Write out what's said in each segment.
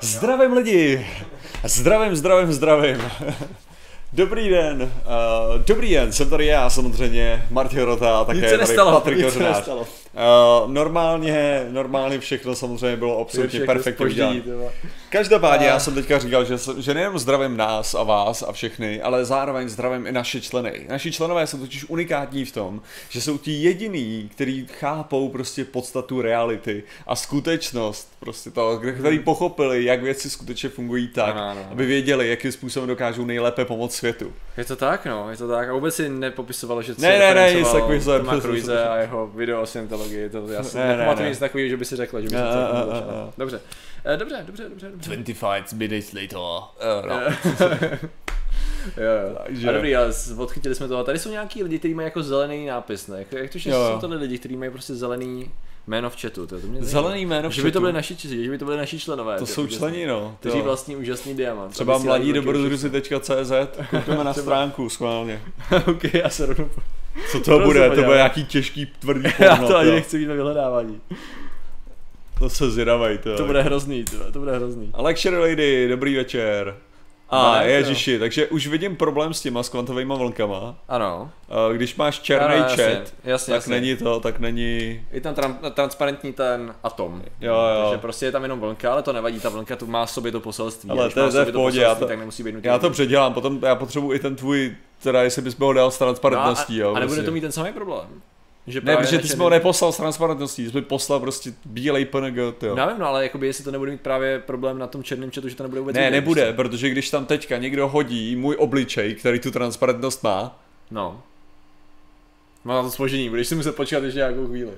Zdravím lidi! Zdravím, zdravím, zdravím. Dobrý den, uh, dobrý den, jsem tady já samozřejmě, Martin Rota a také tady Patrik nic se nestalo. Uh, normálně, normálně všechno samozřejmě bylo absolutně perfektně udělané. Každopádně já jsem teďka říkal, že, že nejenom zdravím nás a vás a všechny, ale zároveň zdravím i naše členy. Naši členové jsou totiž unikátní v tom, že jsou ti jediný, kteří chápou prostě podstatu reality a skutečnost, prostě to, kteří pochopili, jak věci skutečně fungují tak, Ano, ano. aby věděli, jakým způsobem dokážou nejlépe pomoct světu. Je to tak, no, je to tak. A vůbec si nepopisoval, že Ne, ne, ne, nic referencoval takového jsem- Toma Cruise a jeho video o Scientologii, to já si Ne, ne, ne, nepamatuji ne. nic takového, že by si řekla, že by a, to a. Dobře. Dobře, dobře, dobře, dobře. 25 minutes later. Uh, no. Jo, jo. Takže- A dobrý, ale odchytili jsme to. A tady jsou nějaký lidi, kteří mají jako zelený nápis, ne? Jak, to, že Jo, jo. jsou to lidi, kteří mají prostě zelený jméno v chatu, to, to mě zajímá. Zelený jméno v Že by to chatu. byli naši, že by to byli naši členové. To jsou členi, no. Kteří vlastní úžasný diamant. Třeba mladí dobrodruzi.cz, koukneme na stránku schválně. ok, já se rovnou... Co to bude? To bude nějaký těžký tvrdý Já porno. to ani nechci být ve vyhledávání. to se zvědavej, to. To bude hrozný, to, to bude hrozný. Lecture Lady, dobrý večer. A Dobré, ježiši, takže už vidím problém s těma s kvantovými vlnkama. Ano. Když máš černý Ano, chat, jasně, jasně, tak jasně. není to, tak není... Je tam tran- transparentní ten atom. Jo, jo. Takže prostě je tam jenom vlnka, ale to nevadí, ta vlnka tu má sobě to poselství. Ale A to je- v pohodě, já to- tak nemusí být nutně. Já to předělám, potom já potřebuji i ten tvůj, teda jestli bys ho dal s transparentností, no, jo. a, a nebude prostě. to mít ten samý problém. Že Ne, protože ty jsi ho neposlal s transparentností, jsi mi poslal prostě bílej PNG, jo. Já vím, no, ale jakoby, jestli to nebude mít právě problém na tom černém chatu, že to nebude vůbec Ne, vidět, nebude, prostě. protože když tam teďka někdo hodí můj obličej, který tu transparentnost má, No. Má na to složení, budeš si muset počkat ještě nějakou chvíli.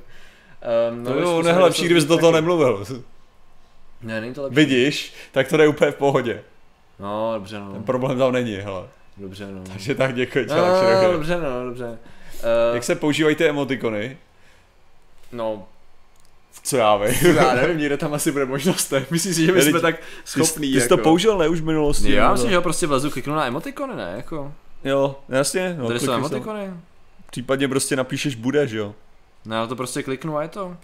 Um, to bylo nejlepší, kdybys do toho nemluvil. Ne, není to lepší. Vidíš, tak to jde úplně v pohodě. No, dobře, Ten no. problém tam není, hele. Dobře, no. Takže tak děkuji No, dobře, no, dobře. Uh, Jak se používají ty emotikony? No, Co já vím. já nevím, někde tam asi bude možnost, ne? Myslím si, že my Ne, jsme tak Ty, schopný, ty jsi jako. to použil, ne, už v minulosti? Já myslím, že ho prostě vlezu, kliknu na emotikony, ne? Jako, Jo, jasně. No, tady jsou emotikony. Případně prostě napíšeš bude, že jo. Ne, já to prostě kliknu a je to.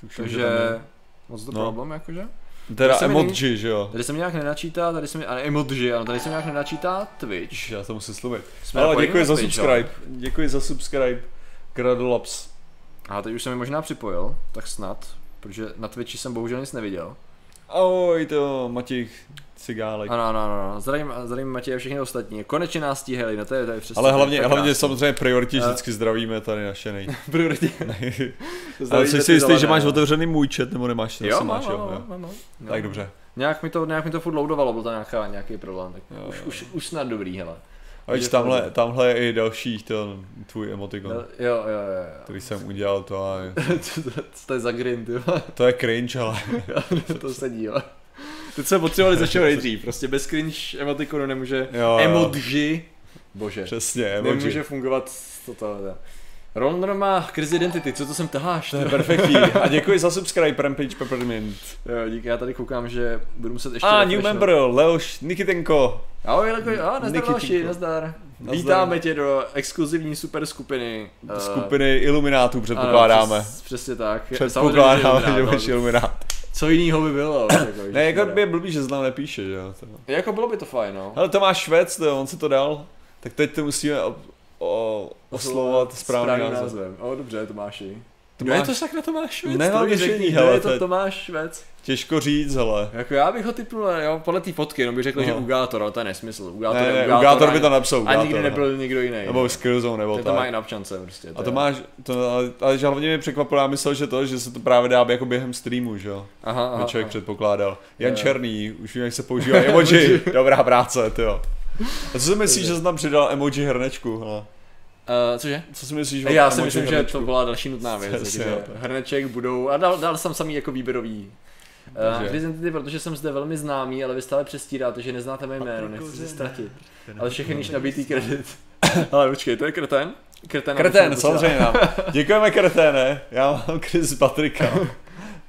Tuším, Takže, tam moc to No. problém, jakože. Teda se mi emoji, že jo. Tady se mi nějak nenačítá, tady se mi, ale emoji, ano, tady se mi nějak nenačítá Twitch. Já to musím slumit. Jsme Ale děkuji za Twitch, subscribe. ale- Děkuji za subscribe. Gradolaps. A teď už se mi možná připojil, tak snad, protože na Twitchi jsem bohužel nic neviděl. Ahoj to, Matěj Cigálek. Ano, ano, ano, zdravím, zdravím Matěje a všechny ostatní. Konečně nás stíhali, no to je, to je přesně. Ale hlavně, tak hlavně samozřejmě prioritně A- vždycky zdravíme tady naše nej. Prioritně. Ale jsi si jistý, že máš no. otevřený můj chat, nebo nemáš? Jo, mám, máš, mám, jo, mám, jo. mám, mám. No. Tak dobře. Nějak mi to, nějak mi to furt loadovalo, byl to nějaká, nějaký problém, tak Jo, už, jo. už, už snad dobrý, hele. A víš, tamhle, tamhle je i další to, tvůj emotikon, Jo, jo, jo, jo. který jsem udělal, to, a, co, to, co to je za grin, ty to je cringe, ale to sedí, jo. Teď jsme potřebovali za čeho nejdřív, prostě bez cringe emotikonu nemůže, Jo, jo. emoji, bože, přesně, emoji. nemůže fungovat toto. Ron má krizi identity, co to sem taháš? To je perfektní. A děkuji za subscribe, Rampage Peppermint. Jo, díky, já tady koukám, že budu muset ještě A, new member, Leoš Nikitenko. Ahoj, Jelko, a nazdar Tinko. nazdar. Nazdar. Vítáme tě do exkluzivní super skupiny. eh, Skupiny Illuminátů ano, předpokládáme. přes, přesně tak. Předpokládáme, že budeš no. Co jiného by bylo? jako, Ne, jako by je blbý, že znám nepíše, že jo. to- Jako bylo by to fajn, no. Ale to máš Švec, to, on si to dal. Tak teď to musíme o, o, oslovovat správný název. názvem. O, dobře, Tomáši. To Kdo je to sakra Tomáš Švec? Ne, To hlavně mi řekni, hele, je to Tomáš Švec? Těžko říct, hele. Jako já bych ho typnul, jo, podle té fotky, no bych řekl, že No. Ugátor, ale to je nesmysl. Ugátor Ne, ne, Ugátor, Ugátor by to napsal, A Ugátor, nikdy ne. nebyl nikdo jiný. Nebo Skillzone, nebo Ten to má i tak. na občance prostě. A to máš, to, ale, ale že hlavně mě překvapilo, já myslel, že to, že se to právě dá jako během streamu, že jo. Aha, aha, člověk aha. předpokládal. Jan Jo. Černý, už vím, jak se používá emoji. Dobrá práce, ty jo. A co si myslíš, že jsi tam přidal emoji hrnečku? Hele? Uh, cože? Co si myslíš o Já si myslím, že hrnečku? to byla další nutná věc, Přesně, takže jo. hrneček budou, a dal, dal jsem samý jako výběrový. Takže- Uh, Identity, protože jsem zde velmi známý, ale vy stále přestíráte, že neznáte mé jméno, nechci se ztratit. Ale všechny již nabitý kredit. ale počkej, to je kreten? Kreten, Kretén, samozřejmě nám. Děkujeme kreténe, já mám krizi Patrika.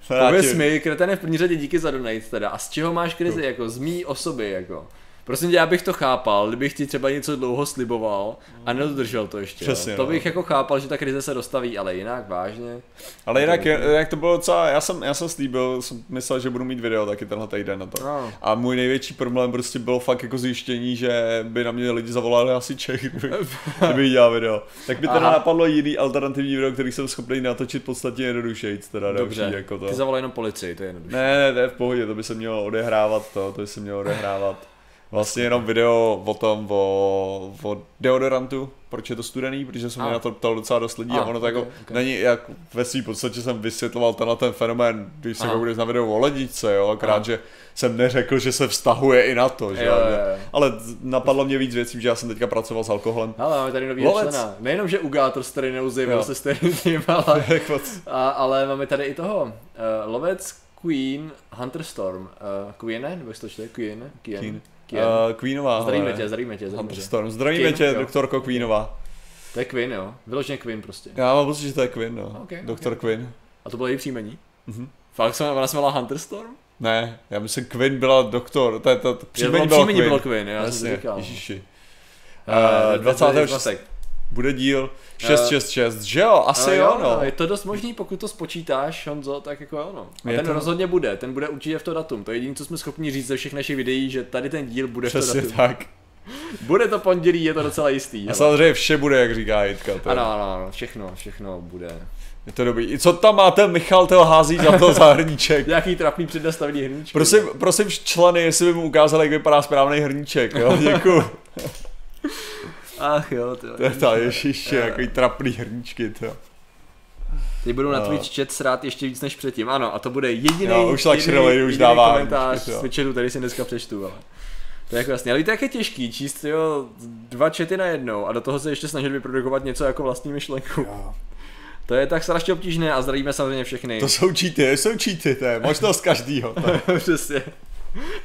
Pověz mi, kreten je v první řadě díky za donate teda. A z čeho máš krizi, jako z mý osoby, jako? Prosím tě, já bych to chápal, kdybych ti třeba něco dlouho sliboval a nedodržel to ještě. Přesně, to no. bych jako chápal, že ta krize se dostaví, ale jinak vážně. Ale jinak, jak to bylo docela, já jsem, já jsem slíbil, jsem myslel, že budu mít video taky tenhle týden na to. No. A můj největší problém prostě bylo fakt jako zjištění, že by na mě lidi zavolali asi Čech, kdyby, kdyby dělal video. Tak by teda Aha. napadlo jiný alternativní video, který jsem schopný natočit podstatně jednodušeji. Teda Dobře, jako to. ty zavolaj jenom policii, to je jednodušší. Ne, ne, ne, v pohodě, to by se mělo odehrávat to, to by se mělo odehrávat vlastně jenom video o tom, o, o deodorantu, proč je to studený, protože jsem mě na to ptal docela dost lidí a, a ono okay, tak jako okay. není, jak ve svým podstatě jsem vysvětloval tenhle ten fenomén, když se koukneš na video o ledičce, jo, akrát, že jsem neřekl, že se vztahuje i na to, že jo, jo, jo. ale napadlo mě víc věcí, že já jsem teďka pracoval s alkoholem. Ale máme tady nový člena, nejenom, že Ugátor starý neuzejval se stejným, ale, a, ale máme tady i toho, uh, lovec Queen Hunter Storm, uh, Queen, nebo jestli to čte, Queen, Queen. Queen. Queen. Uh, Queenová. Zdravíme tě, zdravíme tě. Zdravíme tě. Storm. Zdravíme Queen, tě, jo. doktorko Queenová. To je Queen, jo. Vyloženě Queen prostě. Já mám pocit, že to je Queen, no. Okay, Doktor okay. Queen. A to bylo její příjmení? Mhm. Fakt jsme, ona se jmenovala Hunter Storm? Ne, já myslím, Queen byla doktor, to je to, příjmení, bylo, příjmení Queen. bylo Queen, já jsem říkal. Ježiši. Uh, uh, 26 bude díl 666, uh, že jo? Asi uh, jo, no. Je to dost možný, pokud to spočítáš, Honzo, tak jako jo, no. A je ten to... rozhodně bude, ten bude určitě v to datum. To je jediné, co jsme schopni říct ze všech našich videí, že tady ten díl bude Přesně v to datum. tak. Bude to pondělí, je to docela jistý. A samozřejmě vše bude, jak říká Jitka. Ano, ano, ano, všechno, všechno bude. Je to dobrý. I co tam máte, Michal, toho hází za to za hrníček? Jaký trapný přednastavený hrníček. Prosím, prosím členy, jestli by mu ukázali, jak vypadá správný hrníček, jo, děkuju. Ach jo, to je ta ježiště, jaký trapný hrníčky, to. Teď budou na no. Twitch chat srát ještě víc než předtím. Ano, a to bude jediný, jo, už jediný, jediný, už dává komentář z chatu, který si dneska přečtu. Ale. To je jako jasný. Ale víte, jak je těžký číst jo, dva čety na jednou a do toho se ještě snažit vyprodukovat něco jako vlastní myšlenku. Jo. To je tak strašně obtížné a zdravíme samozřejmě všechny. To jsou cheaty, jsou cheaty, to je možnost každýho. Přesně.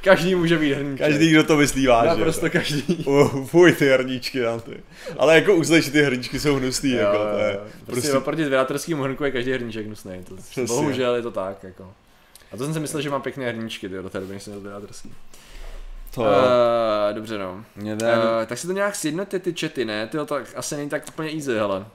Každý může být hrníček. Každý, kdo to myslí vážně. Naprosto každý. Uh, fuj, ty hrníčky tam ty. Ale jako uznej, že ty hrníčky jsou hnusný, jo, jako to je. Prostě, prostě... oproti zvědatelským hrnku je každý hrníček hnusný. To, Přesně. bohužel je to tak, jako. A to jsem si myslel, že mám pěkné hrníčky, do té doby, než jsem měl zvědatelský. To uh, dobře no. Uh, tak si to nějak sjednote ty chaty, ne? Tyjo, tak asi není tak úplně easy, hele.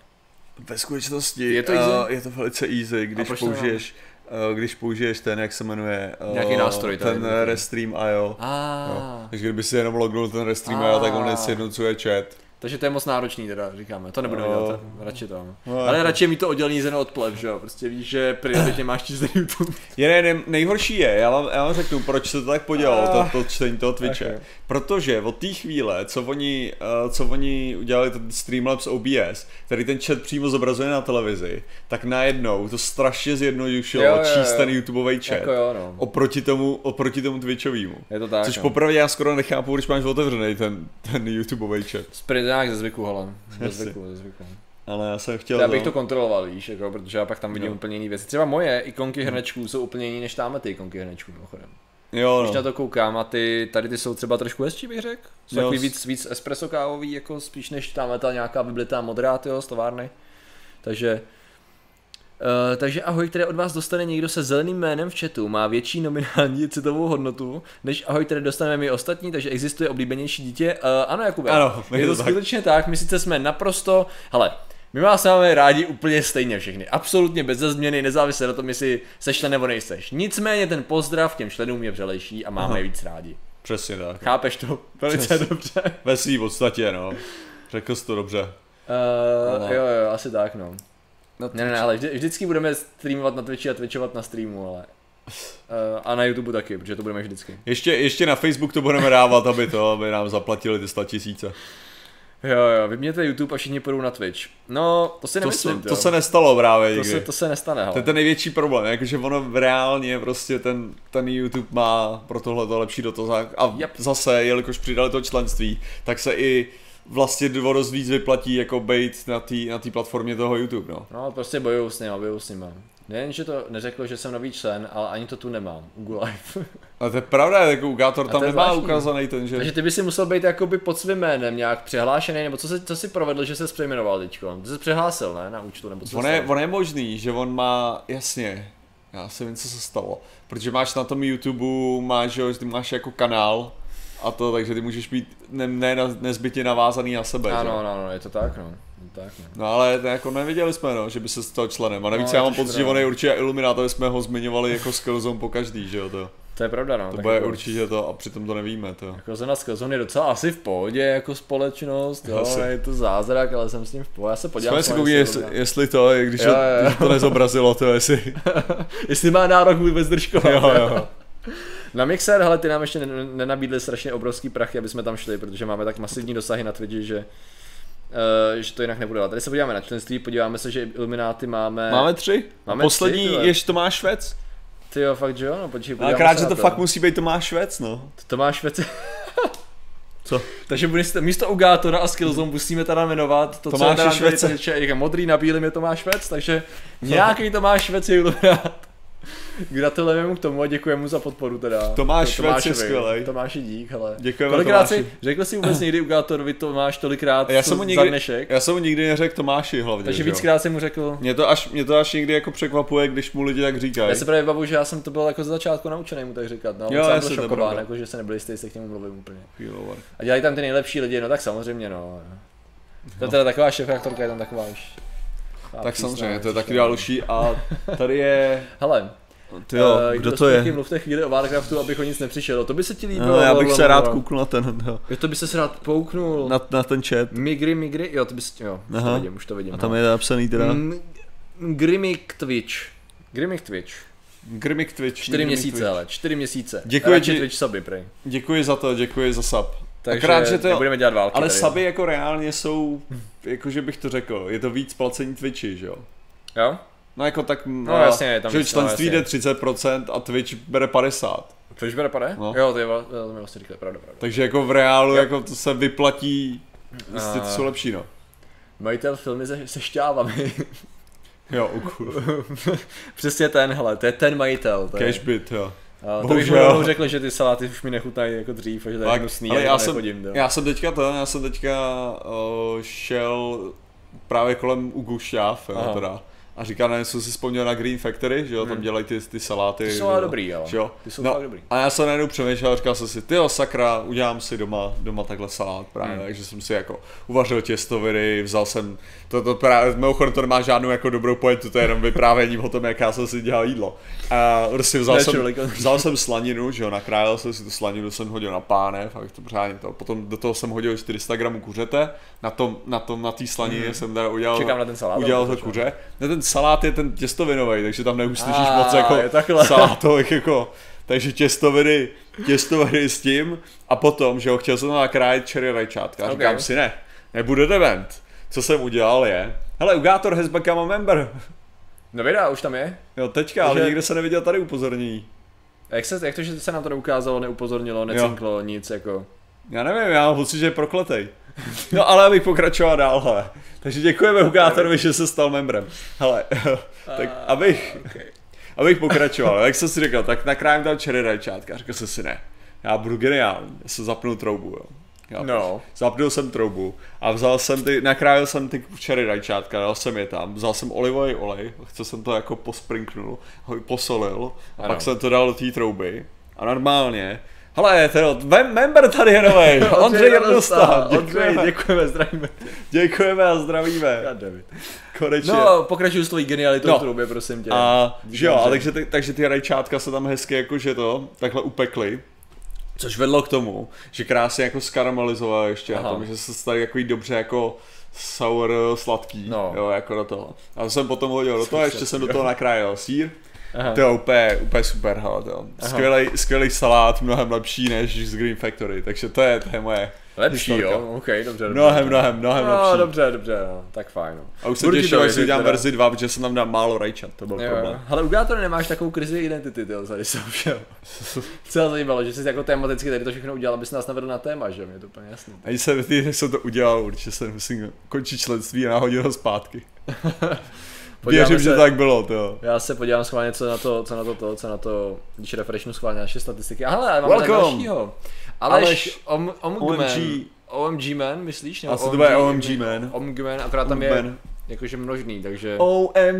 Ve skutečnosti je to, easy? Uh, je to velice easy, když použiješ Eh, když použiješ ten, jak se jmenuje, Nějaký nástroj ten tady, Restream.io. Ah. Takže kdyby si jenom lognul ten Restream.io, tak on sjednocuje chat. Takže to je moc náročný teda, říkáme. To nebudu no. dělat, radši to. No, Ale jako- radši mi to oddělení zeno od plev, že jo? Prostě víš, že prioritně máš číst YouTube. Je, ne, ne, nejhorší je, já vám, já vám řeknu, proč se to tak podělalo, to, to čtení toho Twitche. Okay. Protože od té chvíle, co oni, uh, co oni udělali ten Streamlabs OBS, který ten chat přímo zobrazuje na televizi, tak najednou to strašně zjednodušilo jo, jo, jo. číst ten YouTubeový chat. Jako jo, no. oproti, tomu, oproti tomu Twitchovému. Je to tak. Což no. popravdě já skoro nechápu, když máš otevřený ten, ten YouTubeový chat. Sprint nějak ze zvyku, hele. Ze zvyku, ze zvyku. Ale já jsem chtěl... Já bych to kontroloval, víš, jako, protože já pak tam vidím jo. úplně jiné věci. Třeba moje ikonky hrnečků jsou úplně jiné než tam ty ikonky hrnečků, mimochodem. Jo, no. Když na to koukám a ty, tady ty jsou třeba trošku hezčí, bych řekl. Jsou jo, takový víc, víc espresso kávový, jako spíš než tam ta nějaká vyblitá modrá, tyjo, z továrny. Takže Uh, takže ahoj, které od vás dostane někdo se zeleným jménem v chatu, má větší nominální citovou hodnotu, než ahoj, které dostaneme my ostatní, takže existuje oblíbenější dítě. Uh, ano, Jakube, ano, je to tak. skutečně tak, my sice jsme naprosto, hele, my vás máme rádi úplně stejně všechny, absolutně bez změny, nezávisle na tom, jestli seš člen nebo nejseš. Nicméně ten pozdrav těm členům je vřelejší a máme Aha. je víc rádi. Přesně tak. Chápeš to? Velice Přesně. dobře. Ve svým podstatě, no. Řekl jsi to dobře. Uh, jo, jo, asi tak, no. No, ne, ne, ne, ale vždy, vždycky budeme streamovat na Twitchi a twitchovat na streamu, ale... Uh, a na YouTube taky, protože to budeme vždycky. Ještě, ještě na Facebook to budeme dávat, aby to, aby nám zaplatili ty 100 tisíce. Jo, jo, vyměňte YouTube a všichni půjdou na Twitch. No, to si nemyslím, to, to se nestalo právě to se, to se nestane, hele. To je ten největší problém, jakože ono reálně prostě ten, ten YouTube má pro tohle to lepší dotazák a yep. zase, jelikož přidali to členství, tak se i vlastně dost víc vyplatí jako bait na té na tý platformě toho YouTube, no. No, prostě bojuju s ním, bojuju s ním. Nejen, že to neřekl, že jsem nový člen, ale ani to tu nemám, Google Live. A to je pravda, jako Ugátor tam nemá zvláštní. ukázaný ten, že... Takže ty by si musel být jakoby pod svým jménem nějak přihlášený, nebo co, se, co si provedl, že se přejmenoval teďko? Ty jsi přihlásil, ne, na účtu, nebo co on je, on je možný, že on má, jasně, já si vím, co se stalo, protože máš na tom YouTube, máš, že máš jako kanál, a to, takže ty můžeš být ne, ne, nezbytně navázaný na sebe. Ano, ano, ano, je to tak, no. Tak, no. no ale to jako neviděli jsme, no, že by se stal členem. A navíc no, já mám pocit, že on je určitě Illuminát, jsme ho zmiňovali jako Skillzone po každý, že jo to. To je pravda, no. To bude jako, určitě to a přitom to nevíme, to. Jako zrovna Skillzone je docela asi v pohodě jako společnost, jo, asi. je to zázrak, ale jsem s ním v pohodě. Já se podívám. Jsme si koukli, jestli, jestli, to, když, jo, jo. když to nezobrazilo, to jestli... jestli má nárok vůbec držkovat. Jo, jo. Na Mixer, hele, ty nám ještě nenabídli strašně obrovský prachy, aby jsme tam šli, protože máme tak masivní dosahy na Twitchi, že Uh, že to jinak nebude. Tady se podíváme na členství, podíváme se, že Ilumináty máme... Máme tři? Máme Poslední tři, je Tomáš Švec. Ty jo, fakt, že jo, no počkej, Ale krát, že to, to fakt musí být Tomáš Švec, no. Tomáš Švec... Co? Takže místo, místo Ugátora a Skillzone musíme teda jmenovat to, Tomáš co je teda Švece. modrý na bílém je Tomáš Švec, takže nějaký Tomáš Švec je Iluminát. Gratulujeme mu k tomu a děkujeme mu za podporu teda. Tomáš Švec je skvělej. Tomáši dík, hele. Děkujeme Kolikrát si, řekl jsi vůbec někdy Ugátorovi Tomáš tolikrát já jsem mu nikdy, za dnešek? Já jsem mu nikdy neřekl Tomáši hlavně. Takže víckrát jsem mu řekl. Mě to, až, mě to až někdy jako překvapuje, když mu lidi tak říkají. Já si právě bavu, že já jsem to byl jako z začátku naučený mu tak říkat. No, jo, já jsem byl šokován, jako, že se nebyli jistý, jestli k němu mluvím úplně. A dělají tam ty nejlepší lidi, no tak samozřejmě no. To je teda taková šéf je tam taková už. Tak samozřejmě, to je taky další a tady je... Hele, ty jo, uh, kdo to je? Mluvte chvíli o Warcraftu, abych o nic nepřišel. To by se ti líbilo. No, já bych se rád kouknul na ten. Jo. jo to by se rád pouknul. Na, na ten chat. Migry, Migry, jo, to bys, jo, už to vidím, už to vidím. A tam no. je napsaný teda. M- Grimmick Twitch. Grimmick Twitch. Grimmick Twitch. Čtyři měsíce, Twitch. ale čtyři měsíce. Děkuji ti. Twitch suby, prej. Děkuji za to, děkuji za sub. Takže Akrát, že to, nebudeme dělat války. Ale tady. suby jako reálně jsou, jakože bych to řekl, je to víc placení Twitchi, že jo? Jo? No jako tak, no, no jasně, tam že členství no, jde 30% a Twitch bere 50. Twitch bere 50? No. Jo, to je, to je vlastně říkali, pravda, pravda. Takže jako v reálu, jo. jako to se vyplatí, a... to jsou lepší, no. Majitel filmy se, se šťávami. jo, ukul. Přesně tenhle, to je ten majitel. To je... Cashbit, jo. A to bych mu řekl, že ty saláty už mi nechutají jako dřív, a že to je hnusný, ale já, jsem, já jsem teďka to, já jsem teďka uh, šel právě kolem Ugušťáv, jo, teda a říká, ne, jsem si vzpomněl na Green Factory, že jo, tam hmm. dělají ty, ty saláty. Ty jsou ale dobrý, ale. Že jo? Ty jsou no, dobrý. A já jsem najednou přemýšlel a říkal jsem si, ty jo, sakra, udělám si doma, doma takhle salát právě, hmm. takže jsem si jako uvařil těstoviny, vzal jsem, to, to právě, mimochodem to nemá žádnou jako dobrou pointu, to je jenom vyprávěním o tom, jak já jsem si dělal jídlo. A prostě vzal, jsem, vzal jsem slaninu, že jo, nakrájel jsem si tu slaninu, jsem hodil na pánev, fakt to pořádně to. Potom do toho jsem hodil 400 gramů kuřete, na tom, na tom, na té slanině hmm. jsem teda udělal, Čekám na ten salát, udělal to kuře. Na ten salát je ten těstovinový, takže tam neuslyšíš ah, moc jako salátových jako takže těstoviny, těstoviny s tím a potom, že ho chtěl jsem nakrájet cherry rajčátka. Okay. Říkám si ne, nebude dement. Co jsem udělal je, hele, Ugátor has become a member. No vydá, už tam je. Jo, teďka, ale někde se neviděl tady upozornění. A jak, se, jak to, že se nám to neukázalo, neupozornilo, necinklo, jo. nic jako... Já nevím, já mám pocit, že je prokletej. No ale abych pokračoval dál, hele. Takže děkujeme Hugátorovi, že se stal membrem. Hele, tak abych, okay. abych pokračoval, jak jsem si říkal, tak nakrájím tam cherry rajčátka, řekl jsem si ne, já budu geniální, já jsem zapnul troubu, jo. Já no. Zapnul jsem troubu a vzal jsem ty, nakrájel jsem ty cherry rajčátka, dal jsem je tam, vzal jsem olivový olej, chce jsem to jako posprinknul, ho posolil a ano. pak jsem to dal do té trouby a normálně Hele, to member tady je nový, Ondřej Jrdostan. Ondřej, děkujeme, zdravíme. Děkujeme a zdravíme. Konečně. No, pokračuju s tvojí genialitou no. v trubě, prosím tě. A, že jo, a takže, ty, takže ty rajčátka se tam hezky jakože to takhle upekly. Což vedlo k tomu, že krásně jako skaramelizoval ještě Aha. a tom, že se stali jako dobře jako sour sladký, no. jo, jako do toho. A to jsem potom hodil do toho, ještě jsem do toho nakrájel sír, Aha. To je úplně, úplně super, hele, to. Skvělej, skvělej salát, mnohem lepší než z Green Factory, takže to je, to je moje Lepší, historka. jo, ok, dobře, dobře. Mnohem, mnohem, mnohem no, lepší. dobře, dobře, no, tak fajn. No. A už se těším, až si udělám verzi 2, protože jsem tam dal málo rajčat, to byl jo, problém. Ale u Gátora nemáš takovou krizi identity, ty tady jsem všel. Celá zajímalo, že jsi jako tematicky tady to všechno udělal, abys nás navedl na téma, že mě to úplně jasný. Ani jsem, ty, jsem to udělal, určitě jsem musím končit členství a nahodil ho zpátky. Věřím, se, že tak bylo, to. Já se podívám schválně, co na to, co na to, to co na to, když refreshnu schválně naše statistiky. Aha, máme Welcome. dalšího. Aleš, Aleš Om, Omgman. OMG. OMG Man, myslíš? Nebo Asi to bude OMG Man. OMG Man, akorát tam je, jakože množný, takže... O-M-G-M-E-N.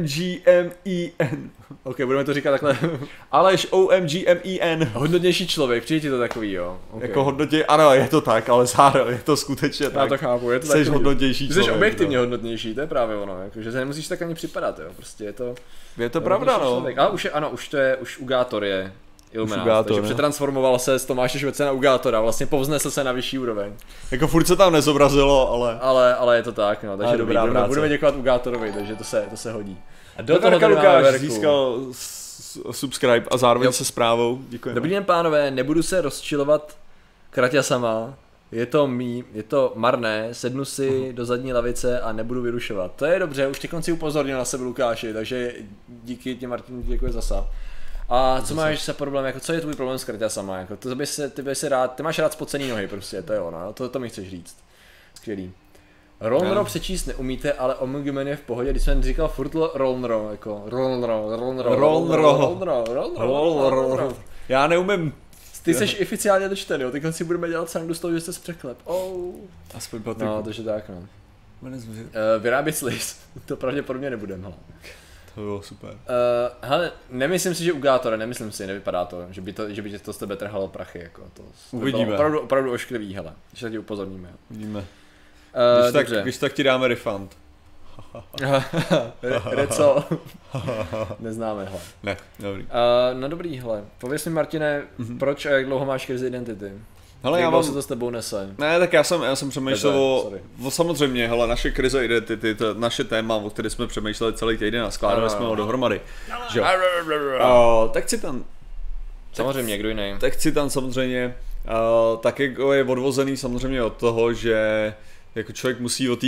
ok, budeme to říkat takhle. Aleš O-M-G-M-E-N. Hodnotnější člověk, přijde ti to takový, jo. Okay. Jako hodnotě, ano, je to tak, ale zároveň je to skutečně tak. Já to chápu, je to Jsi hodnotnější člověk. Jsi objektivně no. hodnotnější, to je právě ono, jako, že se nemusíš tak ani připadat, jo, prostě je to... Je to pravda, no. Člověk. A už je, ano, už to je, už Ugátor je Illuminát, takže ne? přetransformoval se z Tomáše Švece na Ugátora, vlastně povznesl se na vyšší úroveň. Jako furt se tam nezobrazilo, ale... Ale, ale je to tak, no, takže dobrý, budeme, budeme děkovat Ugátorovi, takže to se, to se hodí. A do toho Lukáš získal subscribe a zároveň jo. se zprávou. Děkujeme. Dobrý den pánové, nebudu se rozčilovat Kratě sama, je to mý, je to marné, sednu si uh-huh. do zadní lavice a nebudu vyrušovat. To je dobře, už ty konci upozornil na sebe Lukáši, takže díky ti Martin, děkuji zase. A co máš se problém, jako co je tvůj problém s krytě sama, jako to by se, ty by si rád, ty máš rád spocený nohy prostě, to je ono, to, to mi chceš říct. Skvělý. Rolnro přečíst neumíte, ale Omegumen je v pohodě, když jsem říkal furt Rolnro, jako Rolnro, Rolnro, Rolnro, Rolnro, Rolnro, Já neumím ty jsi oficiálně dočtený, jo, teď si budeme dělat srandu z toho, že jsi překlep. Oh. Aspoň po No, takže tak, no. Uh, vyrábět slis, to pravděpodobně nebudeme. To bylo super. Uh, hele, nemyslím si, že Ugátora, nemyslím si, nevypadá to, že by, to, že by to z tebe trhalo prachy, jako to. Uvidíme. opravdu, opravdu ošklivý, hele, že ti upozorníme. Uvidíme. Uh, když, tak, když tak ti dáme refund. Reco. Neznáme, hle. Ne, dobrý. Uh, no dobrý, hle. Pověz mi, Martine, mm-hmm. proč a jak dlouho máš krizi identity? Hele, já mám... se to s tebou nese? Ne, tak já jsem, já jsem přemýšlel o, o, samozřejmě, hele, naše krize identity, to naše téma, o které jsme přemýšleli celý týden a skládali jsme ho dohromady. Že? Uh, tak si tam... Samozřejmě, kdo jiný. Tak si tam samozřejmě, uh, tak jako je odvozený samozřejmě od toho, že jako člověk musí o té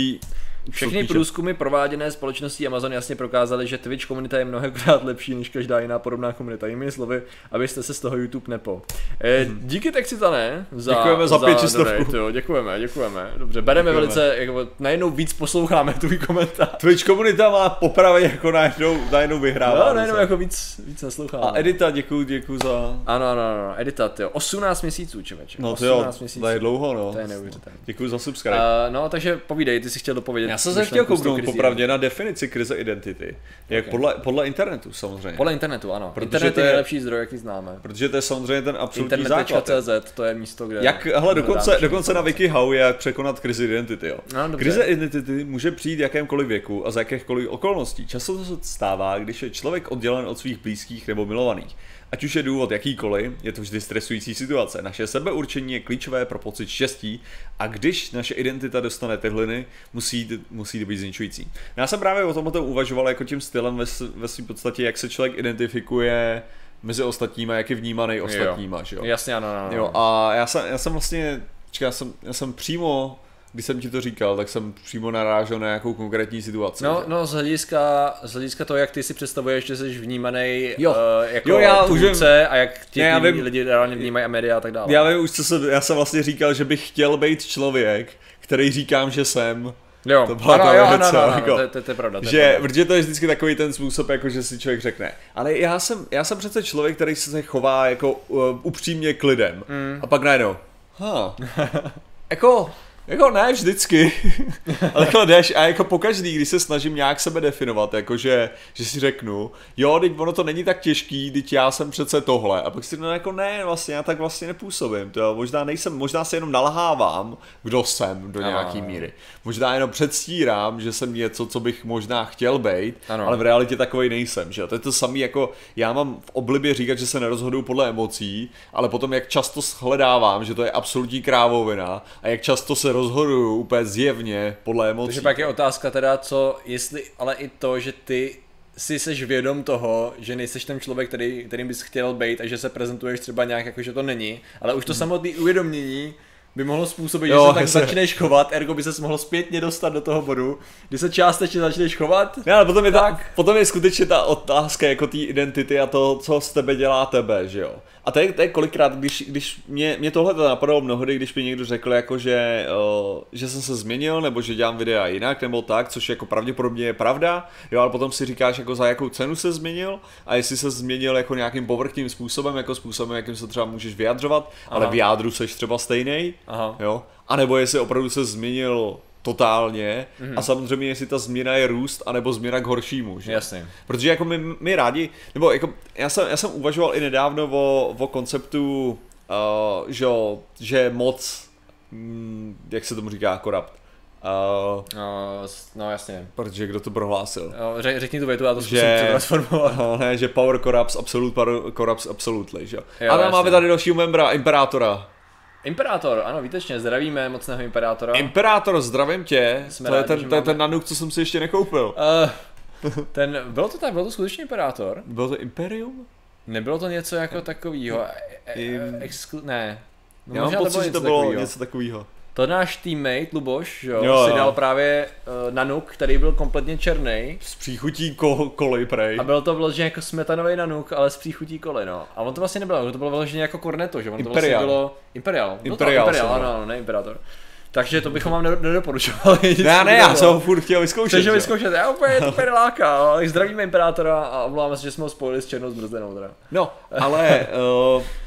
všechny průzkumy prováděné společností Amazon jasně prokázaly, že Twitch komunita je mnohokrát lepší než každá jiná podobná komunita. Jinými slovy, abyste se z toho YouTube nepo. E, hmm. Díky Texitané za, děkujeme za, za pětistovku. Jo, děkujeme, děkujeme. Dobře, bereme děkujeme. velice, jako, najednou víc posloucháme tvůj komentář. Twitch komunita má popravy jako najednou, najednou vyhrává. No, najednou jako víc, víc nasloucháme. A Edita, děkuji, děkuji za... Ano, ano, ano, Edita, jo, 18 měsíců, člověče. No to jo, měsíců. to je dlouho, no. To je neuvěřitelné. Děkuji za subscribe. Uh, no, takže povídej, ty jsi chtěl dopovědět. Já jsem se chtěl kouknout popravdě na definici krize identity. Jak okay. podle, podle internetu samozřejmě. Podle internetu, ano. Protože Internet to je nejlepší zdroj, jaký známe. Protože to je samozřejmě ten absolutní základ. Internet.cz, to je místo, kde... Jak, hele, dokonce, dokonce na WikiHow je jak překonat krizi identity, jo. No, krize identity může přijít jakémkoliv věku a za jakéchkoliv okolností. Často to se stává, když je člověk oddělen od svých blízkých nebo milovaných. Ať už je důvod jakýkoliv, je to vždy stresující situace. Naše sebeurčení je klíčové pro pocit štěstí a když naše identita dostane tehliny, musí, musí být zničující. Já jsem právě o tomto uvažoval jako tím stylem ve, ve svým podstatě, jak se člověk identifikuje mezi ostatníma, jak je vnímaný ostatníma, jo. že jo? Jasně, ano, ano. Jo, a já jsem, já jsem vlastně, čekaj, já jsem, já jsem přímo když jsem ti to říkal, tak jsem přímo narážel na nějakou konkrétní situaci. No, no z hlediska, z hlediska toho, jak ty si představuješ, že jsi vnímaný jo. Uh, jako jo, já tvůrce už a jak ti ne, vím, lidi reálně vnímají a média a tak dále. Já vím už, co se, já jsem vlastně říkal, že bych chtěl být člověk, který říkám, že jsem. Jo, to byla ano, ta jo, věc, ano, ano, jako, to, to, to, je pravda. To že, je pravda. protože to je vždycky takový ten způsob, jako že si člověk řekne. Ale já jsem, já jsem přece člověk, který se chová jako uh, upřímně k lidem. Mm. A pak najednou, ha, jako jako ne vždycky, ale jako jdeš a jako pokaždý, když se snažím nějak sebe definovat, jakože, že si řeknu, jo, teď ono to není tak těžký, teď já jsem přece tohle a pak si no jako ne, vlastně já tak vlastně nepůsobím, to možná nejsem, možná si jenom nalhávám, kdo jsem do nějaký ano. míry. Možná jenom předstírám, že jsem něco, co bych možná chtěl být, ano. ale v realitě takový nejsem, že. To je to samé jako, já mám v oblibě říkat, že se nerozhoduju podle emocí, ale potom jak často shledávám, že to je absolutní krávovina a jak často se rozhoduju úplně zjevně podle emocí. Takže pak je otázka teda, co, jestli, ale i to, že ty si seš vědom toho, že nejseš ten člověk, který, kterým bys chtěl být a že se prezentuješ třeba nějak jako, že to není, ale už to hmm. samotné uvědomění by mohlo způsobit, jo, že se tak se... začneš chovat, ergo by se mohl zpětně dostat do toho bodu, kdy se částečně začneš chovat. Ne, ale potom je, tak. ta, potom je skutečně ta otázka jako té identity a to, co z tebe dělá tebe, že jo. A to je, to je kolikrát, když, když mě, mě tohle to napadlo mnohdy, když mi někdo řekl, jako, že, uh, že jsem se změnil, nebo že dělám videa jinak, nebo tak, což jako pravděpodobně je pravda, jo, ale potom si říkáš, jako za jakou cenu se změnil a jestli se změnil jako nějakým povrchním způsobem, jako způsobem, jakým se třeba můžeš vyjadřovat, Aha. ale v jádru seš třeba stejný, jo, a nebo jestli opravdu se změnil totálně mm-hmm. a samozřejmě jestli ta změna je růst anebo změna k horšímu. Že? Jasně. Protože jako my, my rádi, nebo jako já jsem, já jsem uvažoval i nedávno o, o konceptu, uh, že, že moc, mm, jak se tomu říká, korapt. Uh, no, no jasně. Protože kdo to prohlásil? No, řek, řekni tu větu, já to zkusím že, transformovat. No, ne, že power corrupts absolute, power corrupts absolutely, že jo. A máme tady dalšího membra, Imperátora. Imperátor, ano, výtečně, zdravíme mocného Imperátora. Imperátor, zdravím tě, Jsme to, rádi, je ten, to je ten nanuk, co jsem si ještě nekoupil. Uh, ten, bylo to tak, bylo to skutečně Imperátor? Bylo to Imperium? Nebylo to něco jako takovýho, e, e, exclu, ne. No, Já mám pocit, že to bylo takovýho. něco takového. To náš teammate Luboš, jo, jo, si dal právě uh, nanuk, který byl kompletně černý. S příchutí ko- koly, prej. A byl to vloženě jako smetanový nanuk, ale s příchutí koly, no. A on to vlastně nebylo, to bylo vloženě jako korneto, že on Imperial. to vlastně bylo... Imperial. Imperial, to Imperial ano, ano, ne Imperator. Takže to bychom vám nedoporučovali. Ne, ne, já jsem ho furt chtěl vyzkoušet. Ho vyzkoušet, já úplně to pereláka, ale zdravíme Imperátora a omlouváme se, že jsme ho spojili s černou zbrzdenou. Teda. No, ale uh,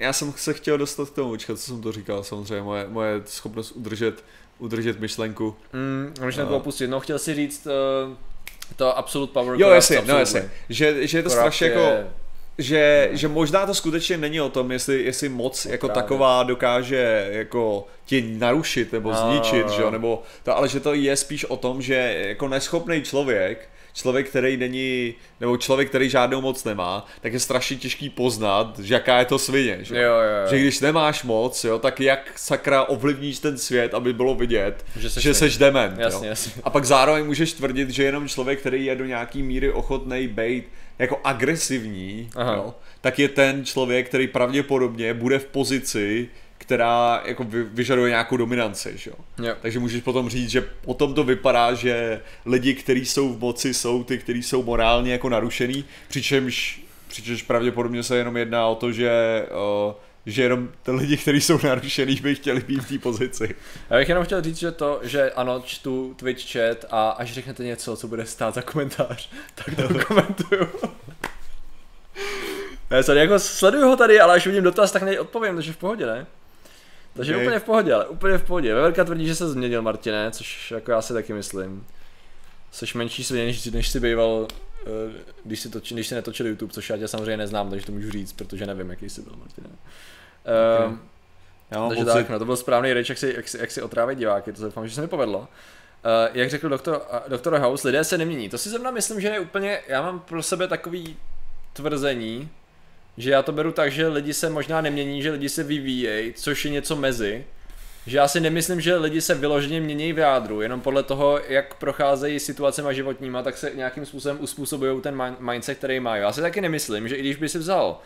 já jsem se chtěl dostat k tomu, počkat, co jsem to říkal, samozřejmě, moje, moje schopnost udržet, udržet myšlenku. Mm, myšlenku uh, opustit, no chtěl si říct uh, to Absolute Power Jo, jasně, no jasně, že, že je to strašně je... jako, že, že možná to skutečně není o tom, jestli, jestli moc jako Právě. taková dokáže jako tě narušit nebo zničit, no, že jo, nebo to, ale že to je spíš o tom, že jako neschopný člověk člověk, který není, nebo člověk, který žádnou moc nemá, tak je strašně těžký poznat, že jaká je to svině. Že, jo, jo, jo. že když nemáš moc, jo, tak jak sakra ovlivníš ten svět, aby bylo vidět, že seš, že seš dement. Jasně, jo. jasně. A pak zároveň můžeš tvrdit, že jenom člověk, který je do nějaký míry ochotný být jako agresivní, jo, tak je ten člověk, který pravděpodobně bude v pozici, která jako vyžaduje nějakou dominanci, že jo? Takže můžeš potom říct, že potom to vypadá, že lidi, kteří jsou v moci, jsou ty, kteří jsou morálně jako narušený, přičemž, přičemž pravděpodobně se jenom jedná o to, že uh, že jenom ty lidi, kteří jsou narušený, by chtěli být v té pozici. Já bych jenom chtěl říct, že to, že ano, čtu Twitch chat a až řeknete něco, co bude stát za komentář, tak to komentuju. ne, sorry, jako sleduju ho tady, ale až vidím dotaz, tak neodpovím, takže v pohodě, ne? Takže okay. úplně v pohodě, ale úplně v pohodě. Veverka tvrdí, že se změnil Martine, což jako já si taky myslím. Jsi menší svině, než, než jsi býval, eh, když si, toči, když si netočil YouTube, což já tě samozřejmě neznám, takže to můžu říct, protože nevím, jaký jsi byl, Martine. Okay. Uh, já mám takže pocit... tak, no, to byl správný reč, jak si, jak si, jak si otrávit diváky, to doufám, že se mi povedlo. Uh, jak řekl doktor, doktor House, lidé se nemění. To si zrovna myslím, že je úplně, já mám pro sebe takový tvrzení, že já to beru tak, že lidi se možná nemění, že lidi se vyvíjejí, což je něco mezi. Že já si nemyslím, že lidi se vyloženě mění v jádru, jenom podle toho, jak procházejí situacemi životníma, tak se nějakým způsobem uspůsobují ten mindset, který mají. Já si taky nemyslím, že i když by si vzal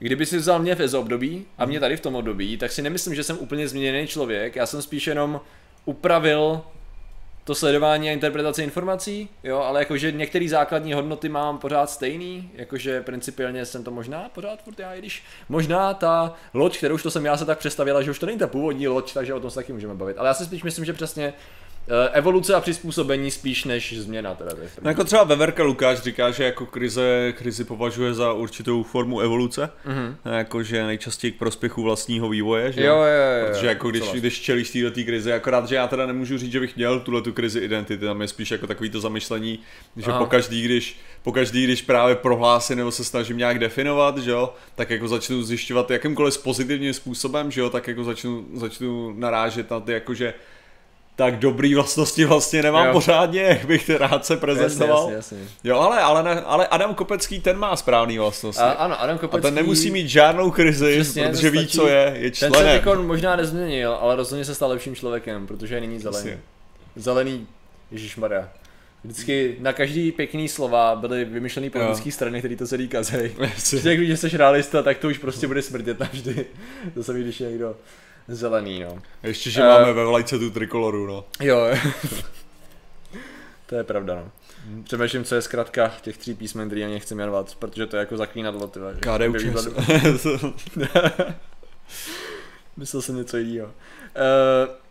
Kdyby si vzal mě v období a mě tady v tom období, tak si nemyslím, že jsem úplně změněný člověk. Já jsem spíš jenom upravil to sledování a interpretace informací, jo, ale jakože některé základní hodnoty mám pořád stejný, jakože principiálně jsem to možná pořád furt já, i když možná ta loď, kterou už to jsem já se tak představila, že už to není ta původní loď, takže o tom se taky můžeme bavit. Ale já si spíš myslím, že přesně evoluce a přizpůsobení spíš než změna. Teda no jako třeba Veverka Lukáš říká, že jako krize, krizi považuje za určitou formu evoluce, mm-hmm. jako že nejčastěji k prospěchu vlastního vývoje, že? Jo, jo, jo, Protože jako když, když čelíš této krizi, akorát, že já teda nemůžu říct, že bych měl tuhle tu krizi identity, tam je spíš jako takový to zamyšlení, že po každý, když, po každý, když právě prohlásím nebo se snažím nějak definovat, že jo, tak jako začnu zjišťovat jakýmkoliv pozitivním způsobem, že jo, tak jako začnu, začnu narážet na ty jakože tak dobrý vlastnosti vlastně nemám jo. pořádně, jak bych rád se prezentoval. Jasně, jasně, jasně. Jo, ale, ale, ale Adam Kopecký, ten má správný vlastnosti. A, ano, Adam Kopecký... A ten nemusí mít žádnou krizi, Přesně, protože ví, co je, je členem. Ten se možná nezměnil, ale rozhodně se stal lepším člověkem, protože je nyní zelený. Jasně. Zelený, Ježíš Maria. Vždycky na každý pěkný slova byly vymyšlený politické strany, které to celý kazejí. Když jsi realista, tak to už prostě bude smrdět navždy. To se ví, když je někdo zelený, no. Ještě, že uh, máme ve vlajce tu trikoloru, no. Jo, to je pravda, no. Přemýšlím, co je zkrátka těch tří písmen, který ani nechci jmenovat, protože to je jako zaklínadlo, ty KDU Myslel jsem něco jiného. Uh,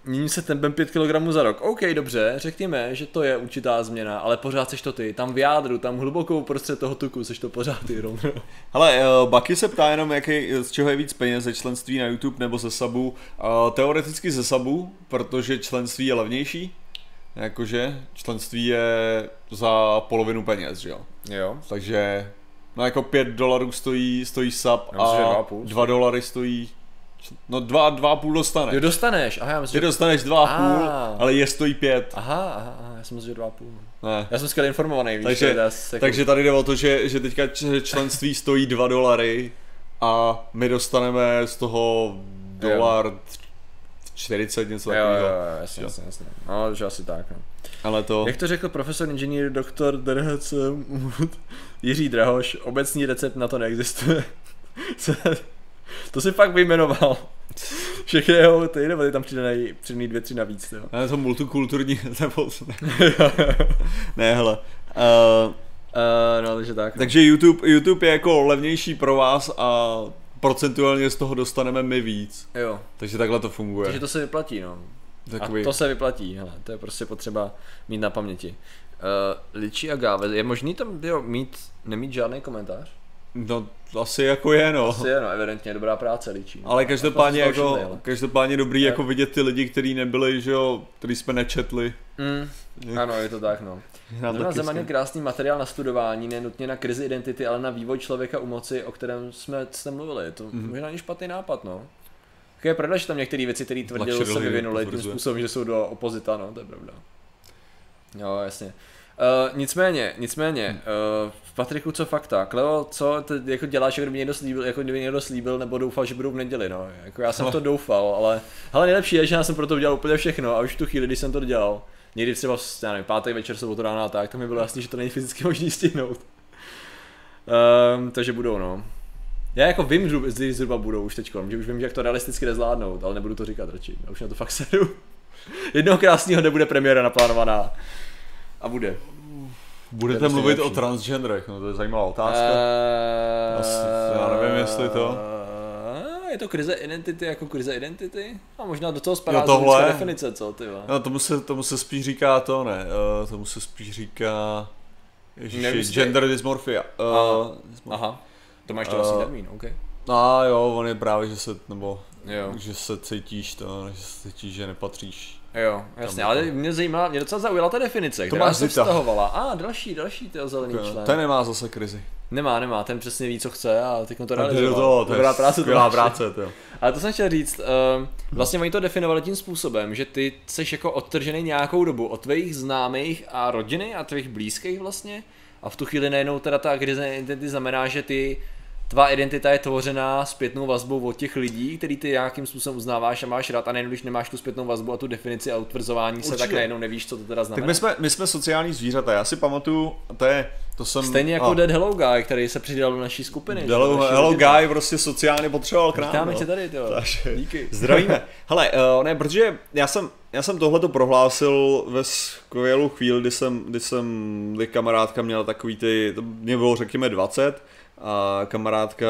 mění se tempem 5 kg za rok. OK, dobře, řekněme, že to je určitá změna, ale pořád seš to ty, tam v jádru, tam hluboko prostřed toho tuku, seš to pořád ty, Rom. Hele, uh, Baky se ptá jenom, jaký, z čeho je víc peněz, ze členství na YouTube nebo ze sabu. Uh, teoreticky ze sabu, protože členství je levnější. Jakože členství je za polovinu peněz, že jo? Jo. Takže no jako 5 dolarů stojí, stojí sub a 2 dolary stojí No dva, dva půl dostaneš. Jo, dostaneš, aha, já myslím, Ty dostaneš dva a půl, ale je stojí pět. Aha, aha, aha, já jsem myslel, že dva půl. Ne. Já jsem skvěle informovaný, víš. Takže, jako... takže tady jde o to, že, že teďka členství stojí dva dolary a my dostaneme z toho dolar jo. 40, něco takového. Jo, jo, jasně, jasně, jasně. No, že asi tak, no. Ale to... Jak to řekl profesor inženýr doktor Derhec Jiří Drahoš, obecný recept na to neexistuje. To si fakt vyjmenoval. Všechny jeho ty, nebo ty tam přidaný, přidaný dvě, tři navíc, jo. Ne, to multikulturní, nebo ne, hele. Uh, uh, no, takže tak. No. Takže YouTube, YouTube je jako levnější pro vás a procentuálně z toho dostaneme my víc. Jo. Takže takhle to funguje. Takže to se vyplatí, no. Takový... A to se vyplatí, hele, to je prostě potřeba mít na paměti. Uh, Ličí a Gáve, je možný tam jo, mít, nemít žádný komentář? No, asi jako je, no. Asi je, no, evidentně dobrá práce líčí. Ale každopádně, jako, všimli, každopádně dobrý jako vidět ty lidi, kteří nebyli, že jo, který jsme nečetli. Mm, ano, je to tak, no. Zrovna Zeman je krásný materiál na studování, nenutně na krizi identity, ale na vývoj člověka u moci, o kterém jsme jste mluvili. To mm. možná není špatný nápad, no. Je pravda, že tam některé věci, které tvrdil, se vyvinuly tím způsobem, že jsou do opozita, no, to je pravda. Jo, jasně. Uh, nicméně, nicméně, hmm. uh, v Patriku co fakta? Kleo, co ty jako děláš, jako kdyby někdo slíbil, jako kdyby někdo slíbil, nebo doufal, že budou v neděli, no. Jako já jsem no. to doufal, ale, ale nejlepší je, že já jsem pro to udělal úplně všechno a už v tu chvíli, když jsem to dělal, někdy třeba, já nevím, pátek večer, sobotu ráno a tak, to mi bylo jasný, že to není fyzicky možné stihnout. Um, takže budou, no. Já jako vím, kdy zhruba budou už teď, že už vím, jak to realisticky nezvládnout, ale nebudu to říkat radši. Já už na to fakt sedu. Jednoho krásného nebude premiéra naplánovaná. A bude. Budete mluvit nejlepší. o transgenderech, no to je zajímavá otázka. Uh, Asi, já nevím, jestli to... Uh, je to krize identity jako krize identity? A možná do toho spadá tohle... definice, co ty No, tomu se, tomu se spíš říká to, ne, uh, tomu se spíš říká... Ježiši, gender dysmorphia. Uh, aha. aha, to máš to uh, asi termín, ok. No jo, on je právě, že se, nebo, jo. že se cítíš to, že se cítíš, že nepatříš Jo, jasně, ale mě zajímá, mě docela zaujala ta definice, to která se vztahovala. A ah, další, další ty zelený okay. člen. Ten nemá zase krizi. Nemá, nemá, ten přesně ví, co chce a teď to realizoval. To, to Dobrá práce, to práce, to. Ale to jsem chtěl říct, uh, vlastně oni to definovali tím způsobem, že ty jsi jako odtržený nějakou dobu od tvých známých a rodiny a tvých blízkých vlastně a v tu chvíli najednou teda ta krize identity znamená, že ty tvá identita je tvořená zpětnou vazbou od těch lidí, který ty nějakým způsobem uznáváš a máš rád a nejen když nemáš tu zpětnou vazbu a tu definici a utvrzování Určitě. se, tak najednou nevíš, co to teda znamená. Tak my jsme, my jsme sociální zvířata, já si pamatuju, to je, to jsem... Stejně jako a... Dead Hello Guy, který se přidal do naší skupiny. Hello, naší Hello Guy prostě sociálně potřeboval k nám. Vítáme no. tě tady, tyjo. Díky. Zdravíme. Hele, uh, ne, protože já jsem, já jsem tohleto prohlásil ve skvělou chvíli, kdy jsem, kdy jsem, kdy kamarádka měla takový ty, to mě bylo řekněme 20, a kamarádka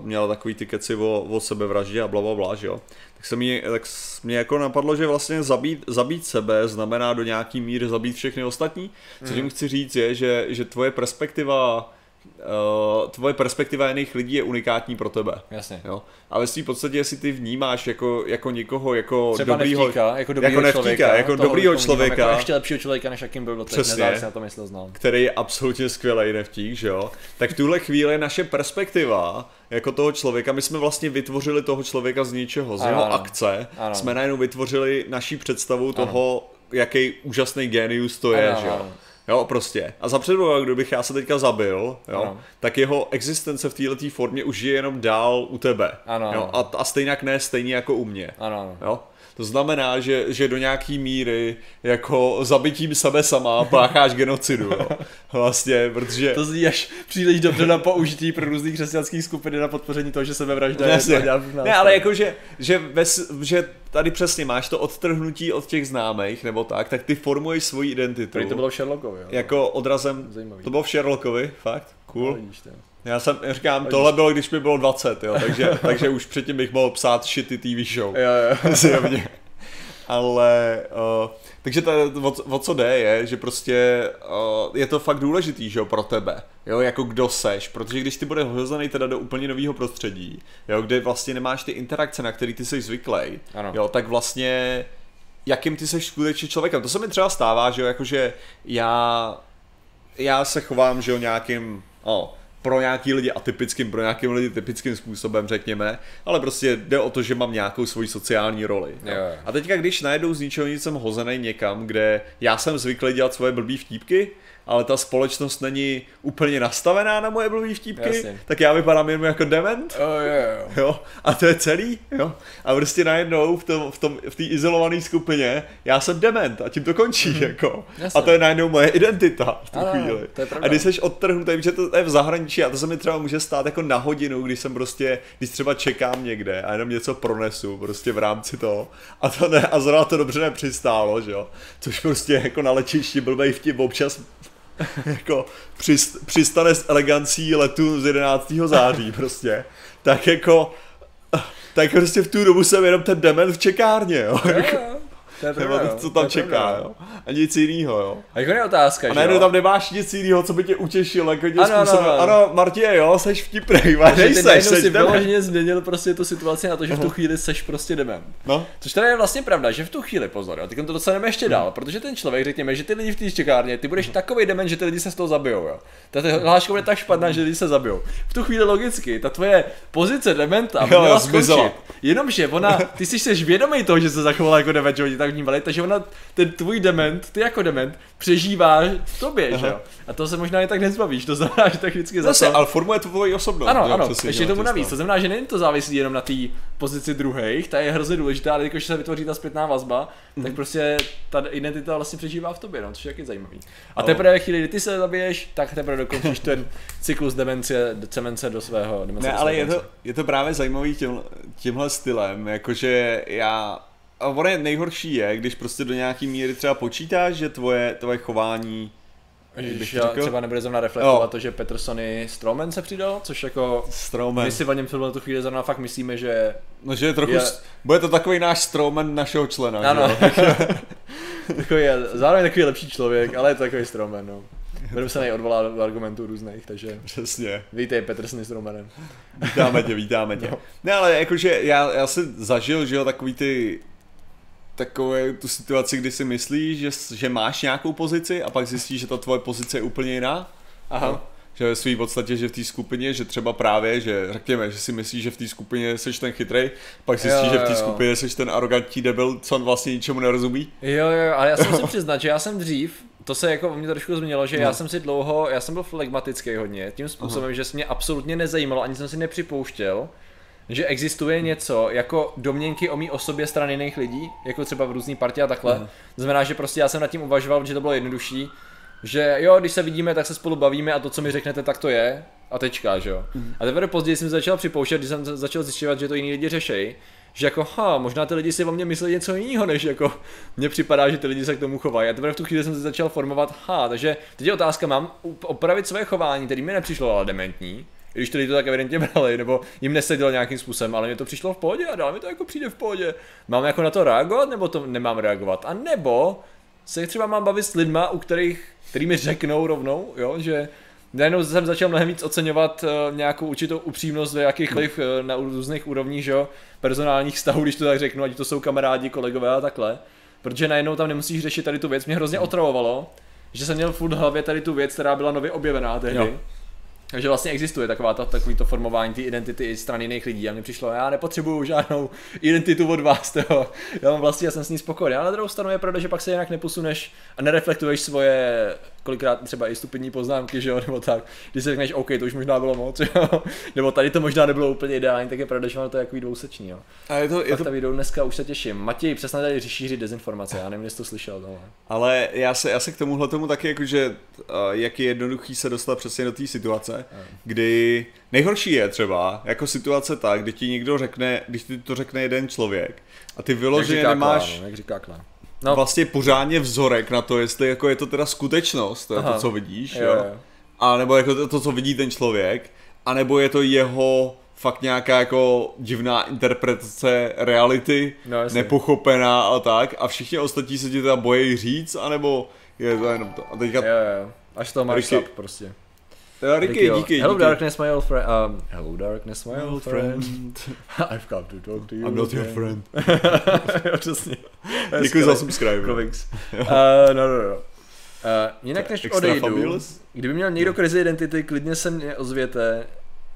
měla takový ty keci o, o sebevraždě a bla, bla, bla, že jo. Tak, se mi, tak mě jako napadlo, že vlastně zabít, zabít sebe znamená do nějaký míry zabít všechny ostatní. Co tím mm. chci říct je, že, že tvoje perspektiva uh, tvoje perspektiva jiných lidí je unikátní pro tebe. Jasně. Jo? A ve svým podstatě, jestli ty vnímáš jako, jako někoho jako Třeba dobrýho, neftíka, jako dobrýho jako člověka, jako dobrýho člověka, jako ještě lepšího člověka, než jakým byl doteď, Přesně, na to myslel znám. který je absolutně skvělý neftík, že jo? Tak v tuhle chvíli naše perspektiva jako toho člověka, my jsme vlastně vytvořili toho člověka z ničeho, z ano, jeho ano. akce, ano. jsme najednou vytvořili naší představu ano. toho, jaký úžasný genius to je, ano, že jo? Ano. Jo, prostě. A za předpokladu, kdybych já se teďka zabil, jo, ano. tak jeho existence v této formě už je jenom dál u tebe. Ano, jo, a, a stejně ne stejně jako u mě. Ano, ano. Jo? To znamená, že, že do nějaký míry jako zabitím sebe sama pácháš genocidu. Jo. Vlastně, protože... To zní až příliš dobře na použití pro různých křesťanských skupin na podpoření toho, že sebevražda je Ne, ale jako, že, že, ves, že tady přesně máš to odtrhnutí od těch známých, nebo tak, tak ty formuješ svoji identitu. Tady to bylo v Sherlockovi, jo. Jako odrazem, Zajímavý. to bylo v Sherlockovi, fakt, cool. No, vidíš. Já jsem, říkám, Vidíš. tohle bylo, když mi bylo 20, jo, takže, takže už předtím bych mohl psát shitty TV show. Jo, jo. Zjevně. ale uh, takže to, o, o co jde je, že prostě uh, je to fakt důležitý, že jo, pro tebe, jo, jako kdo seš, protože když ty budeš hozený teda do úplně nového prostředí, jo, kde vlastně nemáš ty interakce, na který ty jsi zvyklý, jo, tak vlastně jakým ty seš skutečně člověkem. To se mi třeba stává, že jo, jakože já, já se chovám, že jo, nějakým, oh, pro nějaký lidi atypickým, pro nějaký lidi typickým způsobem, řekněme, ale prostě jde o to, že mám nějakou svoji sociální roli. Jo. A teďka, když najednou z ničeho nic jsem hozený někam, kde já jsem zvyklý dělat svoje blbý vtípky, ale ta společnost není úplně nastavená na moje blbý vtípky, Jasně. tak já vypadám jenom jako dement. Oh, yeah, yeah. Jo, a to je celý, jo. A prostě najednou v tom, v tom, v té izolované skupině já jsem dement a tím to končí, mm. jako. Jasně. A to je najednou moje identita v tu ano, chvíli. To je a když jsi odtrhnutý, že to je v zahraničí a to se mi třeba může stát jako na hodinu, když jsem prostě, když třeba čekám někde a jenom něco pronesu prostě v rámci toho a to ne, a zrovna to dobře nepřistálo, že jo. Což prostě jako na letišti blbej vtip občas jako přist, přistane s elegancí letu z 11. září prostě, tak jako tak prostě v tu dobu jsem jenom ten dement v čekárně, jo. Jako, to je pravda, Nebo, co tam čeká, pravda. jo. A nic jiného, jo. A jako je otázka, A najednou tam nemáš nic jiného, co by tě utěšilo, jako tě ano, způsobem. Ano, ano. ano, Martě, jo, seš vtipnej, ale nejseš, seš si vyloženě změnil prostě tu situaci na to, že v tu chvíli seš prostě dement. No. Což teda je vlastně pravda, že v tu chvíli, pozor, jo, teď to dostaneme ještě dál, hmm. protože ten člověk, řekněme, že ty lidi v té čekárně, ty budeš hmm. takový dement, že ty lidi se z toho zabijou, jo. Ta hláška bude tak špatná, že lidi se zabijou. V tu chvíli logicky, ta tvoje pozice dementa by měla skončit. Jenomže ona, ty jsi seš vědomý toho, že se zachovala jako dement, že vnímali, takže ona, ten tvůj dement, ty jako dement, přežívá v tobě, Aha. že jo? A to se možná i tak nezbavíš, to znamená, že tak vždycky zase. Zase, ale formuje to tvoji osobnost. Ano, jo, ano, ještě tomu navíc. To znamená, že nejen to závisí jenom na té pozici druhých, ta je hrozně důležitá, ale když se vytvoří ta zpětná vazba, mm. tak prostě ta identita vlastně přežívá v tobě, no, což je taky zajímavý. A teprve ve chvíli, kdy ty se zabiješ, tak teprve dokončíš ten cyklus demence, demence do svého demence Ne, ale je to, je to právě zajímavý tím, tímhle stylem, jakože já a ono je nejhorší je, když prostě do nějaký míry třeba počítáš, že tvoje, tvoje chování Ježiš, já třeba nebude zrovna reflektovat jo. to, že Petersony Strowman se přidal, což jako Strowman. my si o něm v tu chvíli zrovna fakt myslíme, že... No, že je trochu, je... bude to takový náš Strowman našeho člena, Ano. takový je, zároveň takový lepší člověk, ale je to takový Strowman, no. Budeme se odvolat do argumentů různých, takže... Přesně. Vítej Peterson s Romanem. Vítáme tě, vítáme tě. No. Ne, ale jakože já, já jsem zažil, že jo, takový ty takové tu situaci, kdy si myslíš, že, že máš nějakou pozici a pak zjistíš, že ta tvoje pozice je úplně jiná. Aha. No? Že ve své podstatě, že v té skupině, že třeba právě, že řekněme, že si myslíš, že v té skupině jsi ten chytrý, pak zjistíš, že v té skupině jsi ten arrogantní debil, co on vlastně ničemu nerozumí. Jo, jo, ale já jsem si přiznat, že já jsem dřív, to se jako mě trošku změnilo, že no. já jsem si dlouho, já jsem byl flegmatický hodně, tím způsobem, Aha. že se mě absolutně nezajímalo, ani jsem si nepřipouštěl, že existuje něco jako domněnky o mý osobě stran jiných lidí, jako třeba v různý partě a takhle. Mm. To znamená, že prostě já jsem nad tím uvažoval, že to bylo jednodušší, že jo, když se vidíme, tak se spolu bavíme a to, co mi řeknete, tak to je a tečka, že jo. Mm. A teprve později jsem začal připouštět, když jsem začal zjišťovat, že to jiní lidi řešejí, že jako, ha, možná ty lidi si o mě myslí něco jiného, než jako mně připadá, že ty lidi se k tomu chovají. A teprve v tu chvíli jsem se začal formovat, ha, takže teď je otázka, mám opravit své chování, který mi nepřišlo ale dementní, když to to tak evidentně brali, nebo jim nesedělo nějakým způsobem, ale mě to přišlo v pohodě a dál mi to jako přijde v pohodě. Mám jako na to reagovat, nebo to nemám reagovat? A nebo se třeba mám bavit s lidma, u kterých, který mi řeknou rovnou, jo, že najednou jsem začal mnohem víc oceňovat uh, nějakou určitou upřímnost v jakýchkoliv uh, na různých úrovních, že jo, personálních vztahů, když to tak řeknu, ať to jsou kamarádi, kolegové a takhle. Protože najednou tam nemusíš řešit tady tu věc. Mě hrozně otravovalo, že jsem měl furt v hlavě tady tu věc, která byla nově objevená tehdy. Jo. Takže vlastně existuje taková to, takový to formování ty identity strany jiných lidí a mně přišlo, já nepotřebuju žádnou identitu od vás, toho. já mám vlastně, já jsem s ní spokojený, ale na druhou stranu je pravda, že pak se jinak neposuneš a nereflektuješ svoje kolikrát třeba i stupidní poznámky, že jo, nebo tak, když si řekneš, OK, to už možná bylo moc, jo, nebo tady to možná nebylo úplně ideální, tak je pravda, že ono to je takový dvousečný, jo. A je to, je to... ta video dneska už se těším. Matěj, přesně tady šíří dezinformace, já nevím, jestli to slyšel. No. Ale já se, já se k tomuhle tomu taky jakože, jak je jednoduchý se dostat přesně do té situace, kdy nejhorší je třeba, jako situace tak, kdy ti někdo řekne, když ti to řekne jeden člověk a ty vyloženě nemáš... Klán, no, jak říká klán no. vlastně pořádně vzorek na to, jestli jako je to teda skutečnost, to, to co vidíš, jo, jo. jo. A nebo jako to, to, co vidí ten člověk, a nebo je to jeho fakt nějaká jako divná interpretace reality, no, nepochopená a tak a všichni ostatní se ti teda bojí říct, anebo je to jenom to. A teďka... Jo, jo. Až to máš Ricky... prostě. Jo, Ricky, díky, díky. Hello darkness, my old friend. Um, hello darkness, my old friend. I've come to talk to you. I'm not your friend. jo, přesně. Děkuji za subscribe. Uh, no, no, no. Uh, jinak než odejdu, fabulous? kdyby měl někdo krizi identity, klidně se mě ozvěte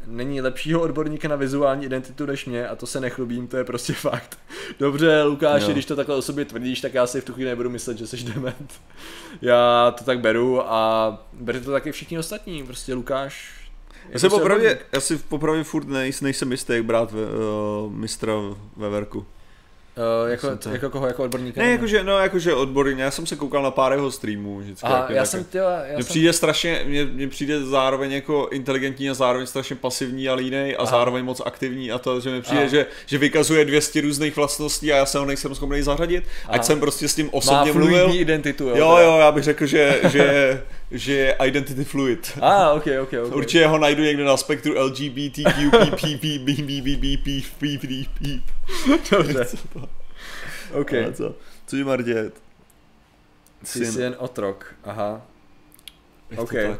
není lepšího odborníka na vizuální identitu než mě a to se nechlubím, to je prostě fakt. Dobře, Lukáš, když to takhle o sobě tvrdíš, tak já si v tu chvíli nebudu myslet, že jsi dement. Já to tak beru a berte to taky všichni ostatní, prostě Lukáš já, se prostě popravdě, já si popravdě furt nejsem, nejsem jistý, jak brát ve, uh, mistra ve verku. Uh, jako, to... jako koho, jako odborníka? Ne, jakože, no, jakože odborník, já jsem se koukal na pár jeho streamů vždycky. Aha, jako, já jsem těla, já mně jsem... přijde strašně, mně, mně přijde zároveň jako inteligentní a zároveň strašně pasivní a línej a Aha. zároveň moc aktivní a to, že mi přijde, že, že vykazuje 200 různých vlastností a já se ho nejsem schopný zařadit, Aha. ať jsem prostě s tím osobně Má mluvil. identitu, jo. Jo, jo, já bych řekl, že, že že je identity fluid. Ah, ok, ok, ok. Určitě ho najdu někde na spektru LGBTQ, Dobře. OK. A co? Co ti má dět? Jsi jsi jen otrok, aha. OK. Uh,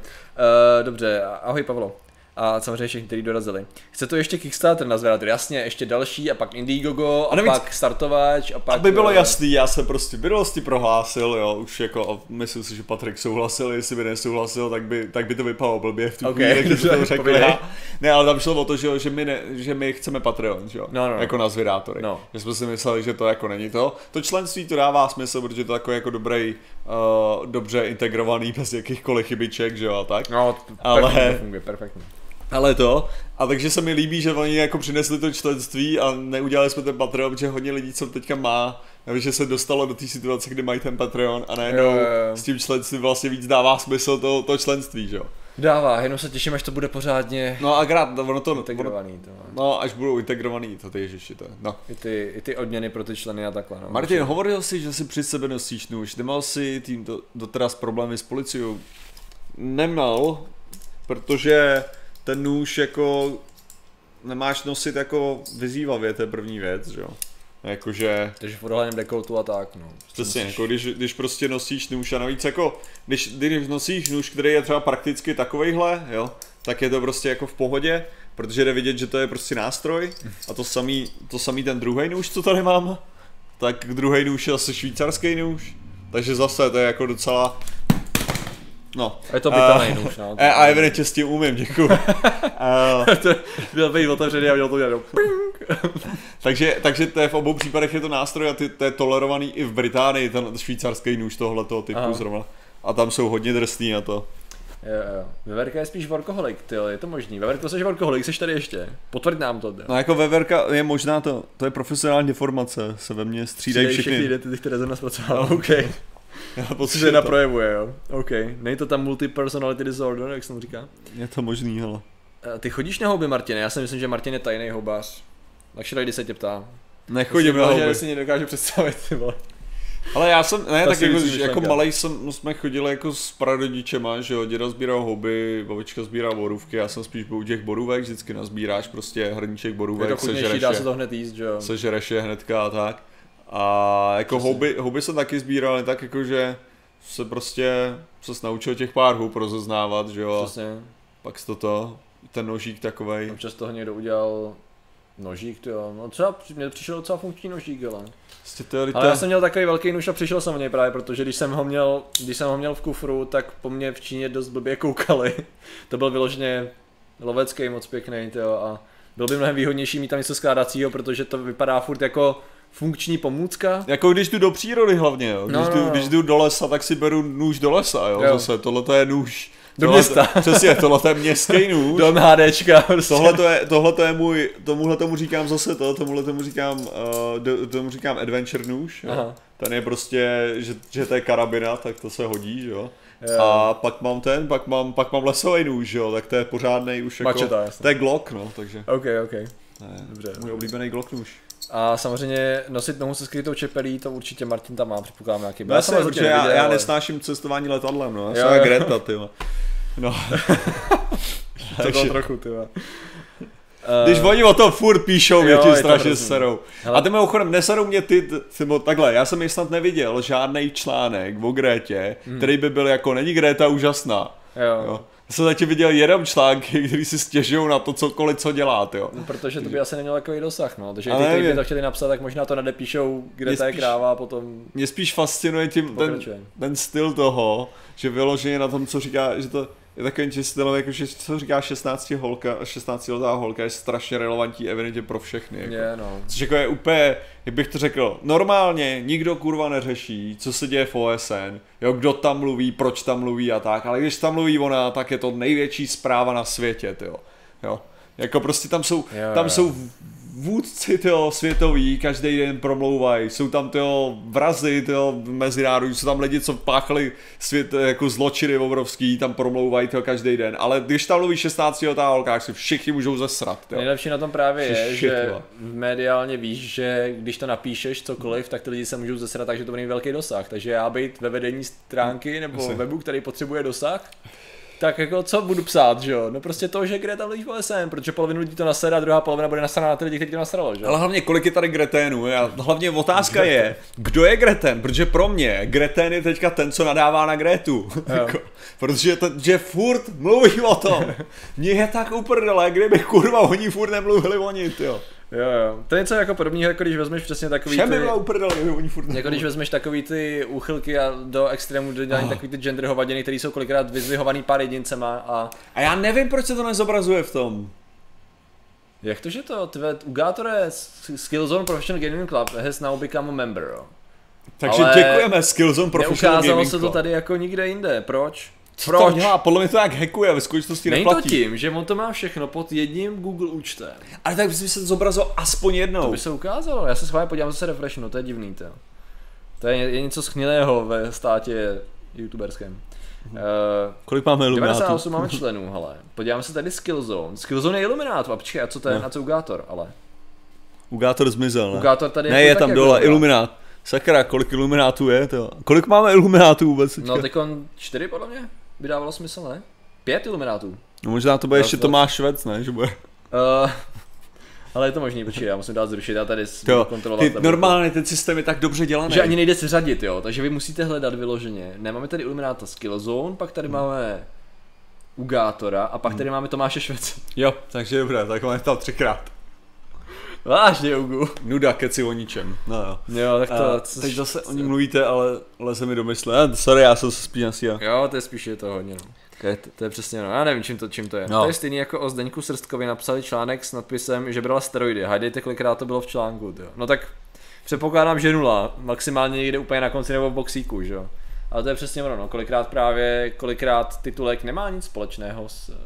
dobře, ahoj Pavlo a samozřejmě všichni, kteří dorazili. Chce to ještě Kickstarter na Zverator, jasně, ještě další a pak Indiegogo a, a nevíc, pak startovač a pak... Aby bylo eh, jasný, já jsem prostě v minulosti prohlásil, jo, už jako, a myslím si, že Patrik souhlasil, jestli by nesouhlasil, tak by, tak by to vypadalo blbě v tu okay, chvíli, když to řekl já. Ne, ale tam šlo o to, že, že, my, ne, že my chceme Patreon, že jo, no, no, no. jako na Zvědátory. No. Že jsme si mysleli, že to jako není to. To členství to dává smysl, protože to jako, jako dobrý, uh, dobře integrovaný bez jakýchkoliv chybiček, že jo, a tak. No, ale... funguje, perfektně ale to, a takže se mi líbí, že oni jako přinesli to členství a neudělali jsme ten Patreon, protože hodně lidí, co teďka má, že se dostalo do té situace, kdy mají ten Patreon a najednou jo, jo, jo. s tím členstvím vlastně víc dává smysl to, to členství, že jo. Dává, jenom se těším, až to bude pořádně No a krát, ono to... Integrovaný to. No, až budou integrovaný, to ty ježiši, to no. I ty, I ty odměny pro ty členy a takhle, no. Martin, určitě. hovoril jsi, že si při sebe nosíš nůž, nemal si tím do, doteraz problémy s policiou? Nemal, protože ten nůž jako nemáš nosit jako vyzývavě, to je první věc, že jo. Jakože... Takže v odhalením dekoltu a tak, no. Přesně, jako když, když prostě nosíš nůž a navíc jako, když, když nosíš nůž, který je třeba prakticky takovejhle, jo, tak je to prostě jako v pohodě, protože jde vidět, že to je prostě nástroj a to samý, to samý ten druhý nůž, co tady mám, tak druhý nůž je zase švýcarský nůž, takže zase to je jako docela No. A je to bytelný uh, nůž, no. A, a evidentně s tím umím, děkuju. uh, to byl být otevřený a měl to dělat takže, takže to je v obou případech je to nástroj a ty, to je tolerovaný i v Británii, ten švýcarský nůž tohoto typu Aha. zrovna. A tam jsou hodně drsný a to. Jo, jo. Veverka je spíš workoholik, ty je to možný. Veverko, jsi workoholik, jsi tady ještě. Potvrď nám to. No jako Veverka je možná to, to je profesionální deformace, se ve mně střídají všechny. všechny identity, které ze nás no. okay. Já pocit, že naprojevuje, jo. OK. Není to tam multi-personality disorder, jak se mu říká? Je to možný, hele. Ty chodíš na houby, Martine? Já si myslím, že Martin je tajný houbář. Takže když se tě ptá. Nechodím na houby. Já si nedokážu představit, ty vole. Ale já jsem, ne, tak jako, jako malý jsem, no, jsme chodili jako s prarodičema, že jo, děda sbíral houby, babička sbírá borůvky, já jsem spíš byl u těch borůvek, vždycky nazbíráš prostě hrníček borůvek, je to chudnější, dá se to hned jíst, že jo. Sežereš je hnedka a tak. A jako houby, houby jsem taky sbíral, tak jako, že se prostě se naučil těch pár hub rozeznávat, že jo. Přesně. Pak to to, ten nožík takovej. Občas toho někdo udělal nožík, jo. No třeba mě přišel docela funkční nožík, ale. Teorita... Ale já jsem měl takový velký nůž a přišel jsem o něj právě, protože když jsem ho měl, když jsem ho měl v kufru, tak po mně v Číně dost blbě koukali. to byl vyloženě lovecký, moc pěkný, jo, a byl by mnohem výhodnější mít tam něco skládacího, protože to vypadá furt jako funkční pomůcka. Jako když jdu do přírody hlavně, jo. Když, no, jdu, no. když jdu do lesa, tak si beru nůž do lesa, jo, jo. zase, tohle to je nůž. Do tohle, města. Přesně, tohle to je městský nůž. Do MHDčka. Prostě. Tohle to je, tohle to je můj, tomuhle tomu říkám zase to, tomuhle tomu říkám, uh, do, tomu říkám adventure nůž. Jo. Ten je prostě, že, že to je karabina, tak to se hodí, že jo. Jo. A pak mám ten, pak mám, pak mám lesový nůž, jo, tak to je pořádný už jako, Mačeta, to je Glock, no, takže. Ok, ok. Ne, Dobře. Můj oblíbený Glock nůž. A samozřejmě nosit nohu se skrytou čepelí, to určitě Martin tam má, předpokládám nějaký. Já, jsem já, já, já nesnáším cestování letadlem, no. Já jsem jak Greta, ty No. to bylo trochu, ty Když oni o tom furt píšou, mě ti strašně serou. Hele. A ty mimochodem, neserou mě ty, ty, takhle, já jsem ji snad neviděl žádný článek o Grétě, hmm. který by byl jako, není Gréta úžasná. Jo. jo. Já jsem zatím viděl jenom články, který si stěžují na to, cokoliv, co děláte, jo. No, protože to by asi nemělo takový dosah, no. Takže ty, kteří by to chtěli napsat, tak možná to nadepíšou, kde ta je kráva a potom... Mě spíš fascinuje tím ten, ten, styl toho, že vyloženě na tom, co říká, že to je takový styl, jako, že co říká 16 holka, 16 letá holka je strašně relevantní evidentně pro všechny. Jako. Je, no. Což jako je úplně, jak bych to řekl, normálně nikdo kurva neřeší, co se děje v OSN, jo, kdo tam mluví, proč tam mluví a tak, ale když tam mluví ona, tak je to největší zpráva na světě, jo. jo. Jako prostě tam jsou, jo, tam jo. jsou vůdci tyjo, světoví každý den promlouvají, jsou tam tyjo, vrazy tyjo, mezinárodní, jsou tam lidi, co páchali svět jako zločiny obrovský, tam promlouvají tyjo, každý den, ale když tam mluví 16 ta holka, si všichni můžou zesrat. Tyjo. Nejlepší na tom právě je, Shit, že tyjo. mediálně víš, že když to napíšeš cokoliv, tak ty lidi se můžou zesrat, takže to bude velký dosah, takže já být ve vedení stránky nebo Asi. webu, který potřebuje dosah, tak jako co budu psát, že jo? No prostě to, že Greta mluví v OSN, protože polovinu lidí to nasere a druhá polovina bude nasraná na ty lidi, kteří to nasralo, že Ale hlavně kolik je tady Greténů? A hlavně otázka Greten. je, kdo je Greten? Protože pro mě Greten je teďka ten, co nadává na Gretu. jako, protože to, že furt mluví o tom. Mně je tak uprdele, kdyby kurva oni furt nemluvili o ní, jo. Jo, jo. To je něco jako podobného, jako když vezmeš přesně takový Všem ty... byla uprdele, oni furt Jako když vezmeš takový ty úchylky a do extrému do dělání oh. takový ty gender hovadiny, který jsou kolikrát vyzvihovaný pár jedincema a... A já nevím, proč se to nezobrazuje v tom. Jak to, že to? Tvé, u Gátora Skillzone Professional Gaming Club has now become a member, jo. Takže Ale děkujeme Skillzone Professional Gaming Club. se to tady jako nikde jinde, proč? Co Proč? to dělá? Podle mě to jak hackuje ve skutečnosti Není neplatí. to tím, že on to má všechno pod jedním Google účtem. Ale tak by se to zobrazilo aspoň jednou. To by se ukázalo, já se schválně podívám zase refreshnu, to je divný to. To je, je něco schnilého ve státě youtuberském. Uh, Kolik máme iluminátů? 98 máme členů, hele. Podíváme se tady Skillzone. Skillzone je iluminát, a počkej, a co to je, no. a co Ugátor, ale? Ugátor zmizel, ne? Ugátor tady ne, je, je tam dole, iluminát. Sakra, kolik iluminátů je to? Kolik máme iluminátů vůbec? No, teď čtyři podle mě by dávalo smysl, ne? Pět iluminátů. No možná to bude ještě Tomáš Švec, ne? Že bude. Uh, ale je to možný, počkej, já musím dát zrušit, já tady to, kontrolovat. Ty, normálně ten systém je tak dobře dělaný. Že ani nejde se řadit, jo, takže vy musíte hledat vyloženě. Nemáme tady ilumináta Skillzone, pak tady hmm. máme Ugátora a pak hmm. tady máme Tomáše Švec. Jo, takže dobré, tak máme tam třikrát. Vážně, Ugu. Nuda, keci o ničem. No jo. Jo, tak to... A, teď zase o ní mluvíte, ale, ale se mi domysle. A, sorry, já jsem se spíš asi já. Jo, to je spíš je to hodně, no. Okay, to, to, je přesně, no, já nevím, čím to, čím to je. No. To je stejný jako o Zdeňku Srstkovi napsali článek s nadpisem, že brala steroidy. Hádejte, kolikrát to bylo v článku, jo. No tak předpokládám, že nula. Maximálně někde úplně na konci nebo v boxíku, že jo. Ale to je přesně ono, no. kolikrát právě, kolikrát titulek nemá nic společného s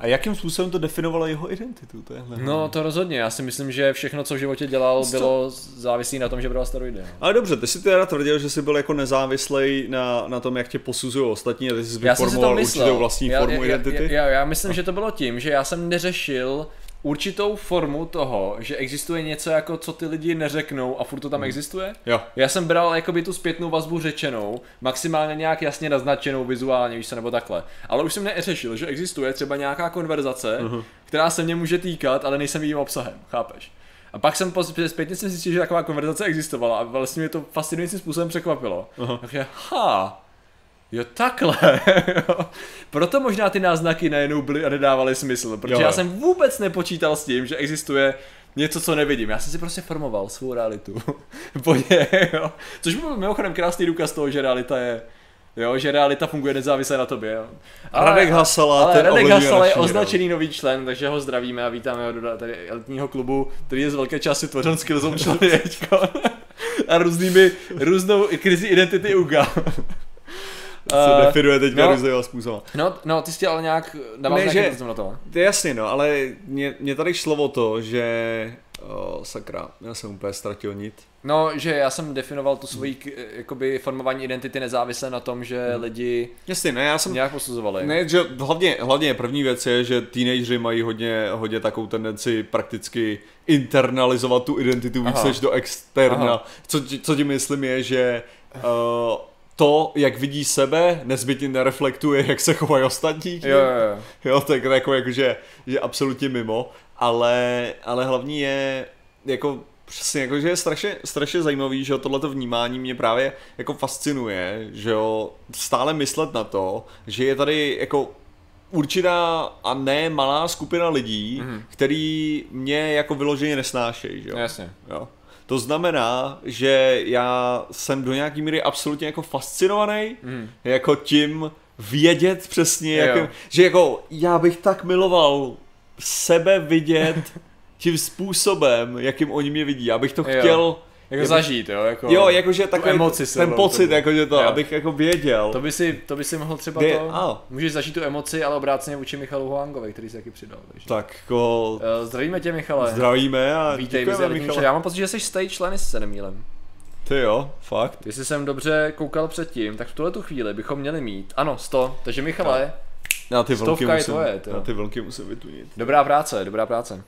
a jakým způsobem to definovalo jeho identitu? To je no to rozhodně, já si myslím, že všechno, co v životě dělal, co? bylo závislé na tom, že bral steroidy. No. Ale dobře, ty si teda tvrdil, že jsi byl jako nezávislý na, na tom, jak tě posuzují ostatní a ty jsi vyformoval určitou vlastní já, formu já, identity? Já, já, já myslím, že to bylo tím, že já jsem neřešil určitou formu toho, že existuje něco jako co ty lidi neřeknou a furt to tam hmm. existuje. Jo. Já jsem bral jakoby tu zpětnou vazbu řečenou, maximálně nějak jasně naznačenou vizuálně, víš se, nebo takhle. Ale už jsem neřešil, že existuje třeba nějaká konverzace, uh-huh. která se mě může týkat, ale nejsem jejím obsahem, chápeš? A pak jsem zpětně jsem zjistil, že taková konverzace existovala a vlastně mě to fascinujícím způsobem překvapilo. Uh-huh. Takže, ha, Jo, takhle. Proto možná ty náznaky najednou byly a nedávaly smysl, protože jo. já jsem vůbec nepočítal s tím, že existuje něco, co nevidím. Já jsem si prostě formoval svou realitu. Pojď, jo. Což byl mimochodem krásný důkaz toho, že realita je Jo, že realita funguje nezávisle na tobě. Jo. Ale, Radek Hasala, ale Radek Hasala je označený nový člen, takže ho zdravíme a vítáme ho do tady elitního klubu, který je z velké části tvořen skillzom člověčko. a různými, různou krizi identity Uga se uh, definuje teďka no, různýma způsoba. No, no, ty jsi ale nějak ne, že, na to. To je jasný, no, ale mě, mě tady šlo o to, že Oh, sakra, já jsem úplně ztratil nit. No, že já jsem definoval tu svoji jakoby formování identity nezávisle na tom, že hmm. lidi Jasně, ne, já jsem, nějak posuzovali. Ne, že hlavně, hlavně první věc je, že teenageři mají hodně, hodně takovou tendenci prakticky internalizovat tu identitu víc než do externa. Co, co tím myslím je, že uh, to, jak vidí sebe, nezbytně nereflektuje, jak se chovají ostatní. Jo, jo, jo. jo tak jako, jako že je absolutně mimo. ale, ale hlavní je jako Přesně, jako, že je strašně, strašně zajímavý, že tohleto vnímání mě právě jako fascinuje, že jo, stále myslet na to, že je tady jako určitá a ne malá skupina lidí, mm-hmm. který mě jako vyloženě nesnášejí, že jo. Jasně. Jo. To znamená, že já jsem do nějaký míry absolutně jako fascinovaný, mm. jako tím vědět přesně, jak, že jako já bych tak miloval sebe vidět tím způsobem, jakým oni mě vidí. Já bych to jo. chtěl jako zažít, jo? Jako jo, jakože takový emoci ten pocit, jakože to, jo. abych jako věděl. To by si, to by si mohl třeba De, to, a. můžeš zažít tu emoci, ale obráceně vůči Michalu Hoangovi, který se taky přidal. Takže. Tak jako... Uh, zdravíme tě, Michale. Zdravíme a Vítej, děkujeme, Michale. Já mám pocit, že jsi stage člen, jestli se nemýlem. Ty jo, fakt. Jestli jsem dobře koukal předtím, tak v tuhle tu chvíli bychom měli mít, ano, 100, takže Michale, já ty vlnky musím, je tvoje, já ty vlnky musím vytunit. Dobrá práce, dobrá práce.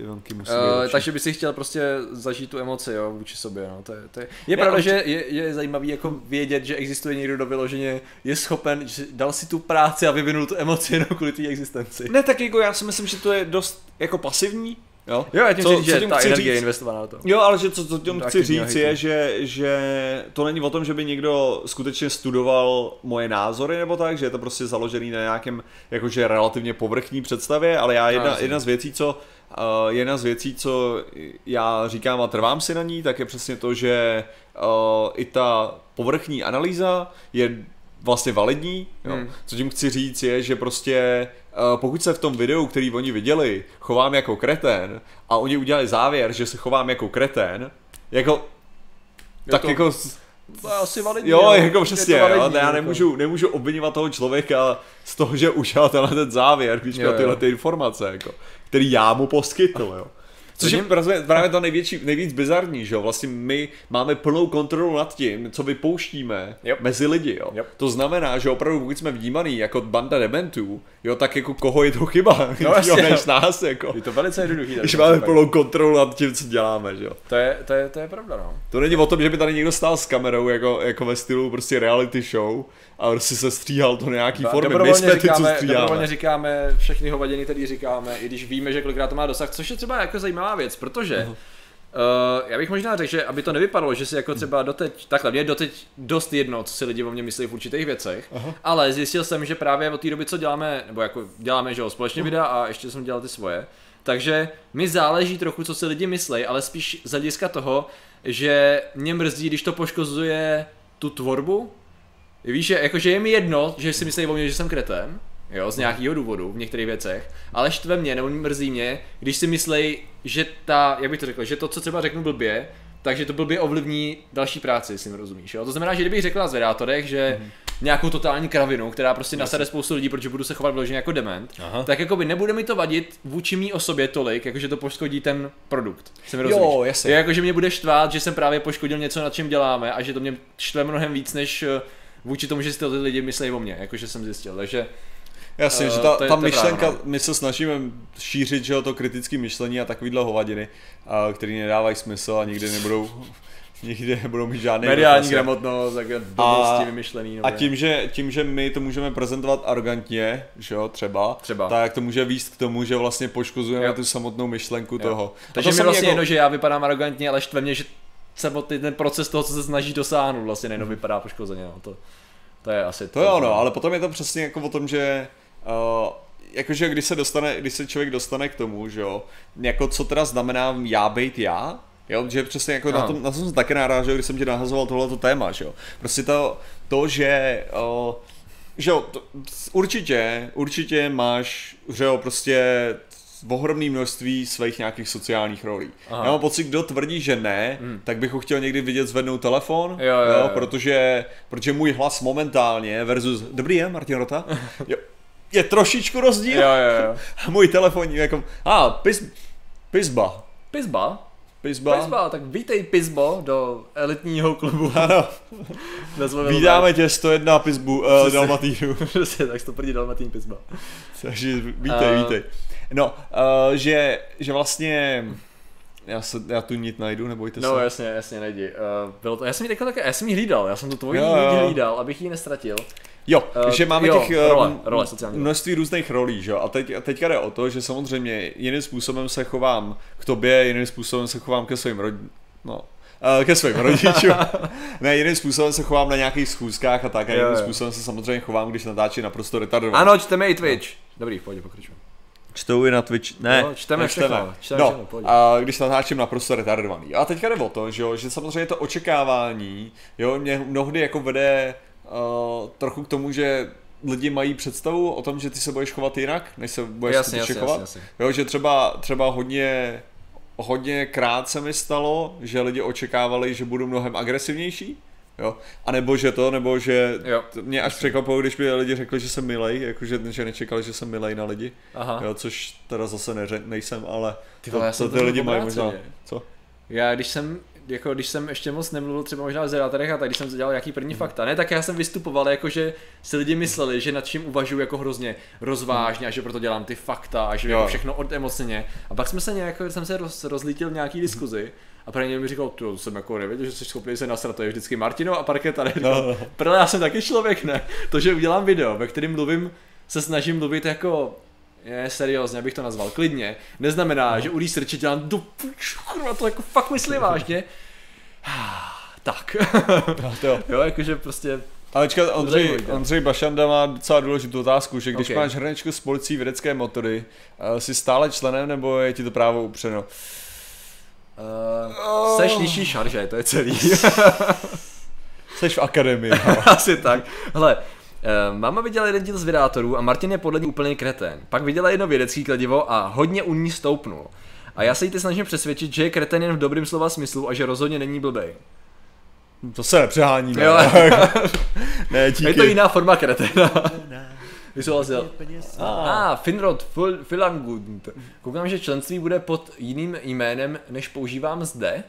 Ty vlnky musí uh, Takže by si chtěl prostě zažít tu emoci, jo, vůči sobě, no. To je, to je, je pravda, určitě... že je, je zajímavý jako vědět, že existuje někdo, kdo vyloženě je schopen, že dal si tu práci a vyvinul tu emoci jenom kvůli té existenci. Ne, tak jako já si myslím, že to je dost jako pasivní, Jo, jo já tím co, říct, že ta energie je investovaná to. Jo, ale že co, co tím chci říct je, že, že to není o tom, že by někdo skutečně studoval moje názory nebo tak, že je to prostě založený na nějakém jakože relativně povrchní představě, ale já jedna, jedna z věcí, co Uh, jedna z věcí, co já říkám a trvám si na ní, tak je přesně to, že uh, i ta povrchní analýza je vlastně validní. Jo. Hmm. Co tím chci říct je, že prostě uh, pokud se v tom videu, který oni viděli, chovám jako kretén a oni udělali závěr, že se chovám jako kretén, jako je tak to... jako to je asi validní. Jo, jako přesně, jo, validní, já jako. nemůžu, nemůžu obvinovat toho člověka z toho, že ušel tenhle ten závěr, když měl tyhle ty informace, jako, který já mu poskytl, jo. Což je právě, právě to největší, nejvíc bizarní, že jo? Vlastně my máme plnou kontrolu nad tím, co vypouštíme yep. mezi lidi, jo? Yep. To znamená, že opravdu, pokud jsme vnímaný jako banda dementů, jo, tak jako koho je to chyba, no, jo, než nás, jako. Je to velice jednoduchý. Když máme plnou kontrolu nad tím, co děláme, že jo? To je, to je, to je pravda, no. To není o tom, že by tady někdo stál s kamerou, jako, jako ve stylu prostě reality show, a prostě se stříhal to nějaký formy. My jsme ty, co Dobrovolně říkáme všechny hovadiny, které říkáme, i když víme, že kolikrát to má dosah, což je třeba jako zajímavá věc, protože uh-huh. Uh, já bych možná řekl, že aby to nevypadalo, že si jako třeba doteď, takhle, mě je doteď dost jedno, co si lidi o mě myslí v určitých věcech, uh-huh. ale zjistil jsem, že právě od té doby, co děláme, nebo jako děláme, že jo, společně uh-huh. videa a ještě jsem dělal ty svoje, takže mi záleží trochu, co si lidi myslí, ale spíš z hlediska toho, že mě mrzí, když to poškozuje tu tvorbu, Víš, že, jakože je mi jedno, že si myslí o mě, že jsem kretem, jo, z nějakého důvodu v některých věcech, ale štve mě nebo mrzí mě, když si myslí, že ta, jak bych to řekl, že to, co třeba řeknu blbě, takže to blbě ovlivní další práci, si mi rozumíš, jo? To znamená, že kdybych řekl na zvedátorech, že mm. nějakou totální kravinu, která prostě nasade spoustu lidí, protože budu se chovat vloženě jako dement, Aha. tak jako by nebude mi to vadit vůči mý osobě tolik, jakože to poškodí ten produkt. Si mi rozumíš? Jo, jasně. Jakože mě bude štvát, že jsem právě poškodil něco, na čem děláme a že to mě štve mnohem víc, než vůči tomu, že si to ty lidi myslí o mně, jakože jsem zjistil. Takže Jasně, uh, že ta, ta myšlenka, no. my se snažíme šířit, že to kritické myšlení a takovýhle hovadiny, uh, který nedávají smysl a nikdy nebudou nikdy nebudou mít žádný mediální gramotnost, tak blbosti vymyšlený. Nové. A tím že, tím, že my to můžeme prezentovat arrogantně, že jo, třeba, třeba, tak to může výst k tomu, že vlastně poškozujeme jo. tu samotnou myšlenku jo. toho. Takže mi vlastně jako... jedno, že já vypadám arrogantně, ale štve mě, že samotný ten proces toho, co se snaží dosáhnout, vlastně nejenom mhm. vypadá poškozeně. No. To, to je asi to. To je ono, ale potom je to přesně jako o tom, že uh, jakože když se dostane, když se člověk dostane k tomu, že jo, jako co teda znamená já být já, Jo, že přesně jako na tom, na tom jsem taky narážel, když jsem ti nahazoval tohleto téma, že jo. Prostě to, to že, uh, že jo, to, určitě, určitě máš, že jo, prostě ohromné množství svých nějakých sociálních rolí. Aha. Já mám pocit, kdo tvrdí, že ne, hmm. tak bych ho chtěl někdy vidět zvednout telefon, jo, jo, jo. Jo, protože, protože můj hlas momentálně versus dobrý je, Martin Rota, jo, je trošičku rozdíl. Jo, jo, jo. A můj telefonní jako, a, ah, pis, pisba. Pisba? Pisba. Pisba, tak vítej Pisbo do elitního klubu. Ano. Vítáme tě 101 Pisbu uh, Dalmatínu. Přesně, tak to první Dalmatín Pisba. Takže vítej, uh, vítej. No, uh, že, že vlastně já, se, já tu nit najdu, nebojte no, se. No jasně, jasně, najdi. Uh, bylo to, já jsem ji teďka také, já jsem ji hlídal, já jsem tu tvoji nit hlídal, abych ji nestratil. Jo, uh, že máme jo, těch role, role, množství různých rolí, že? A, teď, a teďka jde o to, že samozřejmě jiným způsobem se chovám k tobě, jiným způsobem se chovám ke svým rodičům. No, ke svým rodičům. ne, jiným způsobem se chovám na nějakých schůzkách a tak, a jiným jo, jo. způsobem se samozřejmě chovám, když natáčím naprosto retardovaný. Ano, čteme i Twitch. No. Dobrý, pojď, pokračujeme. Čtou i na Twitch, ne. No, čteme, čteme. čteme no, a když natáčím naprosto retardovaný. A teďka jde o to, že, jo, že samozřejmě to očekávání, jo, mě mnohdy jako vede uh, trochu k tomu, že lidi mají představu o tom, že ty se budeš chovat jinak, než se budeš jasně, jasně, chovat. Jasně, jasně. Jo, že třeba, třeba hodně, hodně krát se mi stalo, že lidi očekávali, že budu mnohem agresivnější, jo, a nebo že to, nebo že jo. mě až překvapilo, když mi lidi řekli, že jsem milej, jakože že nečekali, že jsem milej na lidi, Aha. jo, což teda zase neře- nejsem, ale ty vole, to, to ty lidi mají možná, co? Já když jsem jako když jsem ještě moc nemluvil třeba možná o zedátorech a tak, když jsem dělal nějaký první hmm. fakta, ne, tak já jsem vystupoval jako, že si lidi mysleli, že nad čím uvažuji jako hrozně rozvážně a že proto dělám ty fakta a že jako všechno od emocně. A pak jsme se nějak, jsem se roz, rozlítil v nějaký diskuzi a pro mi říkal, to jsem jako nevěděl, že jsi schopný se nasrat, to je vždycky Martino a parketa, ne? No, no. Protože já jsem taky člověk, ne? To, že udělám video, ve kterém mluvím, se snažím mluvit jako je, seriózně, abych to nazval, klidně, neznamená, no. že u researche dělám do kurva, to jako fakt myslí vážně. tak. no, to jo. jo, jakože prostě ale čekat, Ondřej, Ondřej Bašanda má docela důležitou otázku, že když okay. máš hrnečku s policií vědecké motory, uh, jsi stále členem nebo je ti to právo upřeno? Uh, oh. Seš nižší šarže, to je celý. Seš v akademii. Asi tak. Hele, Uh, máma viděla jeden díl z vydátorů a Martin je podle ní úplně kretén. Pak viděla jedno vědecký kladivo a hodně u ní stoupnul. A já se jí teď snažím přesvědčit, že je kretén jen v dobrým slova smyslu a že rozhodně není blbej. To se nepřehání, ne? Jo. ne, díky. Je to jiná forma kreténa. Vysouhlasil. A ah, Finrod Filangund. Koukám, že členství bude pod jiným jménem, než používám zde.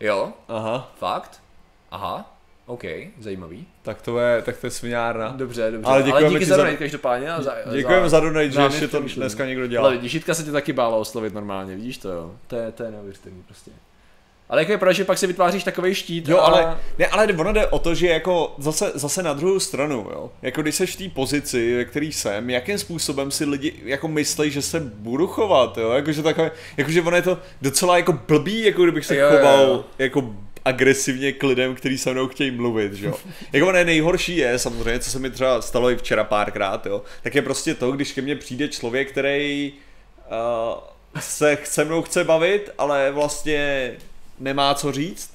Jo. Aha. Fakt? Aha. OK, zajímavý. Tak to je, tak to je sviňárna. Dobře, dobře. Ale, děkujeme Ale díky za donate každopádně. A za, děkujeme za, za donate, že ještě to dneska někdo dělá. Ale Dišitka se tě taky bála oslovit normálně, vidíš to jo? To je, to je neuvěřitelný prostě. Ale jako je pravda, že pak si vytváříš takový štít. Jo, a... ale, ne, ale ono jde o to, že jako zase, zase na druhou stranu, jo. Jako když seš v té pozici, ve který jsem, jakým způsobem si lidi jako myslí, že se budu chovat, jo. Jakože takové, jakože ono je to docela jako blbý, jako kdybych se jo, choval jo, jo. jako agresivně k lidem, kteří se mnou chtějí mluvit, jo. Jako ne, nejhorší je samozřejmě, co se mi třeba stalo i včera párkrát, jo, tak je prostě to, když ke mně přijde člověk, který uh, se se mnou chce bavit, ale vlastně nemá co říct.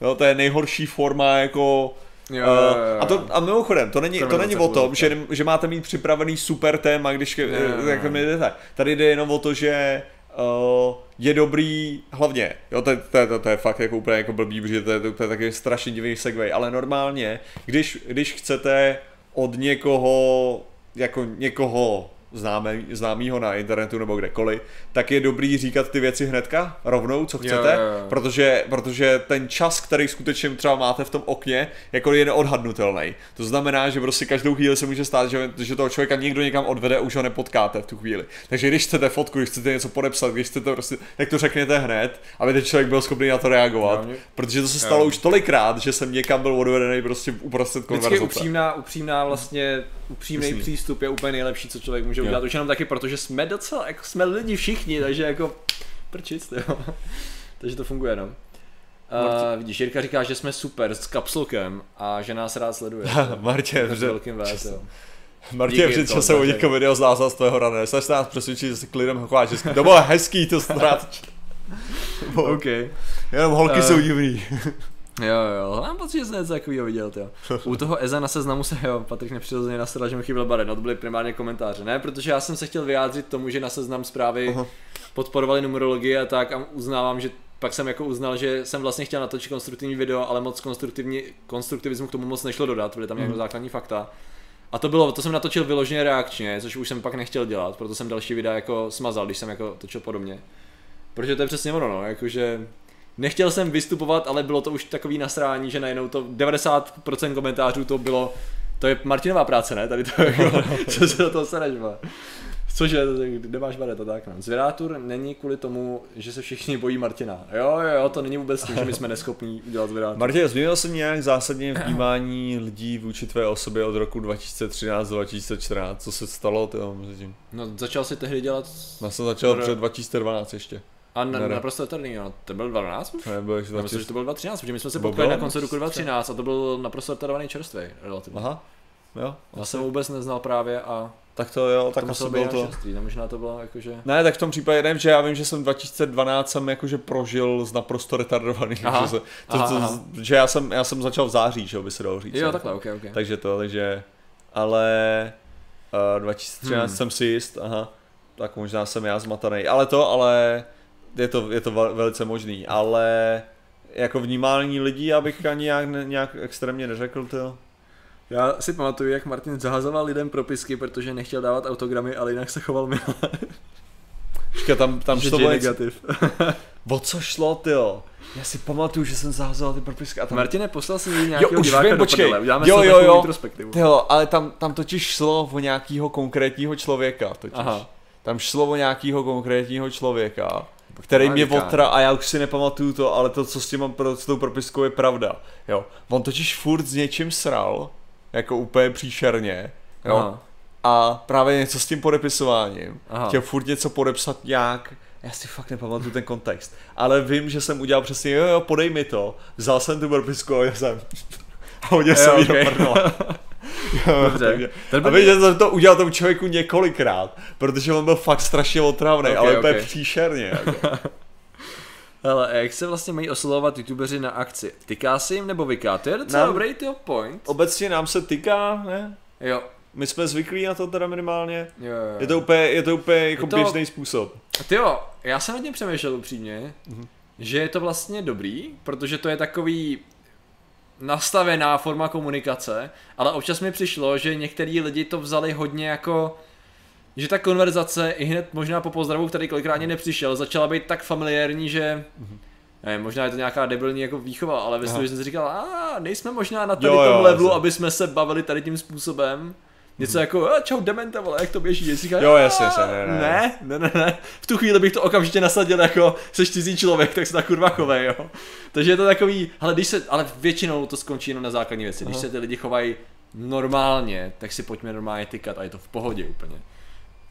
Jo, to je nejhorší forma jako Jo, jo, jo. A, to, a mimochodem, to není, to, to není o tom, že, že máte mít připravený super téma, když jo, jo, jak mi jdete. Tady jde jenom o to, že uh, je dobrý, hlavně, jo, to, to, to, to je fakt jako úplně jako blbý, protože to je, to, to je taky strašně divný segway, ale normálně, když, když chcete od někoho, jako někoho známe, známýho na internetu nebo kdekoliv, tak je dobrý říkat ty věci hnedka, rovnou, co chcete, jo, jo, jo. Protože, protože ten čas, který skutečně třeba máte v tom okně, jako je neodhadnutelný. To znamená, že prostě každou chvíli se může stát, že, že toho člověka někdo někam odvede a už ho nepotkáte v tu chvíli. Takže když chcete fotku, když chcete něco podepsat, když chcete prostě, tak to řekněte hned, aby ten člověk byl schopný na to reagovat. Jo, protože to se stalo jo. už tolikrát, že jsem někam byl odvedený prostě uprostřed konverzace. upřímná, upřímná vlastně upřímný přístup je úplně nejlepší, co člověk může udělat. Už jenom taky, protože jsme docela, jako jsme lidi všichni, takže jako prčit, jo. takže to funguje, no. Uh, vidíš, Jirka říká, že jsme super s kapslokem a že nás rád sleduje. Martě, s velkým V, jo. Martě, před časem udělal video z nás z tvého rané. Snaž nás přesvědčit, že se k lidem chováš hezky. To bylo hezký, to ztrát. OK. Jenom holky uh, jsou divný. Jo, jo, mám pocit, že jsem něco takového viděl, jo. U toho Eza na seznamu se, jo, Patrik nepřirozeně nasral, že mi chyběl bare, no to byly primárně komentáře, ne, protože já jsem se chtěl vyjádřit tomu, že na seznam zprávy uh-huh. podporovali numerologii a tak a uznávám, že pak jsem jako uznal, že jsem vlastně chtěl natočit konstruktivní video, ale moc konstruktivní, konstruktivismu k tomu moc nešlo dodat, byly tam nějaké uh-huh. základní fakta. A to bylo, to jsem natočil vyloženě reakčně, což už jsem pak nechtěl dělat, proto jsem další videa jako smazal, když jsem jako točil podobně. Protože to je přesně ono, no, jakože nechtěl jsem vystupovat, ale bylo to už takový nasrání, že najednou to 90% komentářů to bylo, to je Martinová práce, ne? Tady to jako, co se do toho sereš, Cože, kde máš baret a tak. No. Zvědátur není kvůli tomu, že se všichni bojí Martina. Jo, jo, to není vůbec tím, že my jsme neschopní udělat zvědátur. Martin, změnil se nějak zásadně vnímání lidí vůči tvé osobě od roku 2013-2014? Co se stalo mezi tím? No, začal si tehdy dělat... Já jsem začal před 2012 ještě. A na, naprosto eterný, jo. To byl 12 už? Ne, byl ještě 20... Myslím, že to byl 2013, protože my jsme se potkali na konci roku 2013 a to byl naprosto eterovaný čerstvý relativně. Aha. Jo, já jsem vůbec neznal právě a tak to jo, tak to asi bylo to. Šestý, no možná to bylo jakože... Ne, tak v tom případě nevím, že já vím, že jsem 2012 jsem jakože prožil z naprosto retardovaný, aha, že, se, to, aha, to, aha. že já jsem, já jsem začal v září, že by se dalo říct. Jo, takhle, ok, ok. Takže to, takže, ale uh, 2013 hmm. jsem si jist, aha, tak možná jsem já zmataný, ale to, ale je to, je to velice možný, ale jako vnímání lidí, abych ani nějak, nějak extrémně neřekl, to. Já si pamatuju, jak Martin zahazoval lidem propisky, protože nechtěl dávat autogramy, ale jinak se choval milé. Počkej, tam, tam šlo negativ. o co šlo, tyjo? Já si pamatuju, že jsem zahazoval ty propisky a tam... Martine, poslal si nějakého jo, už diváka vím, do počkej. prdele. Uděláme jo, jo, jo. retrospektivu. Tyjo, ale tam, tam totiž šlo o nějakého konkrétního člověka, totiž. Aha. Tam šlo o nějakého konkrétního člověka který mě otra a já už si nepamatuju to, ale to, co s tím mám pro, s tou propiskou je pravda. Jo. On totiž furt s něčím sral, jako úplně příšerně, jo. Aha. A právě něco s tím podepisováním. Aha. Chtěl furt něco podepsat nějak, já si fakt nepamatuju ten kontext, ale vím, že jsem udělal přesně, jo, jo, podej mi to, vzal jsem tu propisku a jsem a hodil jsem okay. ji do Dobře. A víš, že jsem to udělal tomu člověku několikrát, protože on byl fakt strašně otravný, okay, ale úplně okay. příšerně. Jako. Hele, jak se vlastně mají oslovovat youtubeři na akci? Tyká se jim nebo vyká? To je docela nám, dobrý tyjo, point. Obecně nám se tyká, ne? Jo. My jsme zvyklí na to teda minimálně. Jo, jo. Je to úplně, je to úplně jako to, běžný způsob. Ty jo, já jsem tím přemýšlel upřímně, mm-hmm. že je to vlastně dobrý, protože to je takový nastavená forma komunikace, ale občas mi přišlo, že některý lidi to vzali hodně jako že ta konverzace i hned možná po pozdravu, který kolikrát ani nepřišel, začala být tak familiární, že mm-hmm. Ne, možná je to nějaká debilní jako výchova, ale ve jsem si říkal, a nejsme možná na tady jo, tom jo, levelu, aby jsme se bavili tady tím způsobem. Něco jako, a čau demente, vole, jak to běží, říká, jo, jasně, jasně, ne ne. ne, ne, ne, ne, v tu chvíli bych to okamžitě nasadil jako, se cizí člověk, tak se tak kurva chovej, jo. Takže je to takový, ale když se, ale většinou to skončí jenom na základní věci, když Aha. se ty lidi chovají normálně, tak si pojďme normálně tykat a je to v pohodě úplně.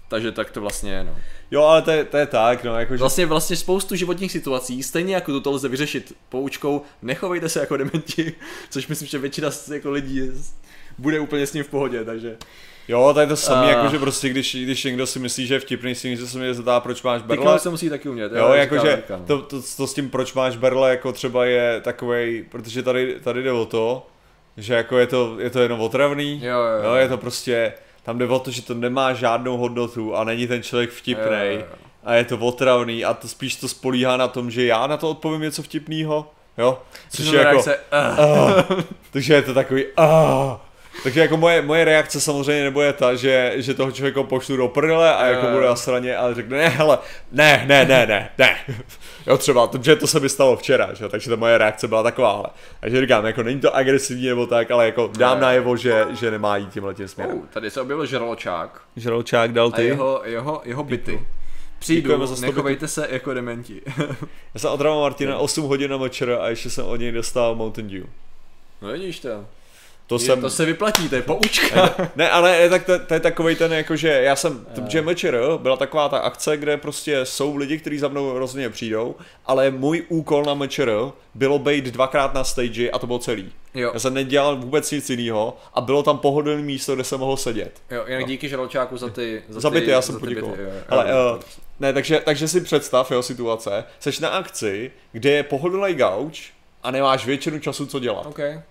Takže tak to vlastně je, no. Jo, ale to je, to je tak, no, jako, že... Vlastně, vlastně spoustu životních situací, stejně jako toto lze vyřešit poučkou, nechovejte se jako dementi, což myslím, že většina jako lidí bude úplně s ním v pohodě, takže... Jo, to je to samé, uh, jako že prostě když, když někdo si myslí, že je vtipný, si něco se mě zeptá, proč máš berle. Ty se musí taky umět. Jo, jakože no. to, to, to, s tím, proč máš berle, jako třeba je takovej, protože tady, tady jde o to, že jako je to, je to jenom otravný, jo, jo, jo. jo, je to prostě, tam jde o to, že to nemá žádnou hodnotu a není ten člověk vtipný a je to otravný a to spíš to spolíhá na tom, že já na to odpovím něco vtipného, jo, což je jako, se, uh. Uh, takže je to takový, uh, takže jako moje, moje reakce samozřejmě nebude ta, že, že toho člověka pošlu do prdele a jako bude na straně, ale řekne, ne, hele, ne, ne, ne, ne, ne. Jo, třeba, že to se mi stalo včera, že? takže ta moje reakce byla taková, ale. Takže říkám, jako není to agresivní nebo tak, ale jako dám najevo, že, že nemá jít tímhle tím směrem. Oh, tady se objevil žraločák. Žraločák dal ty. A jeho, jeho, jeho byty. Přijdu, nechovejte se jako dementi. Já jsem odraval Martina 8 hodin na močer a ještě jsem od něj dostal Mountain Dew. No vidíš to. To, je, jsem... to se vyplatí, to je poučka. ne, ale tak to, to je takový ten, jako že já jsem, že MČR byla taková ta akce, kde prostě jsou lidi, kteří za mnou hrozně přijdou, ale můj úkol na MČR bylo být dvakrát na stage a to bylo celý. Jo. Já jsem nedělal vůbec nic jiného a bylo tam pohodlné místo, kde jsem mohl sedět. Jo, jen no. díky Žraločáku za ty... Za, za byty, já jsem poděkoval. Ale, uh, ne, takže, takže si představ, jo, situace, seš na akci, kde je pohodlný gauč a nemáš většinu času co dělat. Okay.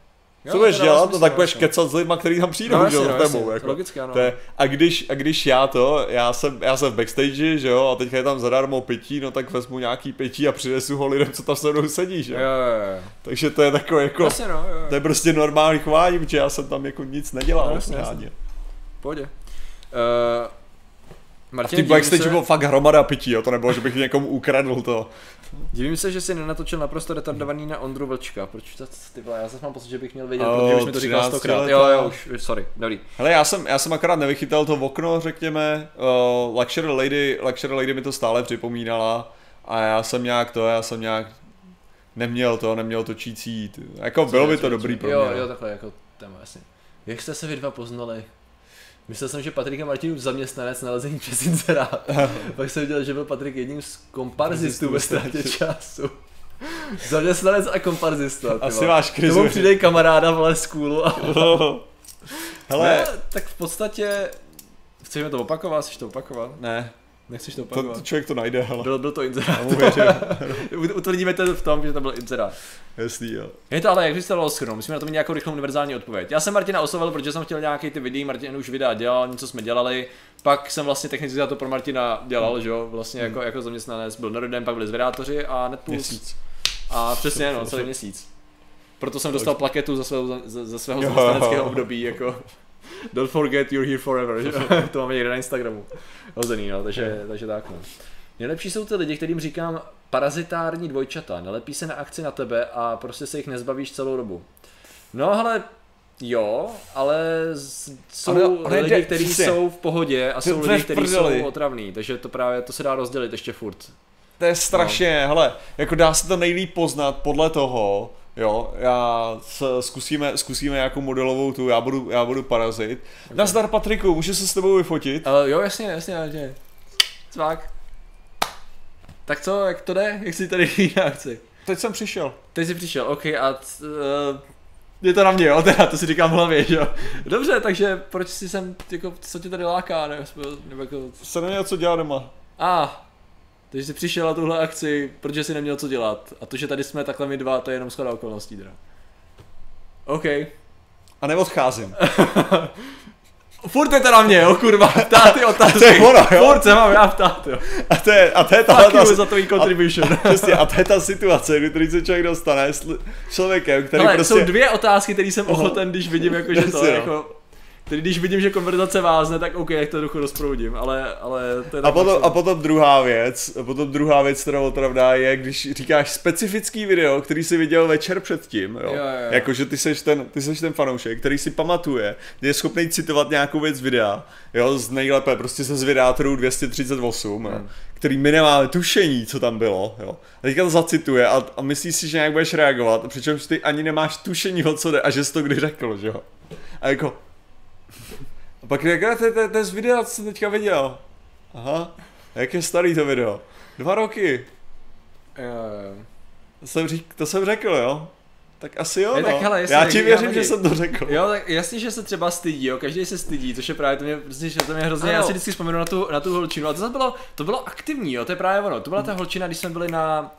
Jo, Co budeš dělat, no tak budeš kecat s lidma, kteří tam přijdou, no, že jo, no, tebou, jako. Logicky, ano. To je, a, když, a když já to, já jsem, já jsem v backstage, že jo, a teďka je tam zadarmo pití, no tak vezmu nějaký pití a přinesu ho lidem, co tam se mnou sedí, že jo. jo, jo. Takže to je takové jako, jasně, no, jo. to je prostě normální chování, protože já jsem tam jako nic nedělal no, jasně, jasně. Pohodě. Uh, Martin, a v backstage se... bylo fakt hromada pití, jo, to nebylo, že bych někomu ukradl to. Divím se, že jsi nenatočil naprosto retardovaný na Ondru Vlčka, proč to, ty vole, já zase mám pocit, že bych měl vědět, oh, protože už mi to říkal stokrát. Jo, jo, už, sorry, dobrý. Hele, já jsem, já jsem akorát nevychytal to v okno, řekněme, uh, Luxury Lady, Luxury Lady mi to stále připomínala a já jsem nějak to, já jsem nějak neměl to, neměl točící, jako Co bylo by to dobrý pro mě. Jo, no. jo, takhle, jako téma, jasně. Jak jste se vy dva poznali? Myslel jsem, že Patrik je Martinův zaměstnanec nalezení přes inzerát. Pak jsem viděl, že byl Patrik jedním z komparzistů ve ztrátě času. Zaměstnanec a komparzista. Asi máš krizi. Tomu přidej kamaráda v skůlu. A... Hele. Tak v podstatě... Chceme to opakovat? Chceš to opakovat? Ne. Nechceš to opakovat? To, to člověk to najde, ale... Byl, byl to inzerát. Utvrdíme to v tom, že to byl inzerát. Jasný, jo. Je to ale, jak jsi to dalo schrnout, musíme na to mít nějakou rychlou univerzální odpověď. Já jsem Martina oslovil, protože jsem chtěl nějaký ty videa, Martin už videa dělal, něco jsme dělali, pak jsem vlastně technicky za to pro Martina dělal, hmm. že jo, vlastně jako, jako zaměstnanec, byl Nordem, pak byli zvědátoři a Netpuls. Měsíc. A přesně, no, celý měsíc. Proto jsem dostal plaketu za svého, za, za svého zaměstnaneckého období, jako Don't forget you're here forever, to máme někde na Instagramu hozený, no, takže, takže tak, no. Nejlepší jsou ty lidi, kterým říkám parazitární dvojčata, nelepí se na akci na tebe a prostě se jich nezbavíš celou dobu. No ale jo, ale jsou ale, ale lidi, kteří jsou v pohodě a jsou lidi, kteří jsou otravní, takže to právě to se dá rozdělit ještě furt. To je strašně, no. hele, jako dá se to nejlíp poznat podle toho, Jo, já zkusíme, zkusíme nějakou modelovou tu, já budu, já budu parazit. Okay. Nazdar Patriku, můžu se s tebou vyfotit? Uh, jo, jasně, jasně, jasně. Cvák. Tak co, jak to jde? Jak jsi tady na akci? Teď jsem přišel. Teď jsi přišel, ok, a t, uh, je to na mě, jo, teda, to si říkám v hlavě, jo. Dobře, takže proč si sem, jako, co tě tady láká, ne? Nebo jako... Se neměl co dělat doma. A, ah, takže jsi přišel na tuhle akci, protože jsi neměl co dělat. A to, že tady jsme takhle my dva, to je jenom schoda okolností teda. OK. A neodcházím. Furt je to na mě, jo, kurva, ptát ty otázky. to je ono, jo. Furt se mám já ptát, jo. A to je, a to je ta, ta, za tvůj contribution. A, přesně, a to je ta situace, kdy se člověk dostane s člověkem, který Hele, prostě... jsou dvě otázky, které jsem ochoten, když vidím, jako, že to, je jako, Tedy když vidím, že konverzace vázne, tak OK, jak to duchu rozproudím, ale, ale to je a potom, a potom druhá věc, a potom druhá věc, která opravdu je, když říkáš specifický video, který si viděl večer předtím, jo, jo, jo. jako že ty seš, ten, ty seš ten fanoušek, který si pamatuje, je schopný citovat nějakou věc videa, jo, z nejlépe prostě ze zvědátorů 238, hmm. jo, který my nemáme tušení, co tam bylo, jo. A teďka to zacituje a, a myslíš si, že nějak budeš reagovat, přičemž ty ani nemáš tušení, o co jde a že jsi to kdy řekl, že jo. A jako, pak řekl, to, to, to je z videa, co jsem teďka viděl. Aha, jak je starý to video? Dva roky. Jo, jo. To jsem, řík, to jsem řekl, jo? Tak asi jo, je, no. tak, hele, Já ti věřím, že jsem to řekl. Jo, tak jasně, že se třeba stydí, jo, každý se stydí, což je právě to mě, prostě, že to mě hrozně, ano. já si vždycky vzpomenu na tu, na tu holčinu, a to bylo, to bylo aktivní, jo, to je právě ono, to byla ta holčina, když jsme byli na,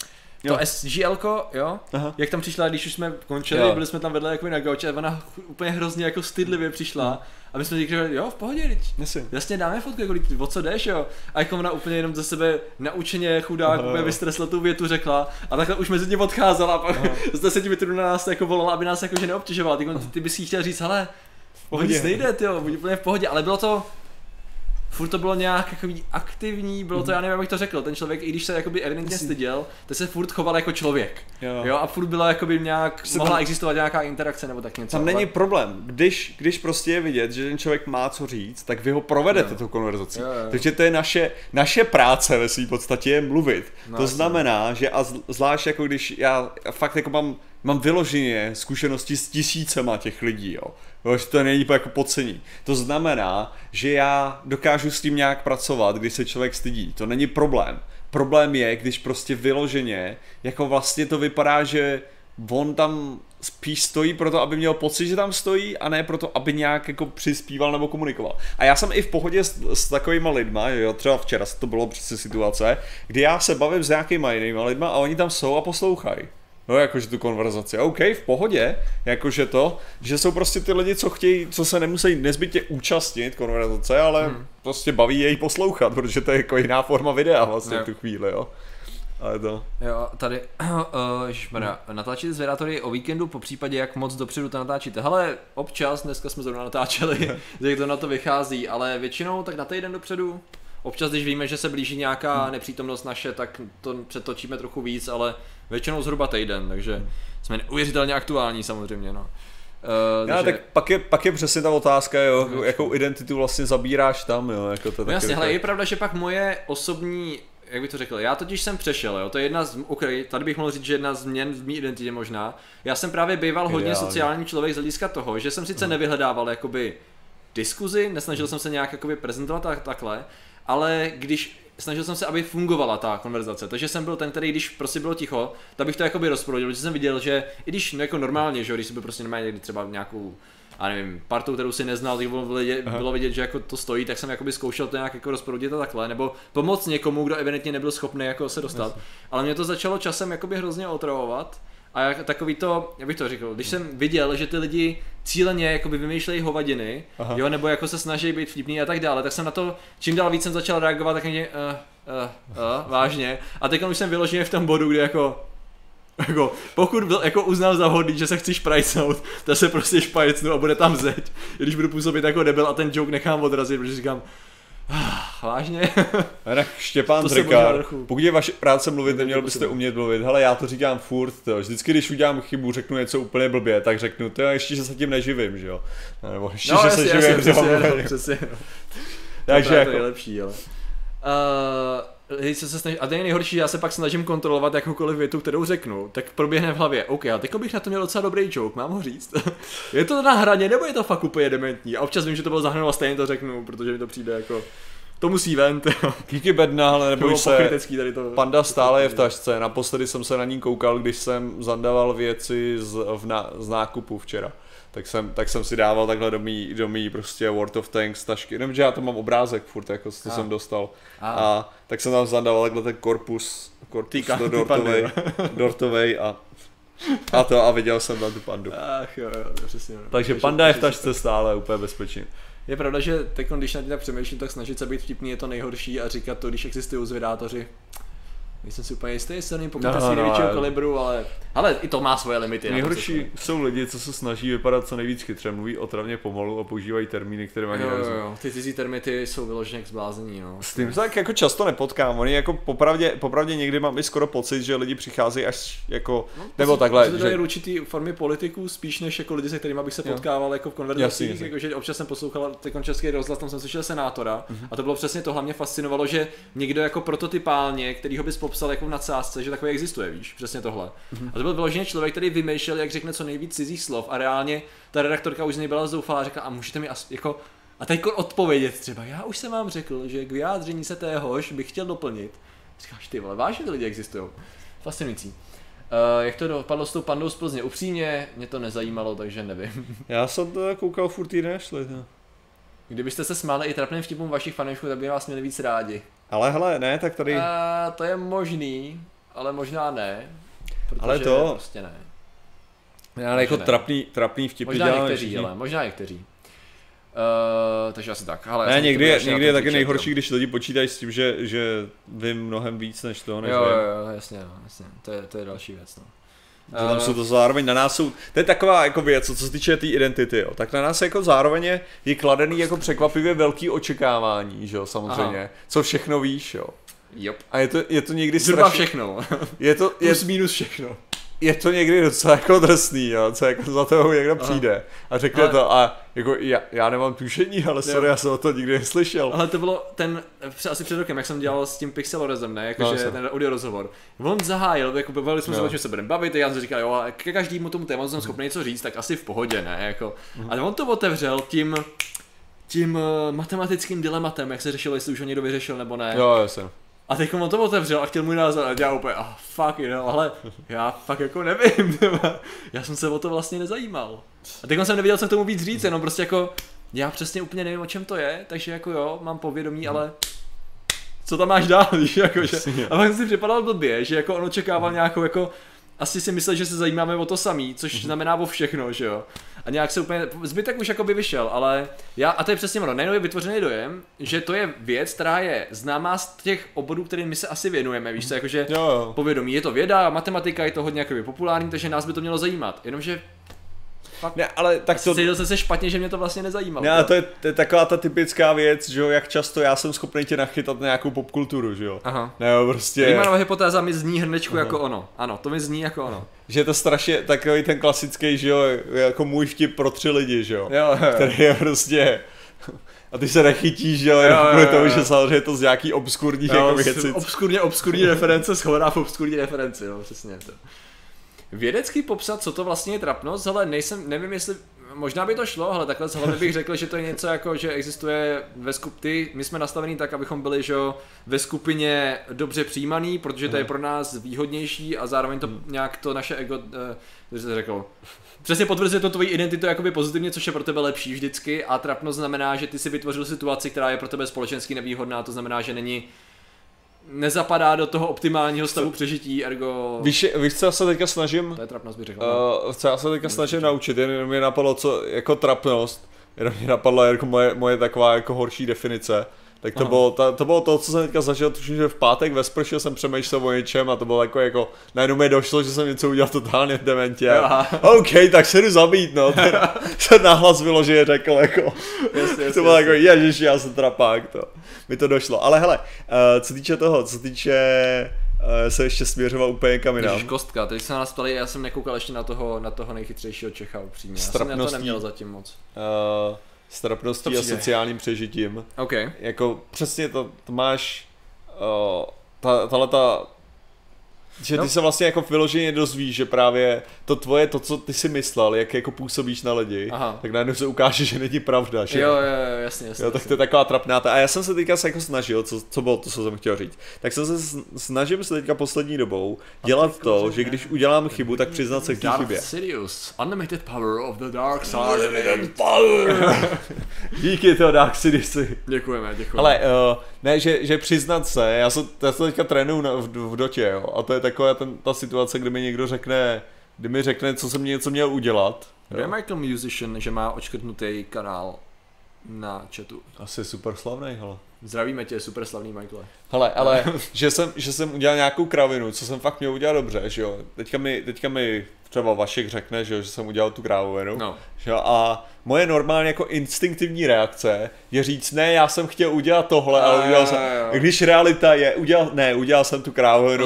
to SGL, jo? Aha. Jak tam přišla, když už jsme končili, jo. byli jsme tam vedle jako na gauči a ona úplně hrozně jako stydlivě přišla. Hmm. A my jsme říkali, jo, v pohodě, teď. Jasně. Jasně dáme fotku, jako o co jdeš, jo. A jako ona úplně jenom ze sebe naučeně chudá, úplně vystresla tu větu, řekla. A takhle už mezi ním odcházela a pak z deseti metrů na nás jako volala, aby nás jakože neobtěžovala. Ty, ty bys jí chtěl říct, hele, nic nejde, jo, úplně v pohodě, ale bylo to, furt to bylo nějak jakoby aktivní, bylo to, já nevím, jak bych to řekl, ten člověk, i když se jakoby evidentně styděl, tak se furt choval jako člověk. Jo. jo a furt byla jakoby nějak, se mohla tam, existovat nějaká interakce nebo tak něco. Tam ale... není problém, když, když prostě je vidět, že ten člověk má co říct, tak vy ho provedete jo. tu konverzaci. Jo, jo. Takže to je naše, naše práce ve své podstatě je mluvit. No, to znamená, že a zvlášť jako když já fakt jako mám, mám vyloženě zkušenosti s tisícema těch lidí, jo že to není jako podcení. To znamená, že já dokážu s tím nějak pracovat, když se člověk stydí. To není problém. Problém je, když prostě vyloženě, jako vlastně to vypadá, že on tam spíš stojí proto, aby měl pocit, že tam stojí a ne proto, aby nějak jako přispíval nebo komunikoval. A já jsem i v pohodě s, s takovýma lidma, jo, třeba včera to bylo přesně situace, kdy já se bavím s nějakýma jinýma lidma a oni tam jsou a poslouchají. No, jakože tu konverzaci. OK, v pohodě, jakože to, že jsou prostě ty lidi, co chtějí, co se nemusí nezbytně účastnit konverzace, ale hmm. prostě baví jej poslouchat, protože to je jako jiná forma videa vlastně jo. v tu chvíli, jo. Ale to. Jo, tady, uh, hmm. natáčíte zvědátory o víkendu, po případě jak moc dopředu to natáčíte. Hele, občas, dneska jsme zrovna natáčeli, jak to na to vychází, ale většinou tak na týden dopředu, Občas, když víme, že se blíží nějaká hmm. nepřítomnost naše, tak to přetočíme trochu víc, ale většinou zhruba týden, takže jsme neuvěřitelně aktuální samozřejmě. No. Uh, Já, takže... tak pak je, pak je přesně ta otázka, jo, no, jakou identitu vlastně zabíráš tam, jo, jako to no jasně, hele, je pravda, že pak moje osobní jak bych to řekl, já totiž jsem přešel, jo, to je jedna z, ok, tady bych mohl říct, že jedna z změn v mý identitě možná. Já jsem právě býval hodně Ideálně. sociální člověk z hlediska toho, že jsem sice hmm. nevyhledával jakoby diskuzi, nesnažil jsem se nějak jakoby prezentovat tak, takhle, ale když snažil jsem se, aby fungovala ta konverzace. Takže jsem byl ten, který když prostě bylo ticho, tak bych to jakoby rozprodil, protože jsem viděl, že i když no jako normálně, že když byl prostě normálně někdy třeba nějakou a nevím, partu, kterou si neznal, když bylo vidět, bylo vidět, že jako to stojí, tak jsem jakoby zkoušel to nějak jako rozproudit a takhle, nebo pomoct někomu, kdo evidentně nebyl schopný jako se dostat. Ale mě to začalo časem jakoby hrozně otravovat a jak, takový to, jak bych to řekl, když jsem viděl, že ty lidi cíleně jakoby vymýšlejí hovadiny, Aha. jo, nebo jako se snaží být vtipný a tak dále, tak jsem na to čím dál víc jsem začal reagovat, tak mě, uh, uh, uh, vážně. A teď už jsem vyloženě v tom bodu, kde jako, jako, pokud byl, jako uznal za hodný, že se chci šprajcnout, tak se prostě šprajcnu a bude tam zeď. Když budu působit jako debil a ten joke nechám odrazit, protože říkám, vážně? Tak Štěpán to říká, pokud je vaše práce mluvit, neměl byste umět mluvit. Hele, já to říkám furt, to. vždycky, když udělám chybu, řeknu něco úplně blbě, tak řeknu, to ještě, že se tím neživím, že jo? Nebo ještě, no, že jasně, se živím, jasně, přesně, přesně, no. Takže jako... to je lepší, ale... Uh, se se a to je nejhorší, já se pak snažím kontrolovat jakoukoliv větu, kterou řeknu, tak proběhne v hlavě, OK, a teď bych na to měl docela dobrý joke, mám ho říct. je to na hraně, nebo je to fakt úplně dementní? A občas vím, že to bylo zahrnulo a stejně to řeknu, protože mi to přijde jako to musí ven, Díky bedna, ale neboj se, tady to, panda stále je v tašce, naposledy jsem se na ní koukal, když jsem zandaval věci z, v na, z nákupu včera tak jsem, tak jsem si dával takhle do mý, do mý prostě World of Tanks tašky, jenom že já to mám obrázek furt, jako to a. jsem dostal. A. a. tak jsem tam zadával takhle ten korpus, korpus Týka, do dortovej, dortovej a a to a viděl jsem tam tu pandu. Ach jo, jo, přesně. No. Takže panda je v tašce stále úplně bezpečně. Je pravda, že teď, když na tím tak přemýšlím, tak snažit se být vtipný je to nejhorší a říkat to, když existují zvědátoři, Nejsem si úplně jistý, jestli není pokud no, no, největšího no, kalibru, ale, ale i to má svoje limity. Nejhorší jsou lidi, co se snaží vypadat co nejvíc chytře, mluví otravně pomalu a používají termíny, které mají jo, jo, jo. Ty cizí termíny jsou vyloženě k zblázení. No. S tím se tak jako často nepotkám. Oni jako popravdě, popravdě někdy mám i skoro pocit, že lidi přicházejí až jako, no, nebo si, takhle. Že to je určitý formy politiků spíš než jako lidi, se kterými bych se potkával jo. jako v konverzacích. Jako, že občas jsem poslouchal teď český rozhlas, tam jsem slyšel senátora mm-hmm. a to bylo přesně to, hlavně fascinovalo, že někdo jako prototypálně, který ho bys popsal jako v nadsázce, že takový existuje, víš, přesně tohle. Mm-hmm. A to byl vyloženě člověk, který vymýšlel, jak řekne co nejvíc cizích slov a reálně ta redaktorka už z něj byla zoufalá a řekla, a můžete mi as, jako, a teď odpovědět třeba, já už jsem vám řekl, že k vyjádření se téhož bych chtěl doplnit. Říkáš, ty vole, vážně ty lidi existují. Fascinující. Uh, jak to dopadlo s tou pandou z Plzně? Upřímně, mě to nezajímalo, takže nevím. Já jsem to koukal furt jiné nešli. No. Kdybyste se smáli i trapným vtipům vašich fanoušků, tak by vás měli víc rádi. Ale hele, ne, tak tady... Uh, to je možný, ale možná ne. Ale to... Prostě ne. Já ale jako ne. trapný, trapný vtipy Možná někteří, všichni. ale možná někteří. Uh, takže asi tak. Ale ne, někdy, je, někdy je taky nejhorší, když lidi počítají s tím, že, že vím mnohem víc než to, než jo, jo, jo, jasně, jasně. To je, to je další věc. No. Že tam jsou to zároveň na nás jsou, to je taková jako věc, co se týče té tý identity, jo. tak na nás jako zároveň je, je kladený jako překvapivě velký očekávání, že jo, samozřejmě, Aha. co všechno víš, jo. Yep. A je to, je to někdy strašně... všechno. je to, je, Plus minus všechno je to někdy docela jako drsný, jo, co jako za toho někdo Aha. přijde a řekne ale... to a jako já, já nemám tušení, ale sorry, jo. já jsem o to nikdy neslyšel. Ale to bylo ten, asi před rokem, jak jsem dělal s tím Pixelorezem, ne, jakože no, ten audio rozhovor. On zahájil, jako bavili jsme se, o čem se budeme bavit, a já jsem říkal, jo, a ke každému tomu tématu jsem schopný něco říct, tak asi v pohodě, ne, jako. Mhm. A on to otevřel tím, tím uh, matematickým dilematem, jak se řešilo, jestli už ho někdo vyřešil nebo ne. Jo, jasně. A teď on to otevřel a chtěl můj názor a já úplně, ah, oh, fuck, you know, ale já fakt jako nevím, já jsem se o to vlastně nezajímal. A teď jsem nevěděl, co k tomu víc říct, jenom prostě jako, já přesně úplně nevím, o čem to je, takže jako jo, mám povědomí, ale co tam máš dál, víš, jako, že, a pak jsem si připadal blbě, že jako on očekával nějakou jako asi si myslel, že se zajímáme o to samý, což mm-hmm. znamená o všechno, že jo. A nějak se úplně, zbytek už jako by vyšel, ale já, a to je přesně ono, najednou je vytvořený dojem, že to je věc, která je známá z těch oborů, kterým my se asi věnujeme, víš co, jakože jo, jo. povědomí, je to věda, matematika, je to hodně jakoby populární, takže nás by to mělo zajímat, jenomže fakt. Ne, ale tak to... Cítil jsem se špatně, že mě to vlastně nezajímalo. Ne, to je, to je, taková ta typická věc, že jo, jak často já jsem schopný tě nachytat na nějakou popkulturu, že jo. Aha. Ne, jo, prostě... Riemanova hypotéza mi zní hrnečku Aha. jako ono. Ano, to mi zní jako ono. Že je to strašně takový ten klasický, že jo, jako můj vtip pro tři lidi, že jo. jo, jo. Který je prostě a ty se nechytíš, že jo, jo, kvůli tomu, že samozřejmě je to z nějaký obskurní jo, jako věci. Obskurně, obskurní reference schovaná v obskurní referenci, jo, přesně to. Vědecky popsat, co to vlastně je trapnost, ale nejsem, nevím jestli, možná by to šlo, ale takhle z hlavy bych řekl, že to je něco jako, že existuje ve skupině, my jsme nastavení tak, abychom byli, že ve skupině dobře přijímaný, protože to je pro nás výhodnější a zároveň to hmm. nějak to naše ego, eh, jsi řekl, přesně potvrzuje to tvoji identitu jakoby pozitivně, což je pro tebe lepší vždycky. A trapnost znamená, že ty si vytvořil situaci, která je pro tebe společensky nevýhodná, to znamená, že není nezapadá do toho optimálního stavu přežití, ergo... Víš, víš co já se teďka snažím... To je trapnost, bych řekl. Uh, co já se teďka snažím naučit, jen mě napadlo, co jako trapnost, jenom mě napadla jako moje, moje taková jako horší definice. Tak to bylo, to, to bylo to, co jsem teďka zažil, tuším, že v pátek ve sprše jsem přemýšlel o něčem a to bylo jako, jako najednou mi došlo, že jsem něco udělal totálně v dementě. Aha. OK, tak se jdu zabít, no. se nahlas vyloženě řekl, jako. Jasně, jasně, to bylo jasně. jako, ježiš, já jsem trapák, to. Mi to došlo. Ale hele, uh, co týče toho, co týče uh, se ještě směřoval úplně kam jinam. kostka, teď se nás ptali, já jsem nekoukal ještě na toho, na toho nejchytřejšího Čecha upřímně. Já jsem na to neměl zatím moc. Uh, strapností a sociálním přežitím. OK. Jako přesně to, to máš, uh, ta, tahle ta že ty no. se vlastně jako vyloženě dozvíš, že právě to tvoje, to, co ty si myslel, jak jako působíš na lidi, Aha. tak najednou se ukáže, že není pravda. Že? Jo, jo, jo, jasně, jasně. Jo, tak to je taková trapná. A já jsem se teďka se jako snažil, co, co bylo to, co jsem chtěl říct. Tak jsem se snažím se teďka poslední dobou dělat to, že když udělám chybu, tak přiznat se k té chybě. Sirius, unlimited power of the dark side. Unlimited power. Díky to Dark Siriusy. Děkujeme, děkujeme. Ale uh, ne, že, že přiznat se, já se, já se teďka trénuju v, v dotě, jo, a to je taková ten, ta situace, kdy mi někdo řekne, kdy mi řekne, co jsem něco měl udělat. Je Michael Musician, že má očkrtnutý kanál na chatu. Asi super slavný, hele. Zdravíme tě, super slavný Michael. Hele, ale že jsem, že jsem udělal nějakou kravinu, co jsem fakt měl udělat dobře, že jo. Teďka mi, teďka mi třeba Vašek řekne, že, že jsem udělal tu krávovinu. No. Že, a moje normálně jako instinktivní reakce je říct, ne, já jsem chtěl udělat tohle, ale udělal jsem, když realita je, udělal, ne, udělal jsem tu krávovinu.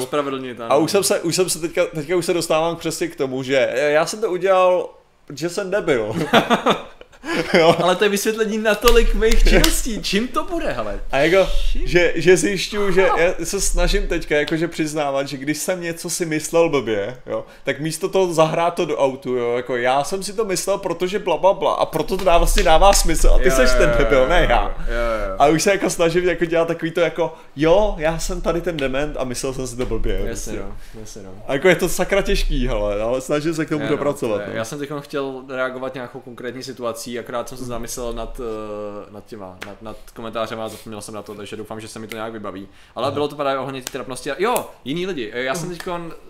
A už jsem se, už jsem se teďka, teďka už se dostávám přesně k tomu, že já jsem to udělal, že jsem debil. jo. Ale to je vysvětlení na tolik mých činností. Čím to bude, hele? A jako, že, že zjišťuju, že já se snažím teďka jakože přiznávat, že když jsem něco si myslel blbě, jo, tak místo toho zahrát to do autu, jo, jako já jsem si to myslel, protože bla, bla, bla a proto to dá vlastně dává smysl a ty jo, seš jo, ten debil, ne já. Jo, jo. A už se jako snažím jako dělat takový to jako, jo, já jsem tady ten dement a myslel jsem si to blbě. Jasně, no, jasně, no. A jako je to sakra těžký, hele, ale snažím se k tomu je, dopracovat. No, no. Já jsem teď chtěl reagovat nějakou konkrétní situací, akorát jsem se zamyslel nad, eh, nad těma, nad, nad komentářem a zapomněl jsem na to, takže doufám, že se mi to nějak vybaví. Ale Aha. bylo to právě ohledně té trapnosti. Jo, jiní lidi. Eh, já jsem teď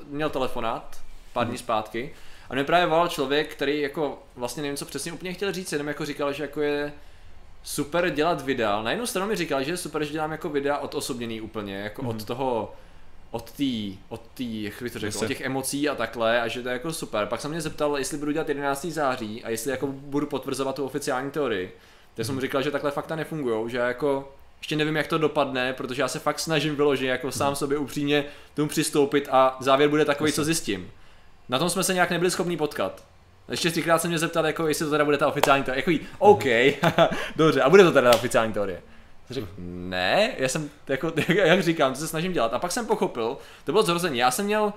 měl telefonát pár dní zpátky a mě právě volal člověk, který jako vlastně nevím, co přesně úplně chtěl říct, jenom jako říkal, že jako je super dělat videa. Na jednu stranu mi říkal, že je super, že dělám jako videa odosobněný úplně, jako mm. od mhm. toho od té, od tý, jak bych to řekl, od těch emocí a takhle a že to je jako super. Pak jsem mě zeptal, jestli budu dělat 11. září a jestli jako budu potvrzovat tu oficiální teorii. Tak jsem mu říkal, že takhle fakta nefungují, že jako ještě nevím, jak to dopadne, protože já se fakt snažím vyložit, jako sám sobě upřímně tomu přistoupit a závěr bude takový, co zjistím. Na tom jsme se nějak nebyli schopni potkat. Ještě třikrát jsem mě zeptal, jako, jestli to teda bude ta oficiální teorie. Jako, OK, dobře, a bude to teda ta oficiální teorie. Řekl, ne, já jsem, jako, jak říkám, to se snažím dělat. A pak jsem pochopil, to bylo zrození, já jsem měl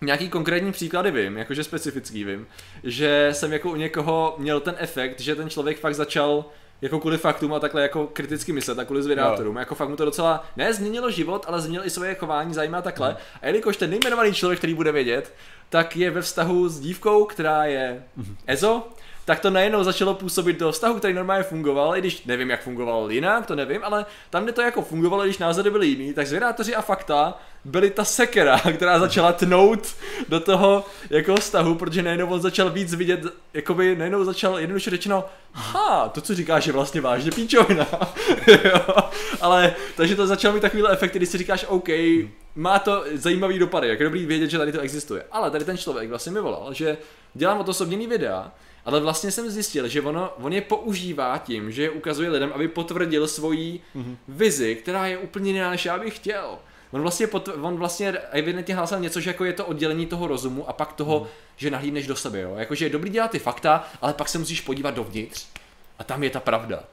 nějaký konkrétní příklady vím, jakože specifický vím, že jsem jako u někoho měl ten efekt, že ten člověk fakt začal jako kvůli faktům a takhle jako kriticky myslet a kvůli zvědátorům. Jako fakt mu to docela ne změnilo život, ale změnil i svoje chování, zajímá takhle. Mm. A jelikož ten nejmenovaný člověk, který bude vědět, tak je ve vztahu s dívkou, která je mm. Ezo, tak to najednou začalo působit do vztahu, který normálně fungoval, i když nevím, jak fungoval jinak, to nevím, ale tam, kde to jako fungovalo, když názory byly jiný, tak zvědátoři a fakta byly ta sekera, která začala tnout do toho jako vztahu, protože najednou on začal víc vidět, jakoby najednou začal jednoduše řečeno, ha, to, co říkáš, je vlastně vážně píčovina. ale, takže to začalo mít takovýhle efekt, když si říkáš, OK, má to zajímavý dopady, jak je dobrý vědět, že tady to existuje. Ale tady ten člověk vlastně mi volal, že dělám o to osobněný videa ale vlastně jsem zjistil, že ono, on je používá tím, že je ukazuje lidem, aby potvrdil svoji mm-hmm. vizi, která je úplně jiná, než já bych chtěl. On vlastně, pot, on vlastně evidentně hlásal něco, že jako je to oddělení toho rozumu a pak toho, mm. že nahlídneš do sebe, jo. Jakože je dobrý dělat ty fakta, ale pak se musíš podívat dovnitř a tam je ta pravda.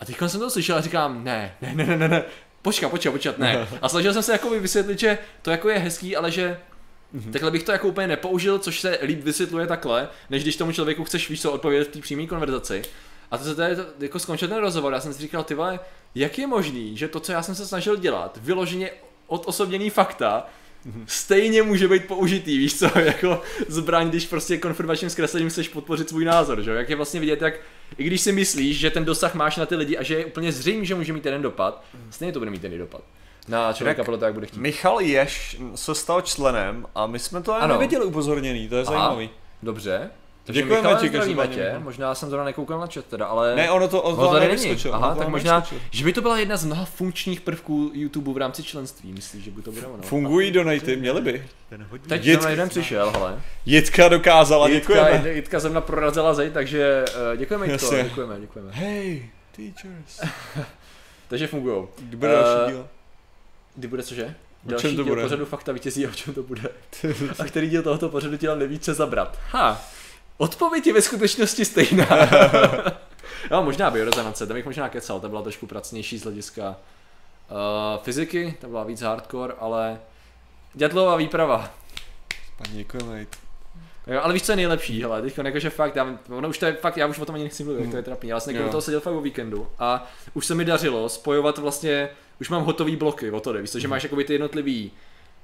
A teď jsem to slyšel a říkám, ne, ne, ne, ne, ne, počkat, počkat, počkat, ne. A snažil jsem se jako vysvětlit, že to jako je hezký, ale že Mm-hmm. Takhle bych to jako úplně nepoužil, což se líp vysvětluje takhle, než když tomu člověku chceš víš co odpovědět v té přímé konverzaci. A to se tady jako skončil ten rozhovor, já jsem si říkal, ty vole, jak je možný, že to, co já jsem se snažil dělat, vyloženě odosobněný fakta, mm-hmm. stejně může být použitý, víš co, jako zbraň, když prostě konfirmačním zkreslením chceš podpořit svůj názor, že Jak je vlastně vidět, jak i když si myslíš, že ten dosah máš na ty lidi a že je úplně zřejmé, že může mít ten dopad, stejně to bude mít ten dopad na člověka podle toho, jak bude chtít. Michal Ješ se stal členem a my jsme to ani neviděli upozorněný, to je Aha, zajímavý. Dobře. Takže Děkujeme Michale, ti, zdravíme tě. Možná jsem zrovna nekoukal na chat teda, ale... Ne, ono to, ono to tady není. Aha, tak možná, vyskočil. že by to byla jedna z mnoha funkčních prvků YouTube v rámci členství, myslíš, že by to bylo ono? Fungují donaty, měly by. Teď Jitka, jeden přišel, hele. Jitka dokázala, Jitka, děkujeme. Jitka ze mnou prorazila zeď, takže uh, děkujeme Jitko, děkujeme, děkujeme. Hey, teachers. takže fungují. Kdy bude další uh, díl? Kdy bude cože? Další čem to díl bude? pořadu fakta vítězí, o čem to bude. a který díl tohoto pořadu ti neví, co zabrat. Ha, odpověď je ve skutečnosti stejná. no, možná biorezonance, tam bych možná kecal, ta byla trošku pracnější z hlediska uh, fyziky, ta byla víc hardcore, ale Dětlová výprava. Paní děkujeme. Jo, ale víš, co je nejlepší, hele, teď jakože fakt, já, ono už to je fakt, já už o tom ani nechci mluvit, mm. to je trapný, já jsem toho seděl fakt o víkendu a už se mi dařilo spojovat vlastně už mám hotový bloky, o to jde, víš, že máš jakoby ty jednotlivý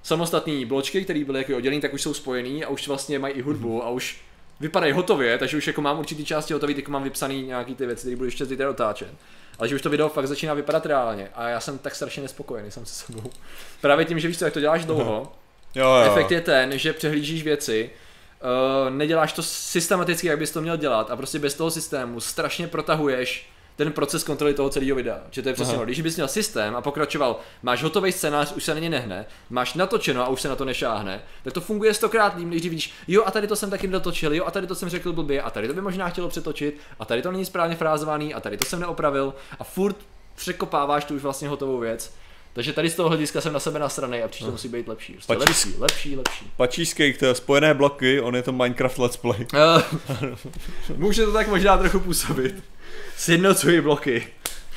samostatný bločky, které byly jako oddělený, tak už jsou spojený a už vlastně mají i hudbu a už vypadají hotově, takže už jako mám určitý části hotový, teď mám vypsaný nějaký ty věci, které budu ještě zítra otáčet. Ale že už to video fakt začíná vypadat reálně a já jsem tak strašně nespokojený jsem se sebou. Právě tím, že víš co, jak to děláš dlouho, jo, jo. efekt je ten, že přehlížíš věci, uh, neděláš to systematicky, jak bys to měl dělat a prostě bez toho systému strašně protahuješ ten proces kontroly toho celého videa. Že to je přesně, když bys měl systém a pokračoval, máš hotový scénář, už se na ně nehne, máš natočeno a už se na to nešáhne, tak to funguje stokrát líp, když vidíš, jo a tady to jsem taky dotočil, jo a tady to jsem řekl blbě a tady to by možná chtělo přetočit a tady to není správně frázovaný a tady to jsem neopravil a furt překopáváš tu už vlastně hotovou věc. Takže tady z toho hlediska jsem na sebe nasranej a příště no. musí být lepší. Prostě lepší, lepší, lepší. Pačískej, to je spojené bloky, on je to Minecraft Let's Play. Může to tak možná trochu působit. Sjednocují bloky.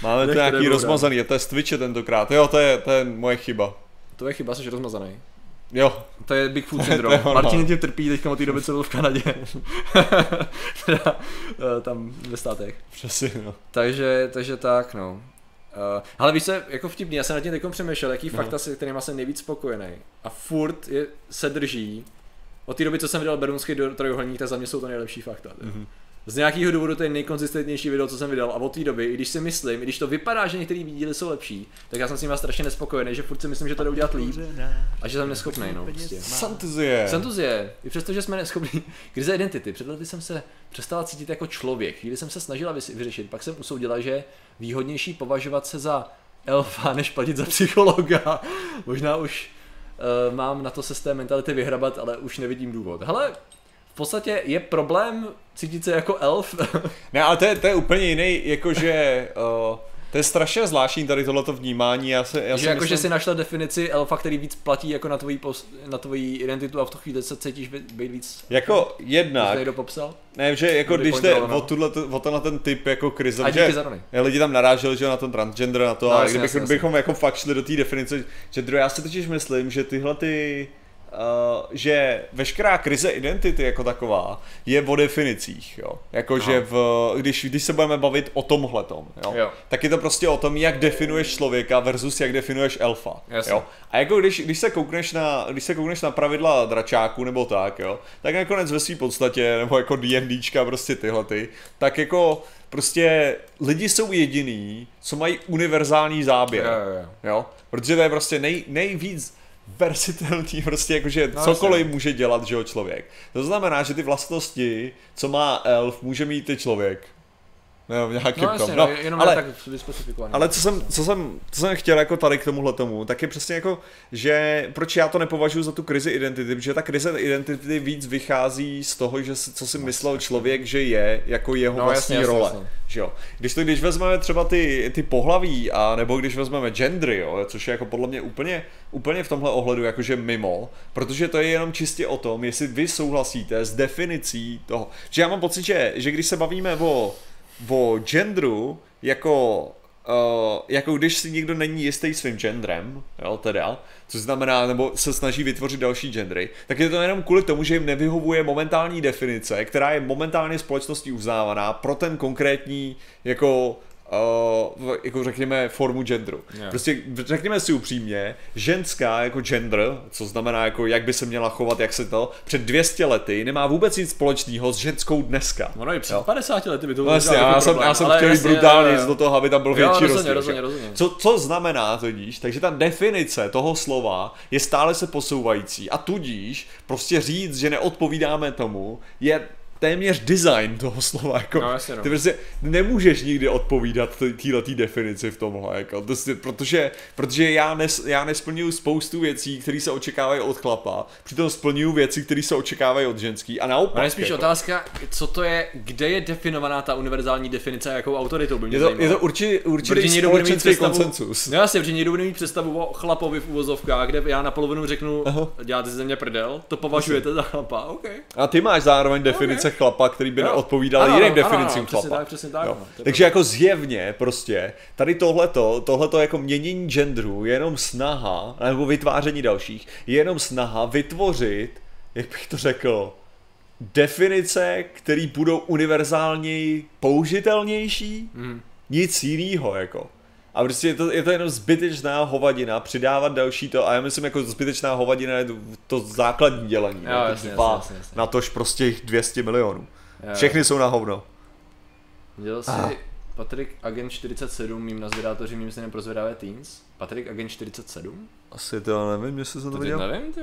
Máme to nějaký rozmazaný, to je z Twitche tentokrát. Jo, to je, to je moje chyba. To je chyba, jsi rozmazaný. Jo. To je Bigfoot syndrom. Martin tě trpí teďka od té doby, co byl v Kanadě. teda, eh, tam ve státech. Přesně, no. Takže, takže tak, no. Uh, ale víš co, jako vtipný, já jsem nad tím teď přemýšlel, jaký no. fakta, se kterým jsem nejvíc spokojený. A furt je, se drží. Od té doby, co jsem viděl Berunský trojuhelník, tak za mě jsou to nejlepší fakta. Mm-hmm z nějakého důvodu to je nejkonzistentnější video, co jsem vydal a od té doby, i když si myslím, i když to vypadá, že některé díly jsou lepší, tak já jsem s nimi strašně nespokojený, že furt si myslím, že to jde udělat líp a že jsem neschopný, no. Prostě. Santuzie. Santuzie. I přesto, že jsme neschopní. Krize identity. Před lety jsem se přestala cítit jako člověk. Chvíli jsem se snažila vyřešit, pak jsem usoudila, že výhodnější považovat se za elfa, než platit za psychologa. Možná už uh, mám na to se z té mentality vyhrabat, ale už nevidím důvod. Hele, podstatě je problém cítit se jako elf. ne, ale to je, to je úplně jiný, jakože... Uh, to je strašně zvláštní tady tohleto vnímání. Já se, já že jako, myslím... že si našla definici elfa, který víc platí jako na tvoji, pos, na tvoji identitu a v tu chvíli se cítíš být víc... Jako jako, jednak... někdo popsal? Ne, že jako když jde o, tuhle, o tenhle ten typ jako krize, a že lidi tam naráželi, že na ten transgender, na to, no, a kdybychom bychom jako fakt šli do té definice, že já si totiž myslím, že tyhle ty že veškerá krize identity jako taková je o definicích, jo. Jakože v, když, když se budeme bavit o tomhletom, jo, jo, tak je to prostě o tom, jak definuješ člověka versus jak definuješ elfa, Jasně. jo. A jako když, když, se koukneš na, když se koukneš na pravidla dračáku nebo tak, jo, tak nakonec ve své podstatě, nebo jako D&Dčka, prostě tyhle ty, tak jako prostě lidi jsou jediný, co mají univerzální záběr, jo, jo. jo? Protože to je prostě nej, nejvíc versitelný, prostě jakože no, cokoliv asi. může dělat, že jo, člověk. To znamená, že ty vlastnosti, co má elf, může mít i člověk. Nebo nějakým no, jasně, no, no, jenom ale, tak ale co jsem, co, jsem, co jsem chtěl jako tady k tomuhle tomu, tak je přesně jako, že proč já to nepovažuji za tu krizi identity, protože ta krize identity víc vychází z toho, že co si myslel člověk, že je, jako jeho no, vlastní jasně, role. Jasně. Že jo? Když to, když vezmeme třeba ty, ty pohlaví, a nebo když vezmeme gendry, jo, což je jako podle mě úplně, úplně v tomhle ohledu jakože mimo, protože to je jenom čistě o tom, jestli vy souhlasíte s definicí toho. Že já mám pocit, že, že když se bavíme o, o genderu, jako Uh, jako když si někdo není jistý svým genderem, jo, teda, což znamená, nebo se snaží vytvořit další gendery, tak je to jenom kvůli tomu, že jim nevyhovuje momentální definice, která je momentálně společností uznávaná pro ten konkrétní jako uh, jako řekněme formu genderu. Yeah. Prostě řekněme si upřímně, ženská jako gender, co znamená jako jak by se měla chovat, jak se to, před 200 lety nemá vůbec nic společného s ženskou dneska. No, no i před jo? 50 lety by to bylo vlastně, já, jsem, já jsem chtěl jít brutálně do toho, aby tam byl větší rozdíl. Rozumím, rozumím. Co, co znamená tudíž? Takže ta definice toho slova je stále se posouvající a tudíž prostě říct, že neodpovídáme tomu, je téměř design toho slova. Jako, no, jasně, no. Ty prostě nemůžeš nikdy odpovídat této definici v tomhle, jako, prostě, protože, protože já, nes, já nesplňuju spoustu věcí, které se očekávají od chlapa, přitom splňuju věci, které se očekávají od ženský a naopak. Ale spíš jako. otázka, co to je, kde je definovaná ta univerzální definice, jakou autoritou by mě je to, je to určitý, určitý společenský koncensus. No jasně, protože někdo bude mít představu o chlapovi v uvozovkách, kde já na polovinu řeknu, Aha. děláte ze mě prdel, to považujete za chlapa, okay. A ty máš zároveň definice okay chlapa, který by neodpovídal ano, jiným definicím chlapa. Přesně tak, přesně tak. No. Takže jako zjevně prostě, tady tohleto, tohleto jako měnění genderu je jenom snaha, nebo vytváření dalších, je jenom snaha vytvořit, jak bych to řekl, definice, které budou univerzálněji použitelnější, mm. nic jiného jako. A prostě je to, je to jenom zbytečná hovadina, přidávat další to, a já myslím jako zbytečná hovadina je to, to základní dělení. Jo, jasně, jasně, jasně, jasně. Na tož prostě jich 200 milionů. Jo. Všechny jsou na hovno. Dělal si ah. Patrik Agent 47, mým na zvědátoři, mým se pro zvědavé Teens. Patrik Agent 47? Asi to nevím, jestli jsem to, to viděl. nevím, ty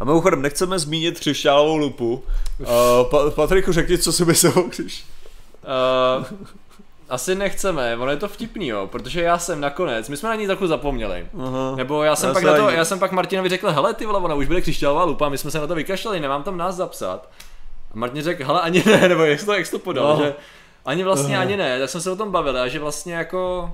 A mimochodem, nechceme zmínit křišťálovou lupu. Uh, pa- Patriku, řekni, co si myslel, když... Uh, asi nechceme, ono je to vtipný, jo, protože já jsem nakonec, my jsme na ní trochu zapomněli. Aha, Nebo já jsem já pak na to, já jsem pak Martinovi řekl, hele ty vole, ona už bude křišťálová lupa, my jsme se na to vykašlali, nemám tam nás zapsat. A Martin řekl, hele ani ne, nebo jak to, jak to podal, no. že ani vlastně ani ne, tak jsme se o tom bavili a že vlastně jako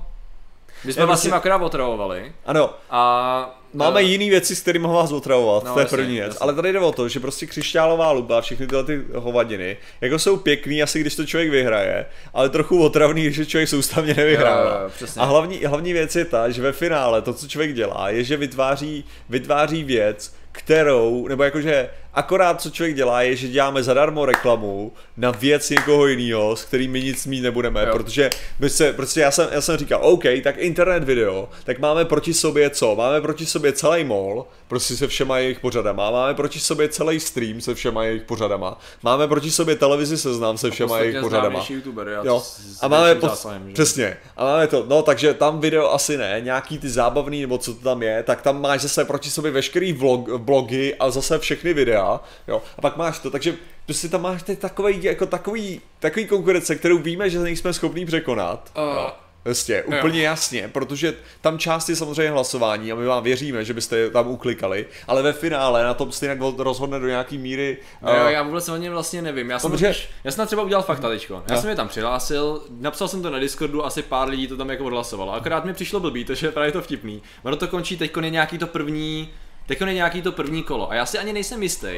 my jsme vlastně akorát otravovali. Ano. A Máme jiné věci, s kterými vás otravovat, no, to je jasně, první věc. Jasně. Ale tady jde o to, že prostě křišťálová luba, všechny tyhle ty hovadiny, jako jsou pěkný asi když to člověk vyhraje, ale trochu otravný, když člověk soustavně nevyhrává. Jo, jo, a hlavní, hlavní věc je ta, že ve finále to, co člověk dělá, je, že vytváří, vytváří věc, kterou, nebo jakože akorát co člověk dělá, je, že děláme zadarmo reklamu na věc někoho jiného, s kterým my nic mít nebudeme, jo. protože my se, prostě já jsem, já jsem říkal, OK, tak internet video, tak máme proti sobě co? Máme proti sobě celý mall, prostě se všema jejich pořadama, máme proti sobě celý stream se všema jejich pořadama, máme proti sobě televizi seznam se všema jejich pořadama. YouTuber, jo. A máme, pod... zásahem, přesně, a máme to, no takže tam video asi ne, nějaký ty zábavný, nebo co to tam je, tak tam máš zase proti sobě veškerý vlog, blogy a zase všechny videa, jo. A pak máš to, takže prostě tam máš takový, jako takový, takový konkurence, kterou víme, že nejsme schopní překonat. Uh. Jo Prostě, úplně jo. jasně, protože tam část je samozřejmě hlasování a my vám věříme, že byste tam uklikali, ale ve finále na tom stejně rozhodne do nějaký míry. No, uh, já vůbec o něm vlastně nevím. Já jsem, protože... já jsem třeba udělal fakta teďko. Já jo. jsem je tam přihlásil, napsal jsem to na Discordu, asi pár lidí to tam jako odhlasovalo. Akorát mi přišlo blbý, to je právě to vtipný. Ono to končí teď je nějaký to první Teď je nějaký to první kolo. A já si ani nejsem jistý,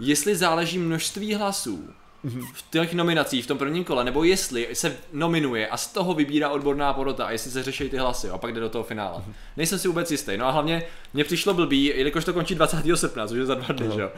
jestli záleží množství hlasů v těch nominacích v tom prvním kole, nebo jestli se nominuje a z toho vybírá odborná porota a jestli se řeší ty hlasy a pak jde do toho finále. Nejsem si vůbec jistý. No a hlavně mě přišlo blbý, jelikož to končí 20. srpna, což je za dva dny, no. že jo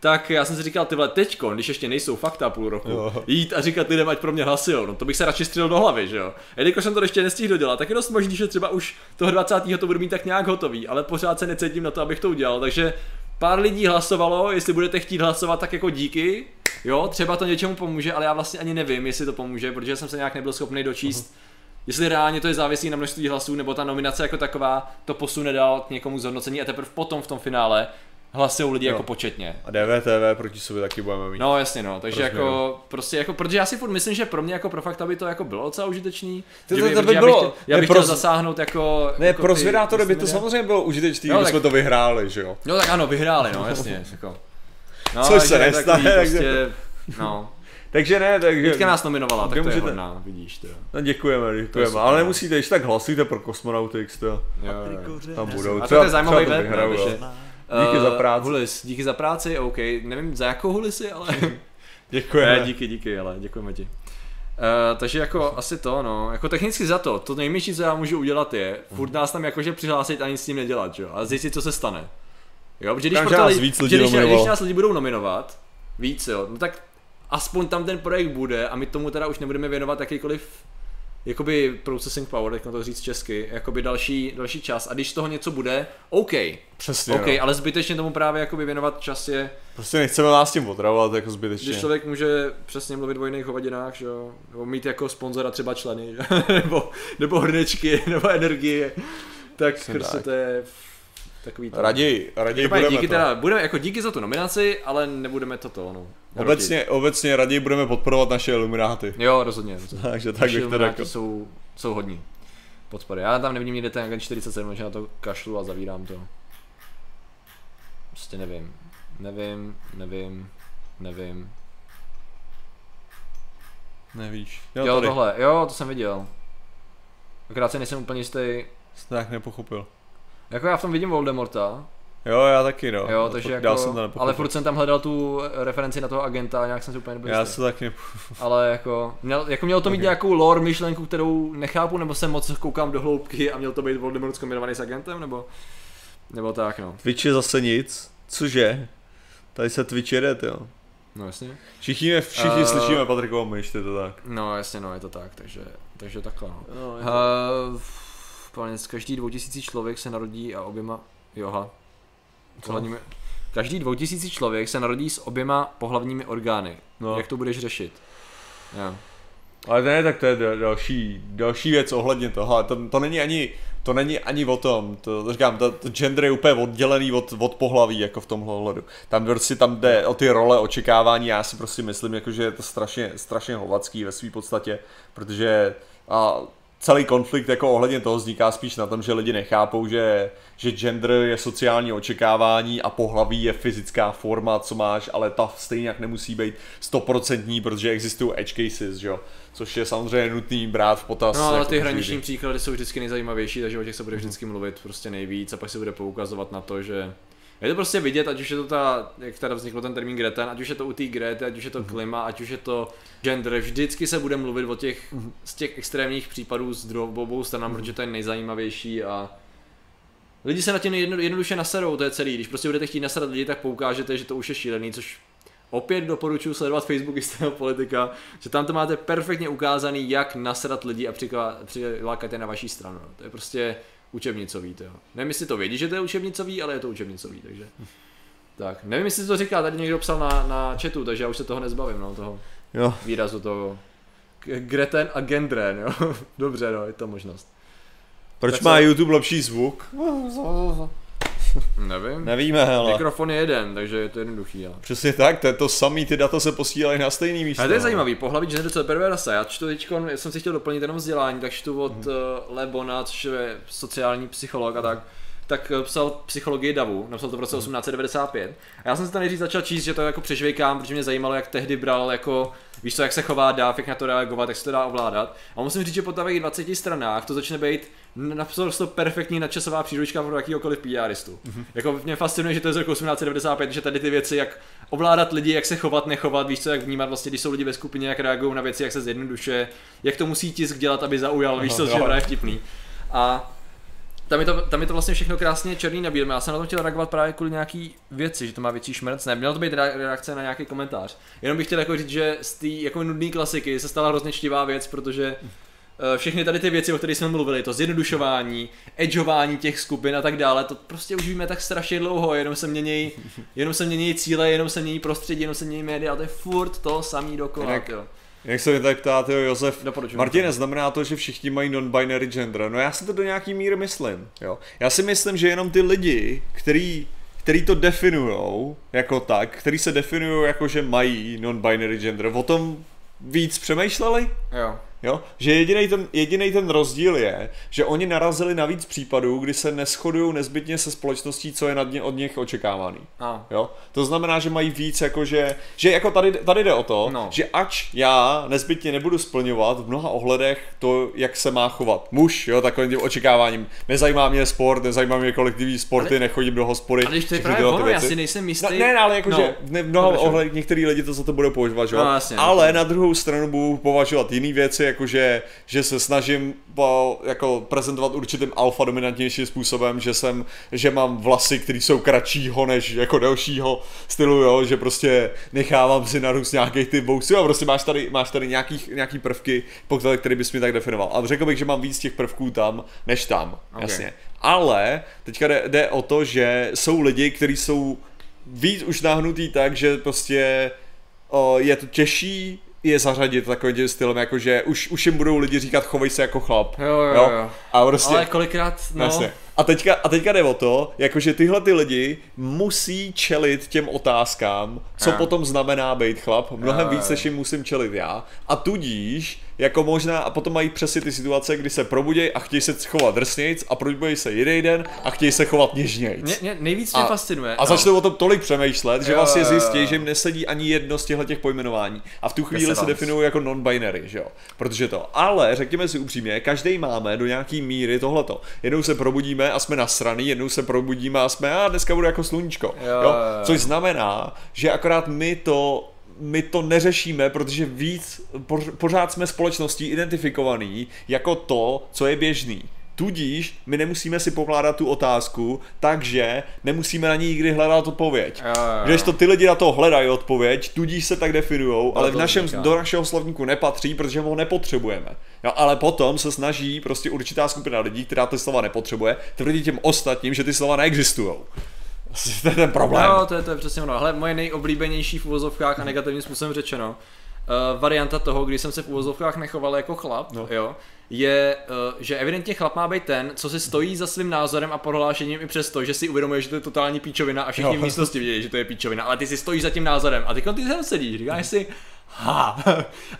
tak já jsem si říkal, tyhle teďko, když ještě nejsou fakta půl roku, jo. jít a říkat lidem, ať pro mě hlasujou, no to bych se radši střelil do hlavy, že jo. Jelikož jsem to ještě nestihl dodělat, tak je dost možný, že třeba už toho 20. to budu mít tak nějak hotový, ale pořád se necítím na to, abych to udělal, takže pár lidí hlasovalo, jestli budete chtít hlasovat, tak jako díky, jo, třeba to něčemu pomůže, ale já vlastně ani nevím, jestli to pomůže, protože jsem se nějak nebyl schopný dočíst. Uh-huh jestli reálně to je závislý na množství hlasů, nebo ta nominace jako taková to posune dál k někomu zhodnocení a teprve potom v tom finále hlasují lidi jo. jako početně. A DVTV proti sobě taky budeme mít. No jasně no, takže jako, no. prostě jako, protože já si furt myslím, že pro mě jako pro fakt, aby to jako bylo docela užitečný. To, to, to by já bylo, bych, já bych ne, chtěl pro, zasáhnout jako... Ne, jako pro zvědátory by to samozřejmě bylo užitečný, no, tak, jsme to vyhráli, že jo. No tak ano, vyhráli, no jasně. jako. No, Což se nestane. Prostě, no. Takže ne, takže... Teďka nás nominovala, tak můžete... to je hodná, vidíš to. No děkujeme, děkujeme, ale nemusíte, ještě tak hlasujte pro Cosmonautics, to. Jo, jo. Tam budou. A to je zajímavý web, Díky za práci. Hulis, díky za práci, OK. Nevím za jakou hulisy, ale... děkujeme. Ne, díky, díky, ale děkujeme ti. Uh, takže jako asi to, no, jako technicky za to, to nejmenší, co já můžu udělat je, furt nás tam jakože přihlásit a nic s tím nedělat, jo, a zjistit, co se stane. Jo, protože když, nás víc lidí když, když nás lidi budou nominovat, víc jo, no tak aspoň tam ten projekt bude a my tomu teda už nebudeme věnovat jakýkoliv jakoby processing power, jak to říct česky, jakoby další, další čas a když z toho něco bude, OK. Přesně, OK, no. ale zbytečně tomu právě jakoby věnovat čas je... Prostě nechceme vás tím otravovat jako zbytečně. Když člověk může přesně mluvit o jiných hovadinách, že jo, nebo mít jako sponzora třeba členy, nebo, nebo hrnečky, nebo energie, tak prostě to je takový to. Raději, raději budeme díky to. Teda, budeme, jako díky za tu nominaci, ale nebudeme toto, no. Obecně, obecně raději budeme podporovat naše ilumináty. Jo, rozhodně. rozhodně. Takže tak bych to řekl. jsou, jsou hodní. Podpory. Já tam nevidím nikde ten agent 47, že na to kašlu a zavírám to. Prostě nevím. Nevím, nevím, nevím. Nevíš. Jo, jo tohle, jo, to jsem viděl. Akorát se nejsem úplně jistý. Jsi tak nepochopil. Jako já v tom vidím Voldemorta. Jo, já taky, no. Jo, takže jako, jsem to ale furt jsem tam hledal tu referenci na toho agenta a nějak jsem si úplně nebyl Já se taky Ale jako, měl, jako mělo to mít okay. nějakou lore myšlenku, kterou nechápu, nebo jsem moc koukám do hloubky a měl to být Voldemort zkombinovaný s agentem, nebo, nebo tak, no. Twitch je zase nic, cože? Tady se Twitch jede, jo. No jasně. Všichni, všichni uh, slyšíme Patrikovou myš, je to tak. No jasně, no je to tak, takže, takže takhle no. no uh, každý 2000 člověk se narodí a oběma, joha, Pohlavními... Každý dvoutisící člověk se narodí s oběma pohlavními orgány. No. Jak to budeš řešit? Ja. Ale ne, tak to je další, další věc ohledně toho. To, to není ani to není ani o tom, to, to říkám, to, to gender je úplně oddělený od, od pohlaví, jako v tomhle ohledu. Tam prostě tam jde o ty role, očekávání, já si prostě myslím, jako, že je to strašně, strašně hovacký ve své podstatě, protože a celý konflikt jako ohledně toho vzniká spíš na tom, že lidi nechápou, že, že gender je sociální očekávání a pohlaví je fyzická forma, co máš, ale ta stejně jak nemusí být stoprocentní, protože existují edge cases, že jo? což je samozřejmě nutný brát v potaz. No ale jako ty hraniční příklady jsou vždycky nejzajímavější, takže o těch se bude vždycky mluvit prostě nejvíc a pak se bude poukazovat na to, že je to prostě vidět, ať už je to ta, jak teda vznikl ten termín Greten, ať už je to u té Grety, ať už je to mhm. klima, ať už je to gender, vždycky se bude mluvit o těch, mhm. z těch extrémních případů z obou stranám, mhm. protože to je nejzajímavější a lidi se na tím jedno, jednoduše naserou, to je celý. Když prostě budete chtít naserat lidi, tak poukážete, že to už je šílený, což opět doporučuji sledovat Facebook jistého politika, že tam to máte perfektně ukázaný, jak naserat lidi a přilákat je na vaší stranu. To je prostě učebnicový, to jo. Nevím, jestli to vědí, že to je učebnicový, ale je to učebnicový, takže. Tak, nevím, jestli to říká, tady někdo psal na, na chatu, takže já už se toho nezbavím, no, toho jo. výrazu toho. Greten a Gendren, jo. Dobře, no, je to možnost. Proč tak má se... YouTube lepší zvuk? Nevím. Nevíme, ale. Mikrofon je jeden, takže je to jednoduchý. Ale. Přesně tak, to je to samý, ty data se posílají na stejný místo. Ale to je zajímavý, pohlaví gender co perversa. Já čtu teď, já jsem si chtěl doplnit jenom vzdělání, tak čtu od mm-hmm. uh, Lebona, což je sociální psycholog a tak tak eh, psal psychologii davu, napsal to v roce 1895. Mhm. A já jsem se tam nejdřív začal číst, že to jako přežvejkám, protože mě zajímalo, jak tehdy bral jako, víš co, jak se chová dáv, jak na to reagovat, jak se to dá ovládat. A musím říct, že po těch 20 stranách to začne být naprosto perfektní nadčasová příručka pro jakýkoliv PRistu. Mm-hmm. Jako mě fascinuje, že to je z roku 1895, že tady ty věci, jak ovládat lidi, jak se chovat, nechovat, víš co, jak vnímat vlastně, když jsou lidi ve skupině, jak reagují na věci, jak se zjednoduše, jak to musí tisk dělat, aby zaujal, víš co, že je vtipný. A tam je, to, tam je to vlastně všechno krásně černý na bílém. Já jsem na to chtěl reagovat právě kvůli nějaký věci, že to má větší šmrc. Ne, mělo to být reakce na nějaký komentář. Jenom bych chtěl jako říct, že z té jako nudné klasiky se stala hrozně čtivá věc, protože všechny tady ty věci, o kterých jsme mluvili, to zjednodušování, edgeování těch skupin a tak dále, to prostě už víme tak strašně dlouho, jenom se mění, jenom se mění cíle, jenom se mění prostředí, jenom se mění média, to je furt to samý dokola. Jak, jak se mi tak ptá, jo, Josef, Martin, znamená to, že všichni mají non-binary gender. No já si to do nějaký míry myslím, jo. Já si myslím, že jenom ty lidi, který který to definujou jako tak, který se definují jako, že mají non-binary gender, o tom víc přemýšleli? Jo. Jo? Že jediný ten, jediný ten rozdíl je, že oni narazili na víc případů, kdy se neschodují nezbytně se společností, co je nad ně, od nich očekávaný. A. Jo? To znamená, že mají víc, jako že, že jako tady, tady jde o to, no. že ač já nezbytně nebudu splňovat v mnoha ohledech to, jak se má chovat muž, jo, takovým tím očekáváním. Nezajímá mě sport, nezajímá mě kolektivní sporty, ale, nechodím do hospody. Ale to je právě ono, já si nejsem jistý. No, ne, ale jakože no. v mnoha ohledech některý lidi to za to budou považovat, no, jasně, ale jasně. na druhou stranu budou považovat jiné věci, jakože, že se snažím po, jako prezentovat určitým alfa dominantnějším způsobem, že jsem, že mám vlasy, které jsou kratšího než jako delšího stylu, jo, že prostě nechávám si narůst nějakých ty bousy a prostě máš tady, máš tady nějaký, nějaký prvky, které který bys mi tak definoval. A řekl bych, že mám víc těch prvků tam, než tam, okay. jasně. Ale teďka jde, jde o to, že jsou lidi, kteří jsou víc už nahnutý tak, že prostě o, je to těžší je zařadit takovým tím stylem, jakože už, už jim budou lidi říkat chovej se jako chlap. Jo, jo, jo. jo. A prostě, Ale kolikrát, no. Jasně. A teďka, a teďka jde o to, jakože tyhle ty lidi musí čelit těm otázkám, co a. potom znamená být chlap, mnohem a, víc, než jim musím čelit já. A tudíž jako možná, a potom mají přesně ty situace, kdy se probudějí a chtějí se chovat drsnějc a probudějí se jeden den a chtějí se chovat něžnějc. Mě, mě nejvíc mě a, fascinuje. A no. začnou o tom tolik přemýšlet, že jo, vlastně zjistí, že jim nesedí ani jedno z těchto těch pojmenování. A v tu chvíli se definují jako non-binary, že jo. Protože to. Ale řekněme si upřímně, každý máme do nějaký míry tohleto. Jednou se probudíme a jsme nasraný, jednou se probudíme a jsme, a dneska budu jako sluníčko. Jo, jo. Což znamená, že akorát my to my to neřešíme, protože víc, pořád jsme společností identifikovaný jako to, co je běžný. Tudíž my nemusíme si pokládat tu otázku, takže nemusíme na ní nikdy hledat odpověď. Když to ty lidi na to hledají odpověď, tudíž se tak definujou, ale v našem, do našeho slovníku nepatří, protože ho nepotřebujeme. Jo, ale potom se snaží prostě určitá skupina lidí, která ty slova nepotřebuje, tvrdit těm ostatním, že ty slova neexistují. To je ten problém. No, to je, to je přesně ono. Ale moje nejoblíbenější v uvozovkách a negativním způsobem řečeno, uh, varianta toho, kdy jsem se v uvozovkách nechoval jako chlap, no. jo, je, uh, že evidentně chlap má být ten, co si stojí za svým názorem a prohlášením i přesto, že si uvědomuje, že to je totální píčovina a všichni no. v místnosti vidí, že to je píčovina, ale ty si stojíš za tím názorem a ty ty tam sedíš, říkáš si, ha,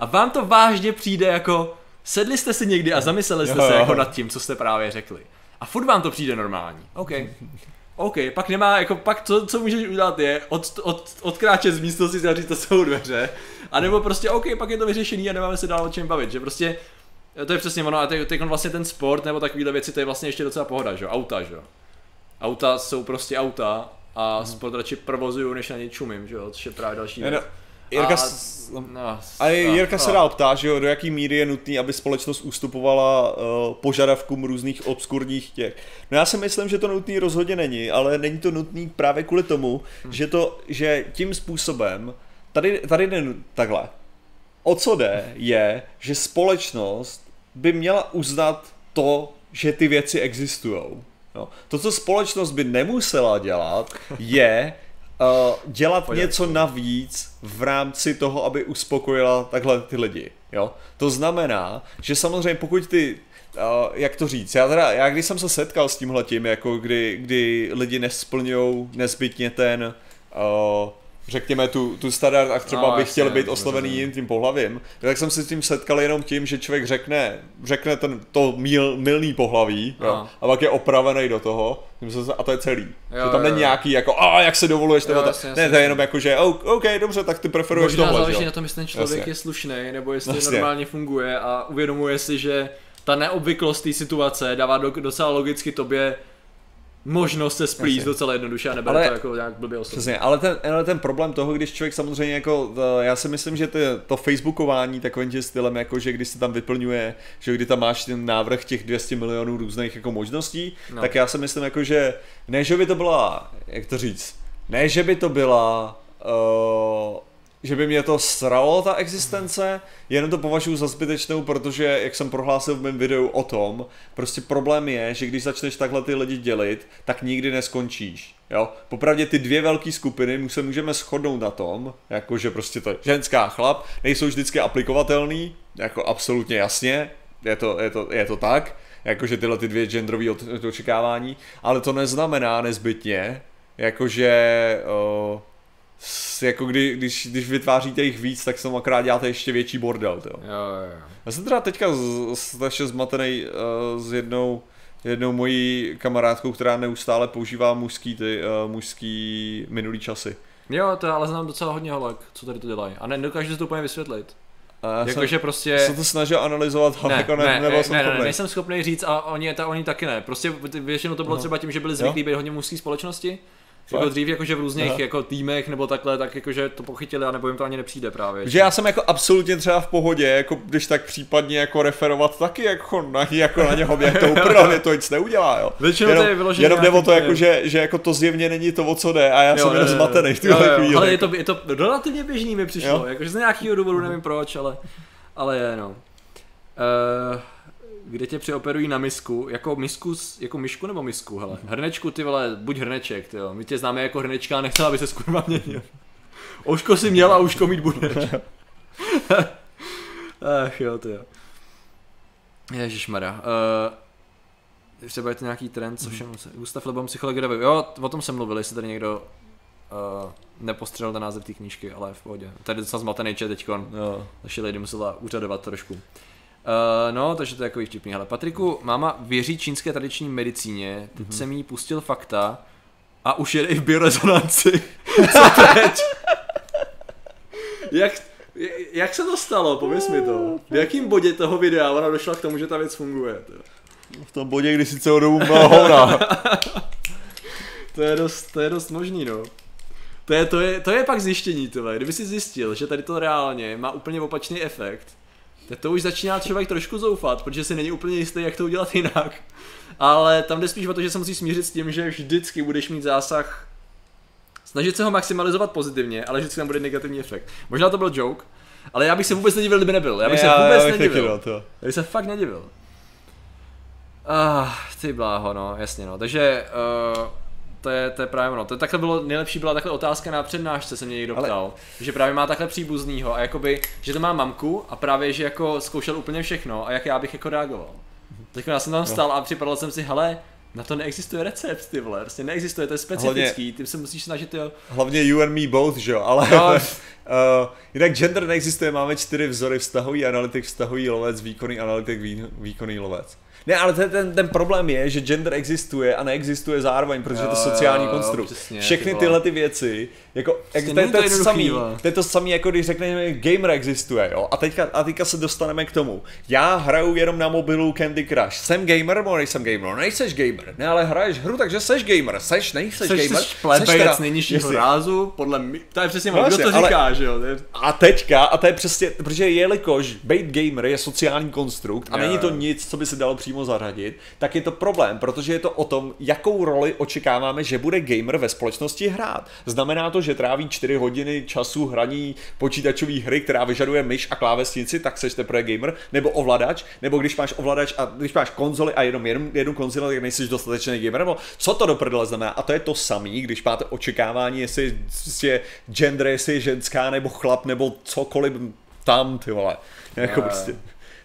a vám to vážně přijde jako, sedli jste si někdy a zamysleli jste jo, se jo. jako nad tím, co jste právě řekli. A furt vám to přijde normální. OK. OK, pak nemá, jako pak co, co můžeš udělat je od, od, odkráčet z místnosti a říct, to jsou dveře. A nebo prostě OK, pak je to vyřešený a nemáme se dál o čem bavit, že prostě to je přesně ono a teď, teď vlastně ten sport nebo takovýhle věci, to je vlastně ještě docela pohoda, že auta, že Auta jsou prostě auta a hmm. sport radši provozuju, než na ně čumím, že jo, což je právě další věc. Jirka, a, no, a Jirka no, se dál ptá, že jo, do jaký míry je nutný, aby společnost ustupovala uh, požadavkům různých obskurních těch. No já si myslím, že to nutný rozhodně není, ale není to nutný právě kvůli tomu, hmm. že to, že tím způsobem, tady, tady jde takhle, o co jde, je, že společnost by měla uznat to, že ty věci existují. No. To, co společnost by nemusela dělat, je uh, dělat Pojď. něco navíc v rámci toho, aby uspokojila takhle ty lidi. Jo? To znamená, že samozřejmě pokud ty Uh, jak to říct, já teda, já když jsem se setkal s tímhletím, jako kdy, kdy lidi nesplňují nezbytně ten, uh, řekněme, tu, tu standard a třeba no, bych chtěl být oslovený jiným tím pohlavím, tak jsem se s tím setkal jenom tím, že člověk řekne, řekne ten, to mil, milný pohlaví no. jo, a pak je opravený do toho a to je celý. Jo, že tam není nějaký jako, a jak se dovoluješ, nebo ta, ne, to je jenom jako, že OK, dobře, tak ty preferuješ Možná tohle. záleží na tom, jestli ten člověk jasně. je slušný, nebo jestli jasně. normálně funguje a uvědomuje si, že ta neobvyklost té situace dává do, docela logicky tobě možnost se splíst docela jednoduše a nebere ale, to jako nějak blbě osobně. Přesně, ale ten, ale ten problém toho, když člověk samozřejmě jako, já si myslím, že to, to facebookování takovým tím stylem, jako že když se tam vyplňuje, že kdy tam máš ten návrh těch 200 milionů různých jako možností, no. tak já si myslím jako, že ne, že by to byla, jak to říct, ne, že by to byla uh, že by mě to sralo ta existence, jenom to považuji za zbytečnou, protože, jak jsem prohlásil v mém videu o tom, prostě problém je, že když začneš takhle ty lidi dělit, tak nikdy neskončíš. Jo? Popravdě ty dvě velké skupiny se můžeme shodnout na tom, jako že prostě to ženská chlap, nejsou vždycky aplikovatelný, jako absolutně jasně, je to, je to, je to tak, jakože tyhle ty dvě genderové očekávání, ale to neznamená nezbytně, jakože uh, jako kdy, když, když vytváříte jich víc, tak jsem akorát děláte ještě větší bordel, jo. Jo, jo. Já jsem teda teďka strašně zmatený uh, s jednou jednou mojí kamarádkou, která neustále používá mužský, ty, uh, mužský minulý časy. Jo, to ale znám docela hodně holek, co tady to dělají. A nedokážu to úplně vysvětlit. Jakože prostě... Se to snažil analyzovat, ale ne, jako ne, ne, ne, ne, ne, nejsem schopný říct a oni, ta, oni taky ne. Prostě většinou to bylo no. třeba tím, že byli zvyklí být hodně mužské společnosti jako dřív jakože v různých Aha. jako týmech nebo takhle, tak jakože to pochytili a nebo jim to ani nepřijde právě. Že já jsem jako absolutně třeba v pohodě, jako když tak případně jako referovat taky jako na, jako na něho, jak to úplně to nic neudělá, jo. Většinou jenom, to je vyložené. Jenom jde o to, jako, že, že jako to zjevně není to, o co jde a já jo, jsem jenom zmatený v tuhle chvíli. Ale je to, je to relativně běžný mi přišlo, jakože z nějakého důvodu nevím proč, ale, ale je no. Uh, kde tě přeoperují na misku, jako misku, jako myšku nebo misku, hele. Hrnečku, ty vole, buď hrneček, ty jo. My tě známe jako hrnečka a nechcela, aby se skurva měnil. Oško si měl a uško mít budeš. Ach jo, ty jo. Ježišmarja. Uh, třeba je to nějaký trend, co všem se... Gustav Lebom, psychologie Jo, o tom jsem mluvil, jestli tady někdo uh, nepostřelil ten název té knížky, ale v pohodě. Tady je docela zmatený čet teďkon. Jo. Naši lidi musela úřadovat trošku. Uh, no, takže to je takový vtipný. Ale Patriku, máma věří čínské tradiční medicíně, teď mm-hmm. jsem jí pustil fakta a už jede i v biorezonanci. Co teď? jak, jak se to stalo? Pověz mi to. V jakém bodě toho videa ona došla k tomu, že ta věc funguje? To? V tom bodě, kdy si celou dobu byla hovna. to, je dost, to je dost možný, no. To je, to je, to je pak zjištění, tohle. Kdyby si zjistil, že tady to reálně má úplně opačný efekt, to už začíná člověk trošku zoufat, protože si není úplně jistý, jak to udělat jinak. Ale tam jde spíš o to, že se musí smířit s tím, že vždycky budeš mít zásah snažit se ho maximalizovat pozitivně, ale vždycky tam bude negativní efekt. Možná to byl joke, ale já bych se vůbec nedivil, kdyby nebyl. Já bych se vůbec já, nedivil. To. Já bych se fakt nedivil. Ah, ty bláho, no, jasně, no. Takže uh, to je, to je právě ono. To takhle bylo, nejlepší byla takhle otázka na přednášce, se mě někdo ptal. Ale... Že právě má takhle příbuznýho a jakoby, že to má mamku a právě, že jako zkoušel úplně všechno a jak já bych jako reagoval. Tak já jsem tam stál no. a připadal jsem si, hele, na to neexistuje recept, ty vole, prostě neexistuje, to je specifický, Hlavně, ty se musíš snažit, jo. Hlavně you and me both, že jo, ale no. uh, jinak gender neexistuje, máme čtyři vzory, vztahový analytik, vztahový lovec, výkonný analytik, vý, výkonný lovec. Ne, ale ten, ten, ten problém je, že gender existuje a neexistuje zároveň, protože jo, to je sociální jo, konstrukt. Přesně, Všechny tyhle ty věci, jako, jak, to, to, to, je to, samý, to je to samý, jako když řekneme, gamer existuje, jo, a teďka, a teďka se dostaneme k tomu. Já hraju jenom na mobilu Candy Crush. Jsem gamer nebo nejsem gamer? No nejseš gamer, ne, ale hraješ hru, takže seš gamer. Seš, nejseš seš, gamer. Seš plebejec nejnižšího rázu, podle mě, to je přesně, no, kdo to říká, ale, že jo. Je... A teďka, a to je přesně, protože jelikož být gamer je sociální konstrukt a není to nic, co by se dalo přímo zařadit, tak je to problém, protože je to o tom, jakou roli očekáváme, že bude gamer ve společnosti hrát. Znamená to, že tráví 4 hodiny času hraní počítačové hry, která vyžaduje myš a klávesnici, tak seš teprve gamer, nebo ovladač, nebo když máš ovladač a když máš konzoli a jenom jednu, jednu konzoli, tak nejsi dostatečný gamer, nebo co to do prdele znamená? A to je to samý, když máte očekávání, jestli je gender, jestli je ženská, nebo chlap, nebo cokoliv tam, ty vole. Jako prostě.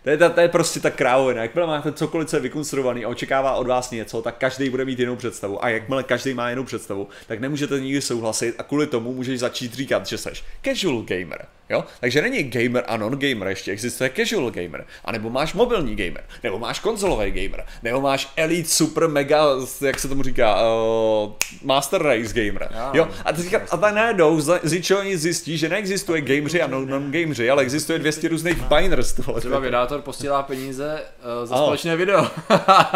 To je, to, to je prostě ta krávovina. Jakmile máte cokoliv, co je vykonstruovaný a očekává od vás něco, tak každý bude mít jinou představu. A jakmile každý má jinou představu, tak nemůžete nikdy souhlasit a kvůli tomu můžeš začít říkat, že jsi casual gamer. Jo? Takže není gamer a non-gamer, ještě existuje casual gamer, anebo máš mobilní gamer, nebo máš konzolový gamer, nebo máš elite super mega, jak se tomu říká, uh, master race gamer. Jo? A teďka, a tak najednou z ničeho nic zjistí, že neexistuje gameři a non-gameři, ale existuje 200 různých biners. Třeba vydátor posílá peníze uh, za společné video.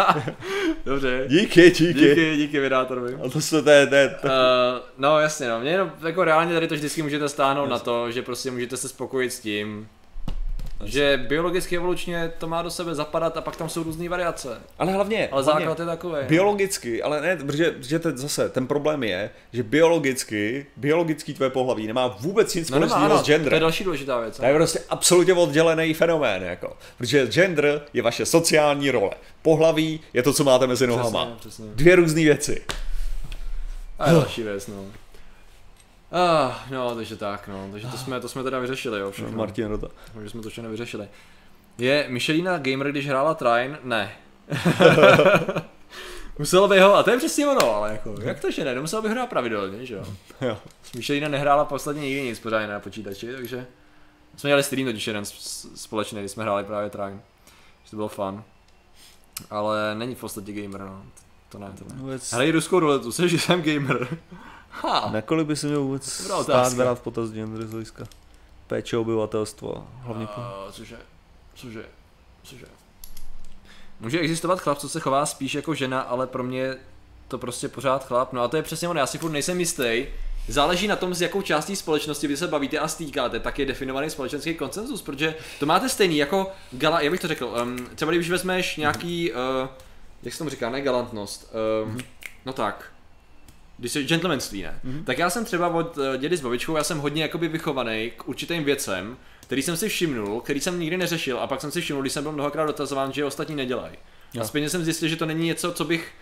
Dobře. Díky, díky. Díky, díky vydátorovi. A to se to je, to je, to... Uh, no jasně, no. Mě jenom, jako reálně tady to vždycky můžete stáhnout jasně. na to, že prostě můžete se spokojit s tím, že biologicky evolučně to má do sebe zapadat a pak tam jsou různé variace. Ale hlavně, ale hlavně základ je takový. Biologicky, ale ne, protože, protože teď zase ten problém je, že biologicky, biologický tvoje pohlaví nemá vůbec nic no společného no, s genderem. To je další důležitá věc. To je prostě absolutně oddělený fenomén, jako. Protože gender je vaše sociální role. Pohlaví je to, co máte mezi nohama. Přesně, přesně. Dvě různé věci. A další věc, no. Ah, no, takže tak, no. Takže to jsme, to jsme teda vyřešili, jo, všechno. Martin Rota. Takže jsme to všechno vyřešili. Je Michelina gamer, když hrála Trine? Ne. Muselo by ho, a to je přesně ono, ale jako, jak to, že ne, muselo by hrát pravidelně, že jo. jo. Smíšelina nehrála posledně nikdy nic pořádně na počítači, takže jsme měli stream totiž jeden společný, když jsme hráli právě Trine. To bylo fun. Ale není v podstatě gamer, no. To ne, to ne. Hrají ruskou ruletu, že jsem gamer. Ha. Nakolik by se měl vůbec stát brát v potaz gender z hlediska péče obyvatelstvo? Hlavně uh. Cože? Cože? Cože? Může existovat chlap, co se chová spíš jako žena, ale pro mě to prostě pořád chlap. No a to je přesně ono, já si furt nejsem jistý. Záleží na tom, s jakou částí společnosti vy se bavíte a stýkáte, tak je definovaný společenský konsenzus, protože to máte stejný jako gala, jak bych to řekl, um, třeba když vezmeš nějaký, uh, jak se tomu říká, ne galantnost, um, no tak, když je gentlemanství, ne? Mm-hmm. Tak já jsem třeba od uh, dědy s babičkou, já jsem hodně jakoby vychovaný k určitým věcem, který jsem si všimnul, který jsem nikdy neřešil a pak jsem si všimnul, když jsem byl mnohokrát dotazován, že je ostatní nedělají. A zpětně jsem zjistil, že to není něco, co bych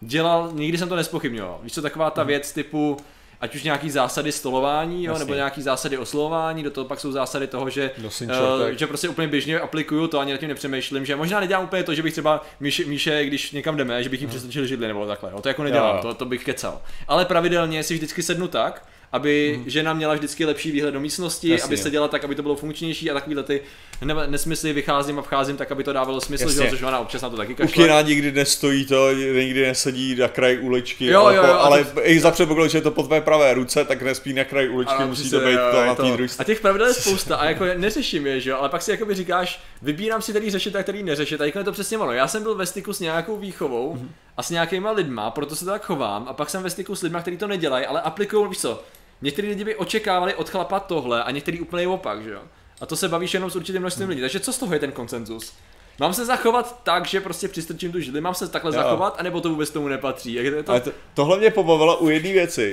dělal, nikdy jsem to nespochybňoval. Víš co, taková ta mm. věc typu, ať už nějaký zásady stolování, jo, nebo nějaký zásady oslovování, do toho pak jsou zásady toho, že, uh, že prostě úplně běžně aplikuju to, ani nad tím nepřemýšlím, že možná nedělám úplně to, že bych třeba Míše, Míše když někam jdeme, že bych jim přestočil židli nebo takhle, jo, to jako nedělám, to, to bych kecal. Ale pravidelně si vždycky sednu tak, aby mm. žena měla vždycky lepší výhled do místnosti, Jasně. aby se dělala tak, aby to bylo funkčnější a takovýhle ty nesmysly vycházím a vcházím tak, aby to dávalo smysl, že což ona občas na to taky kašle. Ukina nikdy nestojí to, nikdy nesedí na kraji uličky, jo, ale, jo, jo, ale to... i za předpoklad, že je to po tvé pravé ruce, tak nespí na kraji uličky, ano, musí to být jo, to na té druhé A těch pravidel je spousta a jako neřeším je, že jo, ale pak si jakoby říkáš, vybírám si který řešit a který neřešit a je to přesně ono. Já jsem byl ve styku s nějakou výchovou mm-hmm. a s nějakýma lidma, proto se tak chovám a pak jsem ve styku s lidma, kteří to nedělají, ale aplikují, víš co, Někteří lidi by očekávali od chlapa tohle a některý úplně opak, že jo. A to se bavíš jenom s určitým množstvím lidí. Takže co z toho je ten konsenzus? Mám se zachovat tak, že prostě přistrčím tu židli, mám se takhle jo. zachovat, anebo to vůbec tomu nepatří? Jak je to... Ale to, tohle mě pobavilo u jedné věci,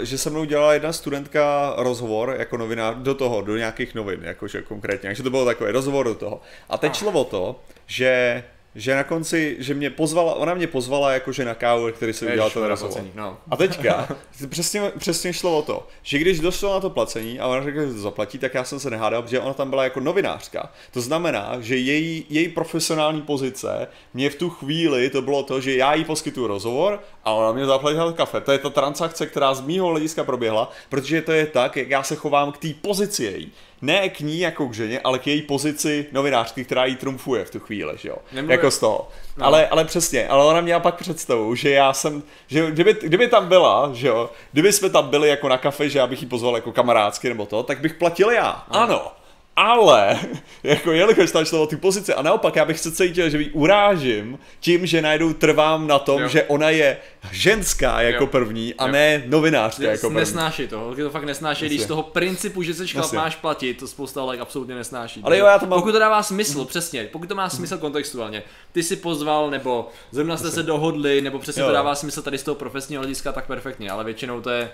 že se mnou dělala jedna studentka rozhovor jako novinář do toho, do nějakých novin, jakože konkrétně, takže to bylo takový rozhovor do toho. A teď šlo o to, že že na konci, že mě pozvala, ona mě pozvala jakože na kávu, který se udělal ten rozhovor. No. A teďka, přesně, přesně šlo o to, že když došlo na to placení a ona řekla, že to zaplatí, tak já jsem se nehádal, protože ona tam byla jako novinářka. To znamená, že její, její profesionální pozice mě v tu chvíli to bylo to, že já jí poskytuju rozhovor a ona mě zaplatila kafe. To je ta transakce, která z mýho hlediska proběhla, protože to je tak, jak já se chovám k té pozici její ne k ní jako k ženě, ale k její pozici novinářky, která jí trumfuje v tu chvíli, že jo? Nemluví. Jako z toho. No. Ale, ale přesně, ale ona měla pak představu, že já jsem, že kdyby, kdyby tam byla, že jo, kdyby jsme tam byli jako na kafe, že já bych ji pozval jako kamarádsky nebo to, tak bych platil já. No. Ano ale, jako jelikož tam šlo o ty pozice a naopak já bych se cítil, že ji urážím tím, že najednou trvám na tom, jo. že ona je ženská jako jo. první a jo. ne novinářka jako první. Nesnáší to, holky to fakt nesnáší, když z toho principu, že se chlap máš platit, to spousta like absolutně nesnáší. Ale jo, já to mám... Pokud to dává smysl, mm. přesně, pokud to má smysl kontextuálně, ty si pozval, nebo zrovna jste se dohodli, nebo přesně jo. to dává smysl tady z toho profesního hlediska, tak perfektně, ale většinou to je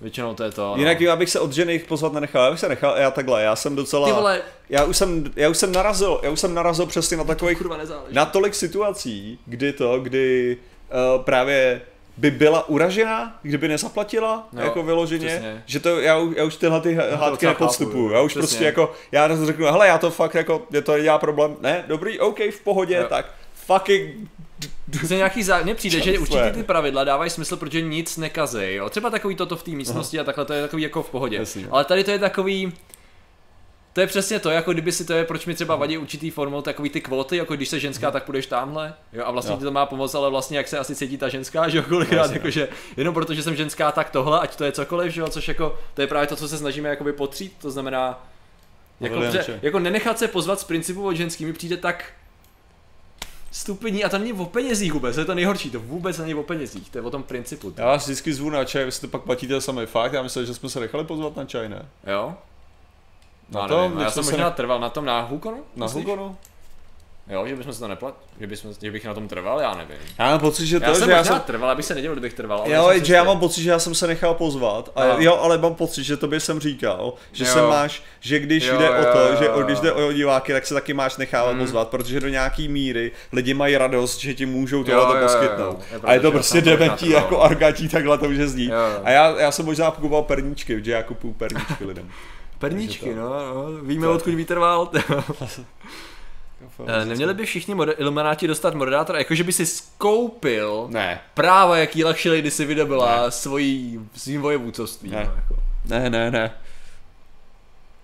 Většinou to je to. No. Jinak, abych se od ženy pozvat nenechal, já bych se nechal, já takhle, já jsem docela, Ty vole. já už jsem, já už jsem narazil, já už jsem narazil přesně na takových, na tolik situací, kdy to, kdy uh, právě by byla uražena, kdyby nezaplatila, jo, jako vyloženě, přesně. že to, já, já už tyhle ty hádky nepodstupuju, já už přesně. prostě jako, já řeknu, hele, já to fakt jako, je to nedělá problém, ne, dobrý, OK, v pohodě, jo. tak fucking se nějaký zá... Mně přijde, že určitě ty pravidla dávají smysl, protože nic nekazí. Jo? Třeba takový toto v té místnosti Aha. a takhle to je takový jako v pohodě. Jasně. Ale tady to je takový, to je přesně to, jako kdyby si to je, proč mi třeba vadí určitý formou takový ty kvóty, jako když se ženská, tak půjdeš tamhle, jo, a vlastně jo. ti to má pomoct, ale vlastně jak se asi cítí ta ženská, že jo, kolikrát, jakože jenom protože jsem ženská, tak tohle, ať to je cokoliv, že jo, což jako, to je právě to, co se snažíme jakoby potřít, to znamená, jako, že, jako nenechat se pozvat z principu od ženský mi přijde tak stupení a to není o penězích vůbec, to je to nejhorší, to vůbec není o penězích, to je o tom principu. Já vás vždycky zvu na čaj, vy si to pak platíte sami, fakt, já myslím, že jsme se nechali pozvat na čaj, ne? Jo? Na no, tom, já jsem možná ne... trval na tom na Hukonu? Na Hukonu? Jo, že bychom se to neplat, že, bychom, že bych na tom trval, já nevím. Já mám pocit, že to, já jsem že já jsem trval, abych se nedělal, kdybych trval. Ale jo, že já mám pocit, že já jsem se nechal pozvat. A jo, ale mám pocit, že tobě jsem říkal, že jo. se máš, že když jo, jde jo, o to, jo, že jo. když jde o diváky, tak se taky máš nechávat hmm. pozvat, protože do nějaký míry lidi mají radost, že ti můžou tohle poskytnout. Jo, jo. Je a je to prostě dementí jako argatí, takhle to může znít. A já, já jsem možná kupoval perníčky, že já kupuju perníčky lidem. Perníčky, no, no, víme odkud vítr Uh, neměli by všichni moder- ilumináti dostat moderátora, jakože by si skoupil ne. práva, jaký Lady si vydobila ne. svojí, svým vojevůcovstvím. Ne. No, jako. ne, ne, ne.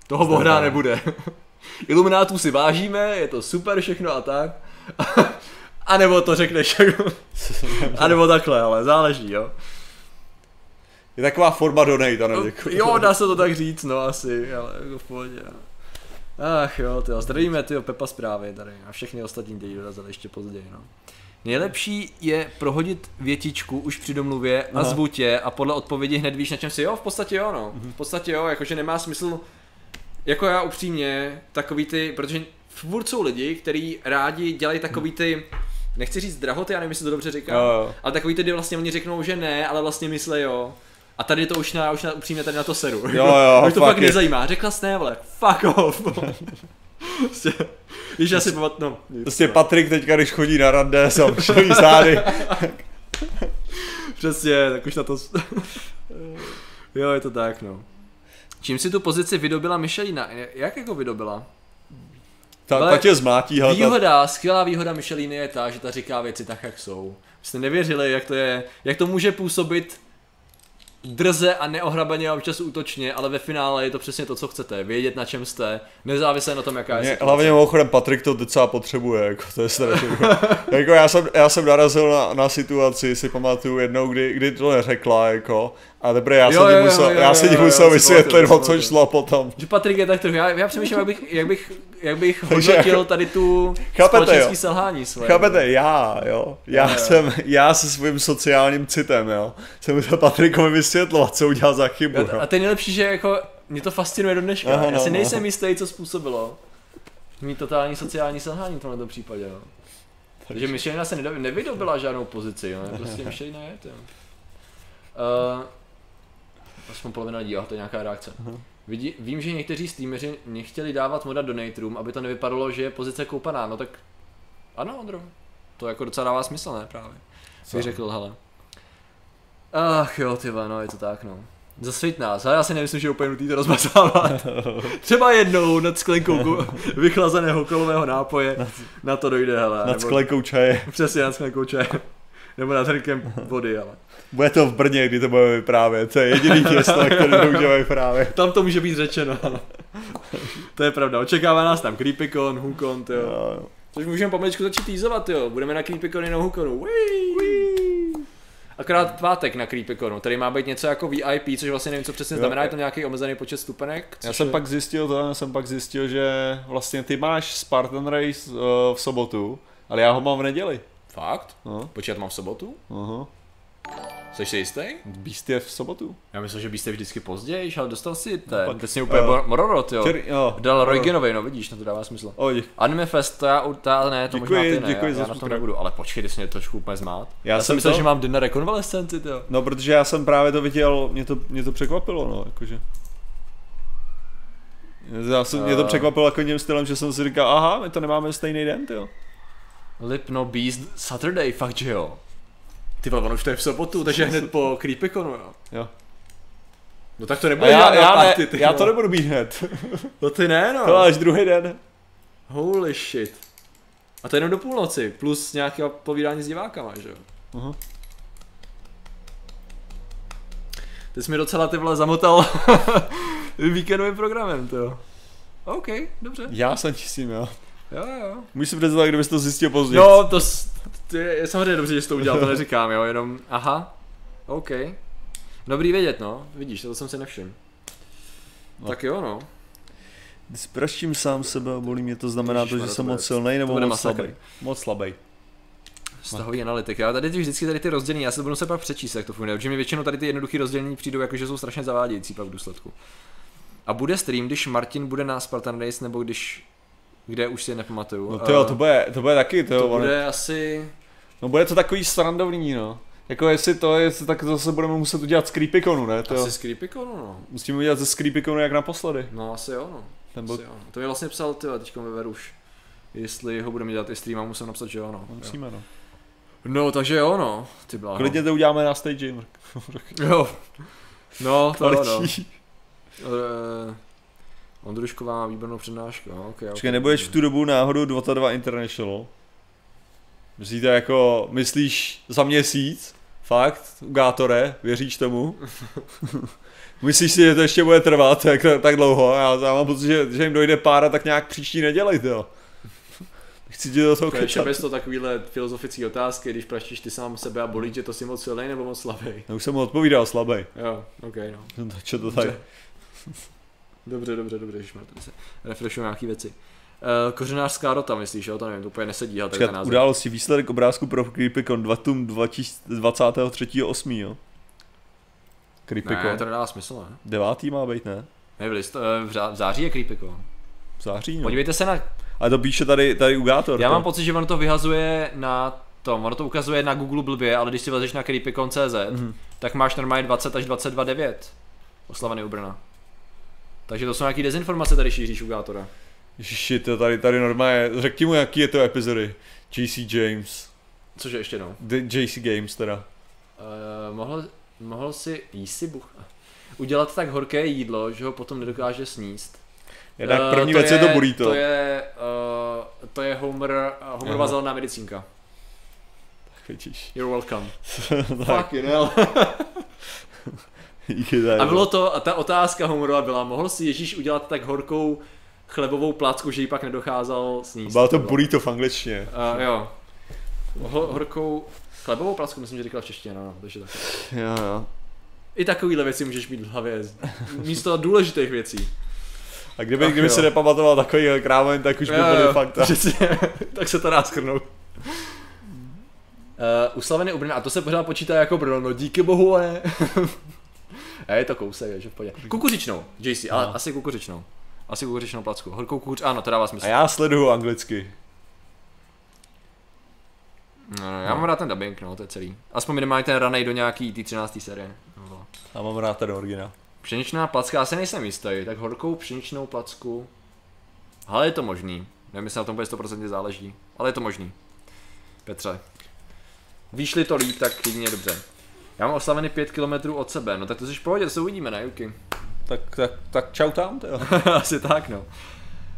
Toho Bohda nebude. Iluminátů si vážíme, je to super všechno a tak. a nebo to řekneš jako... a nebo takhle, ale záleží, jo. Je taková forma donate, ano, děkuji. Jo, dá se to tak říct, no asi, ale jako v pohodě. Ach jo, tyjo, zdravíme tyjo Pepa zprávy tady a všechny ostatní lidi dorazili ještě později, no. Nejlepší je prohodit větičku už při domluvě a zvutě a podle odpovědi hned víš na čem si jo, v podstatě jo, no. Mhm. V podstatě jo, jakože nemá smysl, jako já upřímně, takový ty, protože furt jsou lidi, kteří rádi dělají takový ty, nechci říct drahoty, já nevím, jestli to dobře říkám, jo, jo. ale takový ty, kdy vlastně oni řeknou, že ne, ale vlastně myslí jo. A tady to už na, už na, upřímně tady na to seru. Jo, jo, už to fakt je. nezajímá. Řekla jsi ne, vole, fuck off. prostě, víš, asi pamat, no. Prostě Patrik teďka, když chodí na rande, jsem šelí zády. Přesně, tak už na to... jo, je to tak, no. Čím si tu pozici vydobila Michelina? Jak jako vydobila? Ta, ta tě zmátí. Výhoda, skvělá výhoda Micheliny je ta, že ta říká věci tak, jak jsou. Jste nevěřili, jak to je, jak to může působit drze a neohrabaně a občas útočně, ale ve finále je to přesně to, co chcete. Vědět, na čem jste, nezávisle na tom, jaká je situace. Hlavně mimochodem Patrik to docela potřebuje, jako, to je strašně. jako já, jsem, já jsem narazil na, na situaci, si pamatuju jednou, kdy, kdy to neřekla, jako, a teprve já, jsem jo, musel, jo, já si musel vysvětlit, o co šlo potom. Že Patrik je tak trochu, já, já přemýšlím, jak bych, jak bych, jak bych hodnotil tady tu společenský selhání své. Chápete, já, jo, já jo, jsem, já se svým sociálním citem, jo, jsem musel Patrikovi vysvětlovat, co udělal za chybu. A, a to je nejlepší, že jako, mě to fascinuje do dneška, Aha, já si no, nejsem no. jistý, co způsobilo mít totální sociální selhání v tomto případě, jo. Takže Michelina se nevydobila žádnou pozici, jo, prostě Michelina je to. Uh, aspoň polovina lidí, to je nějaká reakce. Uh-huh. Vidí, vím, že někteří streameři nechtěli dávat moda do Room, aby to nevypadalo, že je pozice koupaná, no tak ano, Ondro, to jako docela dává smysl, ne právě. Co? Bych řekl, hele. Ach jo, ty no, je to tak, no. Zasvět nás, ale já si nemyslím, že je úplně nutný to rozmazávat. Třeba jednou nad sklenkou vychlazeného kolového nápoje, na to dojde, hele. Nad sklenkou čaje. Přesně, nad sklenkou čaje. Nebo nad hrnkem vody, ale. Bude to v Brně, kdy to bude vyprávět. To je jediný město, který to může vyprávět. Tam to může být řečeno, ano. To je pravda. Očekává nás tam Creepycon, Hukon, jo. No. Což můžeme pomaličku začít týzovat, jo. Budeme na Creepycon na Hukonu. Akorát pátek na Creepyconu, který má být něco jako VIP, což vlastně nevím, co přesně znamená, je to nějaký omezený počet stupenek. Já jsem je... pak zjistil to, já jsem pak zjistil, že vlastně ty máš Spartan Race uh, v sobotu, ale já ho mám v neděli. Fakt? No. Počkat, mám v sobotu? Uh-huh. Jsi si jistý? Beast je v sobotu. Já myslím, že Beast je vždycky později, ale dostal si ten, no, teď úplně uh, mororot, jo. Čer, jo. Dal Roy Genovej, no vidíš, no to dává smysl. Oh, Anime Fest, to já, to já ne, to děkuji, možná ty ne, děkuji já, já na tom nebudu, ale počkej, ty jsi mě trošku úplně zmát. Já, já jsem myslel, to... že mám den na rekonvalescenci, jo. No, protože já jsem právě to viděl, mě to, mě to překvapilo, no, jakože. Já jsem, uh... mě to překvapilo jako tím stylem, že jsem si říkal, aha, my to nemáme stejný den, jo. Lipno Beast Saturday, fakt že jo. Ty vole, už to je v sobotu, takže hned po Creepyconu, jo. Jo. No tak to nebude já, já, party, ne, ty, já to nebudu být hned. No ty ne, no. To až druhý den. Holy shit. A to jenom do půlnoci, plus nějaké povídání s divákama, že jo. Uh-huh. Ty jsi mi docela ty vole zamotal víkendovým programem, to jo. OK, dobře. Já jsem tím, jo. Jo, jo. Můžeš si představit, kdybys to zjistil později. No, to, to je samozřejmě dobře, že jsi to udělal, to neříkám, jo, jenom, aha, OK. Dobrý vědět, no, vidíš, to jsem si nevšiml. No. Tak jo, no. Když praštím sám sebe a bolí mě, to znamená Ježiš, to, že jsem moc silný nebo moc slabý? Moc slabý. Stahový analytik. Já tady ty vždycky tady ty rozdělení, já se budu se pak přečíst, jak to funguje, protože mi většinou tady ty jednoduché rozdělení přijdou jako, že jsou strašně zavádějící pak v důsledku. A bude stream, když Martin bude na Spartan Race, nebo když kde už si nepamatuju. No to jo, to bude, to bude taky, to, to bude on... asi... No bude to takový srandovní, no. Jako jestli to je, tak zase budeme muset udělat z Creepyconu, ne? To asi z Creepyconu, no. Musíme udělat ze Creepyconu jak naposledy. No asi jo, no. Ten byl... asi jo. To mi vlastně psal ty teďka ve Veruš. Jestli ho budeme dělat i stream, a musím napsat, že jo, no. Musíme, no. No, takže jo, no. Ty bláho. Klidně to uděláme na stage, Jo. No, to jo, no. Ondrušková má výbornou přednášku. No, okay, okay. nebudeš v tu dobu náhodou Dota 2 International? Myslíte jako, myslíš za měsíc? Fakt? Gátore? Věříš tomu? Myslíš si, že to ještě bude trvat tak, tak dlouho? Já, já mám pocit, že, že jim dojde pára tak nějak příští nedělej, jo. Chci ti do toho to je to takovýhle filozofický otázky, když praštíš ty sám sebe a bolí tě to si moc silný nebo moc slabý? Já už jsem mu odpovídal slabý. Jo, ok, no. no tak to tady? Dobře, dobře, dobře, když tady se refreshujeme nějaký věci. Uh, kořenářská rota, myslíš, jo? To nevím, to úplně nesedí. Ale Počkat, název. události, výsledek obrázku pro Creepycon 23.8. jo? Creepycon. Ne, to nedá smysl, ne? Devátý má být, ne? Ne, v, list, eh, v září je Creepycon. V září, no. Podívejte se na... Ale to píše tady, tady Ugátor. Já to. mám pocit, že ono to vyhazuje na tom, ono to ukazuje na Google blbě, ale když si vezeš na creepycon.cz, mm-hmm. tak máš normálně 20 až 22,9 oslavený u Brna. Takže to jsou nějaký dezinformace tady šíříš u Gátora. Ježiši, to tady, tady normálně, řekni mu, jaký je to epizody. JC James. Cože ještě no? The JC Games teda. Uh, mohl, mohl si, jíst buch, udělat tak horké jídlo, že ho potom nedokáže sníst. Jednak uh, první věc je, je to burrito. To je, uh, to je Homer, uh, Homerova zelená medicínka. Tak vidíš. You're welcome. Fuck you hell. a bylo to, a ta otázka Homerova byla, mohl si Ježíš udělat tak horkou chlebovou plácku, že ji pak nedocházel sníst. Bylo to burrito v angličtině. Uh, jo. Ho, horkou chlebovou plácku, myslím, že říkal v češtině, no, no takže tak. Jo, jo. I takovýhle věci můžeš mít v hlavě, místo důležitých věcí. A kdyby, kdyby si nepamatoval takový krámen, tak už by byly fakt. tak se to dá schrnout. Uh, uslavený u Brna, a to se pořád počítá jako Brno, no díky bohu, ne? a je to kousek, že v podě. Kukuřičnou, JC, ale no. asi kukuřičnou. Asi kukuřičnou placku. Horkou kukuř, ano, to dává smysl. A já sleduju anglicky. No, no, já no. mám rád ten dubbing, no, to je celý. Aspoň minimálně ten ranej do nějaký té 13. série. No. Já mám rád ten originál. Pšeničná placka, se nejsem jistý, tak horkou pšeničnou placku. Ale je to možný. Nevím, jestli na tom bude 100% záleží, ale je to možný. Petře. Výšli to líp, tak klidně dobře. Já mám oslavený 5 km od sebe, no tak to jsi v pohodě, to se uvidíme, ne, Juky? Tak, tak, tak čau tam, jo. Asi tak, no.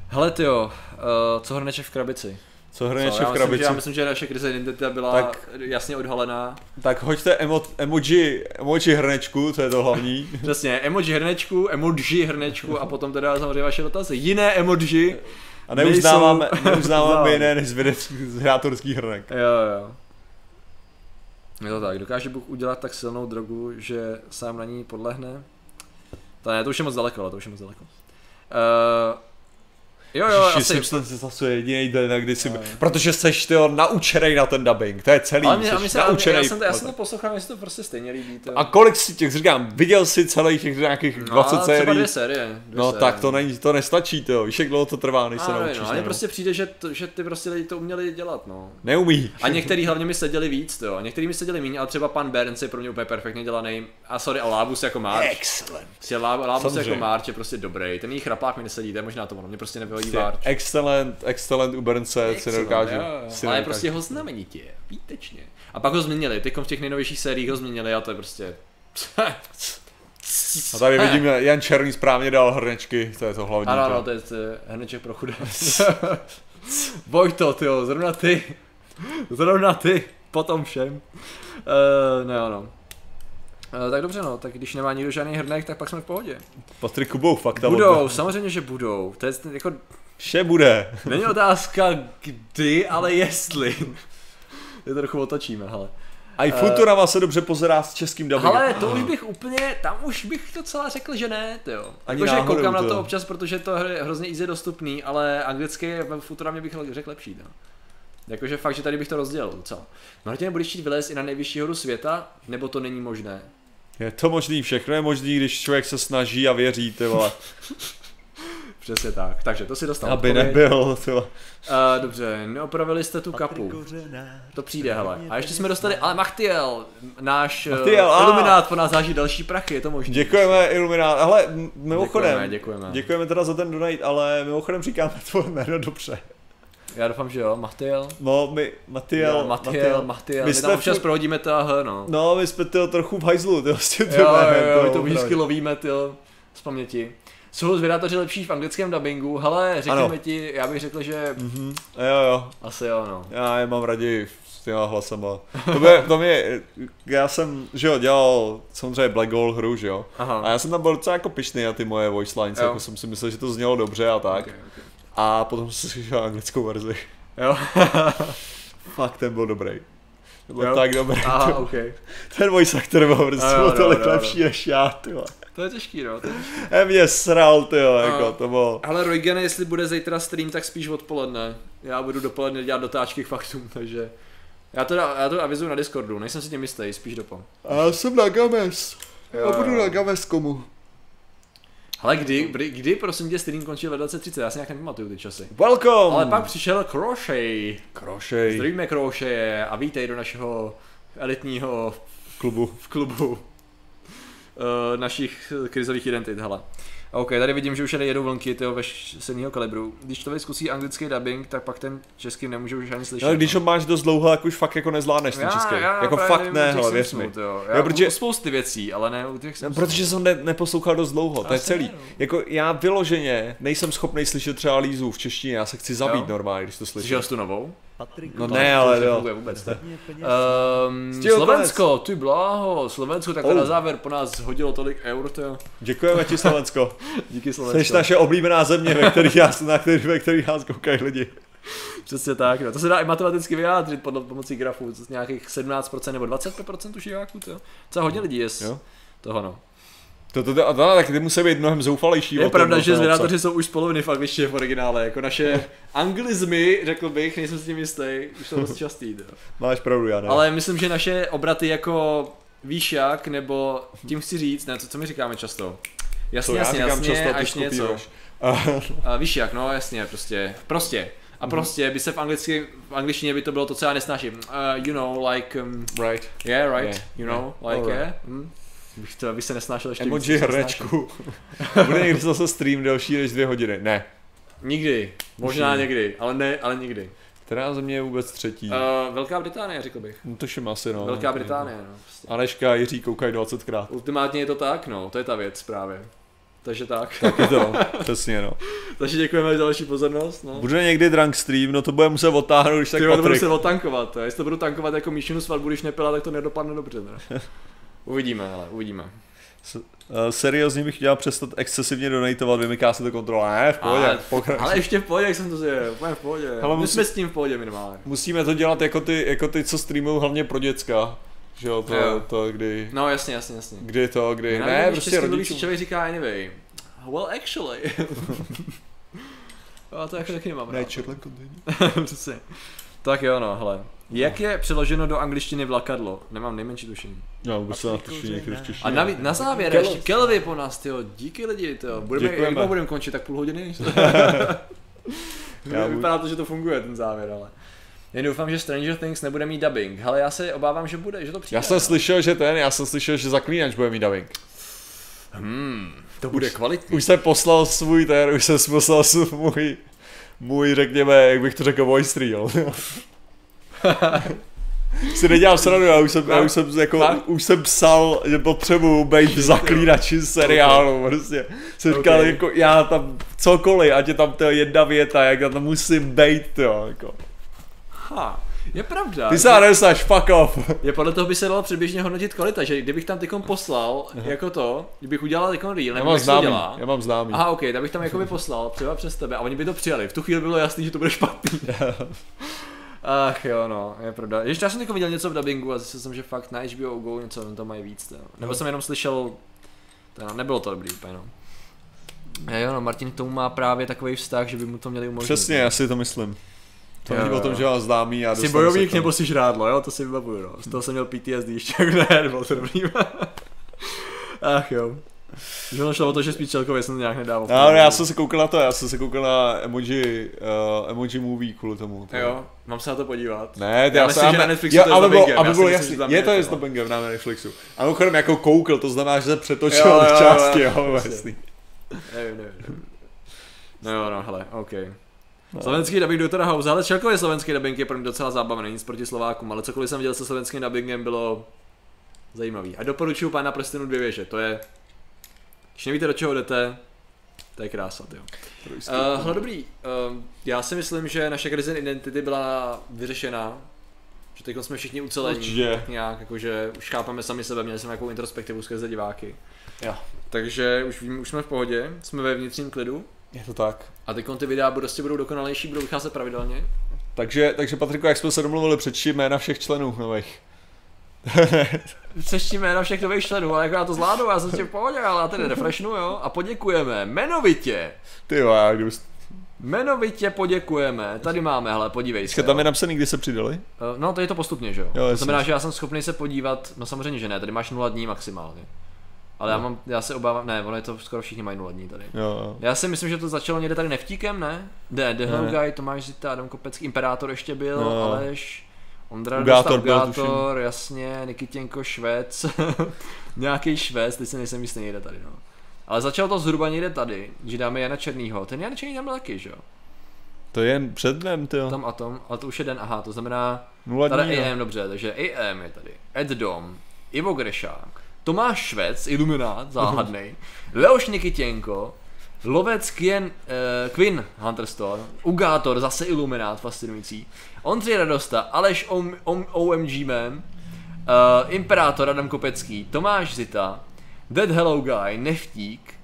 Hele, ty jo, uh, co hrneček v krabici? Co hrneček v krabici? Myslím, že, já myslím, že naše krize identita byla tak, jasně odhalená. Tak hoďte emo, emoji, emoji hrnečku, to je to hlavní. Přesně, emoji hrnečku, emoji hrnečku a potom teda samozřejmě vaše dotazy. Jiné emoji a neuznáváme, neuznáváme jiné než z hrátorský hrnek. Jo, jo. Je to tak, dokáže Bůh udělat tak silnou drogu, že sám na ní podlehne? To ne, to už je moc daleko, ale to už je moc daleko. Uh, Jo, jo, Ježiši, asi. Simpson se zase jediný den, kdy si... No. Protože seš ty naučený na ten dubbing, to je celý. Ale mě, mě se, naučený. Já, jsem to, já jsem to poslouchal, mě se to prostě stejně líbí. To... A kolik si těch, říkám, viděl jsi celých těch nějakých no, 20 sérií? dvě série. Dvě no série. tak to, není, to nestačí, to víš, jak dlouho to trvá, než se naučíš. No, ale prostě přijde, že, to, že ty prostě lidi to uměli dělat, no. Neumí. A některý hlavně mi seděli víc, to, a některý mi seděli méně, ale třeba pan Burns je pro mě úplně perfektně dělaný. A sorry, a Lábus jako March. Excellent. Lábus jako March je prostě dobrý. Ten jejich chrapák mi nesedí, to je možná to ono, mě prostě nevyhojí March. Excellent excellent, excellent u Burnce si nedokážu. Jo, jo. Si Ale prostě ho znamenitě, výtečně. A pak ho změnili, teď v těch nejnovějších sériích ho změnili a to je prostě... A tady vidím, Jan Černý správně dal hrnečky, to je to hlavní. Ano, ano, to je, to je hrneček pro chudé. to, ty zrovna ty. Zrovna ty, potom všem. Uh, ne, ano. Uh, tak dobře no, tak když nemá nikdo žádný hrnek, tak pak jsme v pohodě. Patrik budou fakt Budou, samozřejmě, že budou. To je jako Vše bude. Není otázka kdy, ale jestli. Je to trochu otočíme, hele. A i Futurama uh, se dobře pozerá s českým dubbingem. Ale to už bych úplně, tam už bych docela řekl, že ne, jo. Jakože koukám to. na to občas, protože to je hrozně easy dostupný, ale anglicky ve Futuramě bych řekl lepší, no. Jakože fakt, že tady bych to rozdělil docela. Martin, budeš chtít vylézt i na nejvyšší horu světa, nebo to není možné? Je to možný, všechno je možný, když člověk se snaží a věří, ty vole. Přesně tak. Takže to si dostal. Aby odpověď. nebyl. To. Uh, dobře, neopravili jste tu kapu. To přijde, hele. A ještě jsme dostali, ale Machtiel, náš eh, Machtiel, uh, iluminát, po nás záží další prachy, je to možné. Děkujeme, iluminát. Ale mimochodem, děkujeme, děkujeme. děkujeme teda za ten donate, ale mimochodem říkáme tvoje jméno dobře. Já doufám, že jo, Machtiel. No, my, Machtiel, jo, Machtiel, Machtiel. My, my tam občas prohodíme to H, no. No, my jsme to trochu v hajzlu, ty s tím jo, jo, jo, my to vždycky lovíme, ty z paměti. jsou zvědatoři lepší v anglickém dubbingu, hele, řekněme ti, já bych řekl, že... Mm-hmm. Jo, jo. Asi jo, no. Já je mám raději s těma hlasama. To, by, to mě, já jsem, že jo, dělal samozřejmě Black Hole hru, že jo. Aha. A já jsem tam byl docela jako pišný na ty moje voice lines, jo. jako jsem si myslel, že to znělo dobře a tak. Okay, okay. A potom jsem si slyšel anglickou verzi. Jo. Fakt ten byl dobrý. To byl jo. tak dobrý. Aha, to, okay. Ten voice actor byl prostě jo, tolik no, lepší no. než já, tyhle. To je těžký, no. To je těžký. Je mě sral, ty jo, jako to bylo. Ale Roygen, jestli bude zítra stream, tak spíš odpoledne. Já budu dopoledne dělat dotáčky k faktům, takže... Já to, já to avizuju na Discordu, nejsem si tím jistý, spíš dopo. A já jsem na Games. Jo, já budu jo. na Games komu. Ale kdy, kdy, kdy prosím tě stream končil ve 2030, já si nějak nepamatuju ty časy. Welcome! Ale pak přišel Crochet. Crochet. Zdravíme Crochet a vítej do našeho elitního klubu. V klubu uh, našich krizových identit, hele. OK, tady vidím, že už jedou vlnky tyho ve silného kalibru. Když to zkusí anglický dubbing, tak pak ten český nemůže už ani slyšet. Ale když ho máš dost dlouho, tak už fakt jako nezvládneš ten český. Já, jako fakt nevím, ne, hele, věř mi. Jo. Já jo, protože, spousty věcí, ale ne u těch no, Protože jsem ne, neposlouchal dost dlouho, to je celý. Ne, no. Jako já vyloženě nejsem schopný slyšet třeba Lízu v češtině, já se chci zabít jo. normálně, když to slyším. Slyšel tu novou? Patrik, no ne, ale jo. Vůbec ne. Um, Slovensko, ty bláho, Slovensko tak oh. na závěr po nás hodilo tolik eur, to jo. Děkujeme ti Slovensko. Díky Slovensko. Jsi naše oblíbená země, ve kterých, já, na který, ve kterých nás koukají lidi. Přesně tak, no. to se dá i matematicky vyjádřit pod pomocí grafů, nějakých 17% nebo 25% už diváků, to jo. Co hodně lidí je z toho, no. To, to, to, to, tak ty musí být mnohem zoufalejší. Je pravda, že zvědátoři jsou už z poloviny v angličtině v originále, jako naše anglizmy, řekl bych, nejsem s tím jistý, už jsou dost častý. To. Máš pravdu, já ne. Ale myslím, že naše obraty jako výšak, nebo tím chci říct, ne, co, co my říkáme často. Jasně, co jasně, jasně, často, až něco. A víš jak, no jasně, prostě, prostě. A mhm. prostě by se v, anglicky, v angličtině by to bylo to, co já nesnáším. Uh, you know, like... Um, right. Yeah, right. Yeah. You know, yeah. like, yeah. Mm. Bych to, abych se nesnášel ještě Emoji hrnečku. Bude někdy zase stream delší než dvě hodiny? Ne. Nikdy. Možná Už někdy, ale ne, ale nikdy. Která země je vůbec třetí? Uh, Velká Británie, řekl bych. No to šim asi, no. Velká Británie, no. Prostě. Aneška a Jiří koukají 20krát. Ultimátně je to tak, no, to je ta věc právě. Takže tak. Tak je to, přesně no. Takže děkujeme za další pozornost. No. Bude někdy drunk stream, no to bude muset otáhnout, když tak Patrik. to budu se otankovat, jestli to budu tankovat jako míšinu svatbu, když nepila, tak to nedopadne dobře. Ne? Uvidíme, ale uvidíme. S, uh, seriózně bych chtěl přestat excesivně donatovat, vymyká se to kontrola. Ne, v pohodě. Ale, pokrač. ale ještě v pohodě, jak jsem to zjel, úplně v pohodě. Ale musí, jsme s tím v pohodě minimálně. Musíme to dělat jako ty, jako ty co streamují hlavně pro děcka. Že jo, to, jo. to kdy... No jasně, jasně, jasně. Kdy to, kdy... No, ne, prostě rodičů. člověk říká anyway. Well, actually. A to jako taky nemám rád. Ne, Přesně. Tak jo, no, hele. Jak je přeloženo do angličtiny vlakadlo? Nemám nejmenší tušení. Já vůbec se na tušení, jak A na, na závěr Kelv. ještě Kelvy po nás, tyjo. Díky lidi, tyjo. Budeme, Děkujeme. jak budeme končit, tak půl hodiny? já Vypadá to, že to funguje, ten závěr, ale. Já doufám, že Stranger Things nebude mít dubbing. Ale já se obávám, že bude, že to přijde. Já jsem no. slyšel, že ten, já jsem slyšel, že Zaklínač bude mít dubbing. Hmm, to bude kvalitní. Už jsem poslal svůj ten, už jsem poslal svůj, můj, řekněme, jak bych to řekl, voice reel si nedělám sranu, já už jsem, já už jsem, jako, už jsem psal, že potřebuju být zaklínači seriálu, okay. prostě. Jsem okay. říkal, jako, já tam cokoliv, ať je tam to jedna věta, jak já tam musím být, jo, jako. Ha. Je pravda. Ty se nesáš, fuck off. Je podle toho by se dalo předběžně hodnotit kvalita, že kdybych tam tykom poslal Aha. jako to, kdybych udělal tykom reel, nebo jak známý, dělá. Já mám známý. Aha, ok, tak bych tam jako by poslal, třeba přes tebe a oni by to přijali. V tu chvíli bylo jasný, že to bude špatný. Ach jo, no, je pravda. Ještě já jsem jako viděl něco v dubbingu a zjistil jsem, že fakt na HBO Go něco to mají víc. To. Nebo jsem jenom slyšel, to nebylo to dobrý úplně, no. A jo, no, Martin k tomu má právě takový vztah, že by mu to měli umožnit. Přesně, já si to myslím. To není o tom, že vás známý a Jsi bojovník nebo jsi žrádlo, jo, to si vybavuju, no. Z toho jsem měl PTSD ještě, jak ne, bylo to dobrý. Ach jo. Že ono šlo o to, že spíš celkově jsem to nějak nedával. No, já jsem se koukal na to, já jsem se koukal na emoji, uh, emoji movie kvůli tomu. To. Jo, mám se na to podívat. Ne, já, já myslím, že na Netflixu já, to je aby bylo, aby bylo jasný, je to je s dubbingem na Netflixu. A mimochodem jako koukl, to znamená, že se přetočil jo, jo, části, jo, jo, jasný. Nevím, nevím. No jo, no, hele, OK. No. Slovenský dubbing Dr. House, ale celkově slovenský dubbing je pro mě docela zábavný, nic proti Slovákům, ale cokoliv jsem viděl se slovenským dubbingem bylo zajímavý. A doporučuju Pána prstenu dvě věže, to je když nevíte, do čeho jdete, To je krása, jo. Uh, dobrý. Uh, já si myslím, že naše krize identity byla vyřešená. Že teď jsme všichni ucelení. Určitě. Nějak, jakože už chápeme sami sebe, měli jsme nějakou introspektivu skrze diváky. Jo. Takže už, vím, už jsme v pohodě, jsme ve vnitřním klidu. Je to tak. A teď ty videa prostě budou dokonalejší, budou vycházet pravidelně. Takže, takže Patriku, jak jsme se domluvili, přečti jména všech členů nových. přečti jména všech nových členů, ale jako já to zvládnu, já jsem si v pohodě, ale já tedy refreshnu, jo, a poděkujeme jmenovitě. Ty jo, já jdu... Jmenovitě poděkujeme. Tady máme, hele, podívej se. tam je napsaný, kdy se přidali? Uh, no, to je to postupně, že jo? jo to znamená, že já jsem schopný se podívat, no samozřejmě, že ne, tady máš 0 dní maximálně. Ale no. já, mám, já se obávám, ne, ono je to skoro všichni mají 0 dní tady. Jo, jo. Já si myslím, že to začalo někde tady nevtíkem, ne? The, The Hell Guy, Tomáš Zita, Adam Kopecký, Imperátor ještě byl, no. Aleš, Ondra Ugátor, Ugátor jasně, Nikitěnko, Švec, nějaký Švec, teď se nejsem jistý někde tady, no. Ale začalo to zhruba někde tady, že dáme Jana Černýho. Ten Jan Černý tam byl taky, že jo? To je jen před dnem, ty Tam a tom, ale to už je den, aha, to znamená... Nula tady AM, dobře, takže AM je tady. Ed Dom, Ivo Grešák, Tomáš Švec, Iluminát, záhadný, Leoš Nikitěnko, Lovec Quien, uh, Quinn, Hunterstone, Ugátor, zase Iluminát, fascinující, Ondřej Radosta, Aleš o, o, OMG Man, uh, Imperátor Adam Kopecký, Tomáš Zita, Dead Hello Guy, Neftík,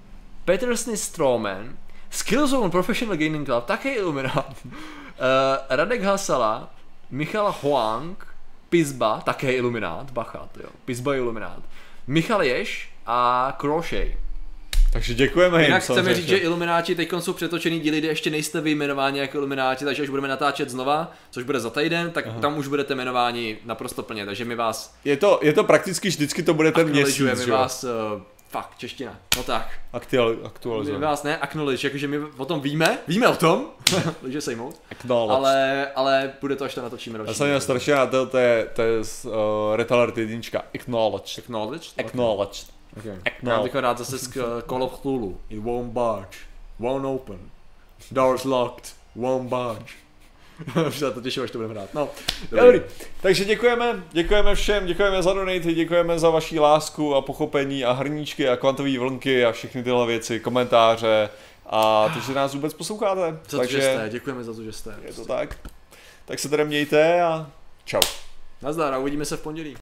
Petersny Strawman, Skillzone Professional Gaming Club, také Illuminat, uh, Radek Hasala, Michal Huang, Pizba, také Illuminát, bacha, jo, Pizba Illuminát, Michal Ješ a Crochet. Takže děkujeme Jinak jim, chceme říct, že Ilumináti teď jsou přetočený díly, kde ještě nejste vyjmenováni jako Ilumináti, takže až budeme natáčet znova, což bude za týden, tak Aha. tam už budete jmenováni naprosto plně, takže my vás... Je to, je to prakticky vždycky to bude ten měsíc, my vás, uh, fakt, čeština, no tak. Aktual, aktualizujeme. My vás ne, acknowledge, jakože my o tom víme, víme o tom, takže sejmout. Ale, ale bude to, až to natočíme Já jsem měl strašně na to, to je, to je uh, Retailer jednička, acknowledge. Acknowledge? Acknowledge. Okay. Okay. Já bych rád zase z Call of Cthulhu. It won't budge. Won't open. Doors locked. Won't budge. Už se to těším, až to budeme hrát. No, dobrý. Takže děkujeme, děkujeme všem, děkujeme za donaty, děkujeme za vaši lásku a pochopení a hrníčky a kvantové vlnky a všechny tyhle věci, komentáře a to, že nás vůbec posloucháte. Za Takže to, že jste, děkujeme za to, že jste. Je to tak. Tak se tady mějte a čau. Nazdar a uvidíme se v pondělí.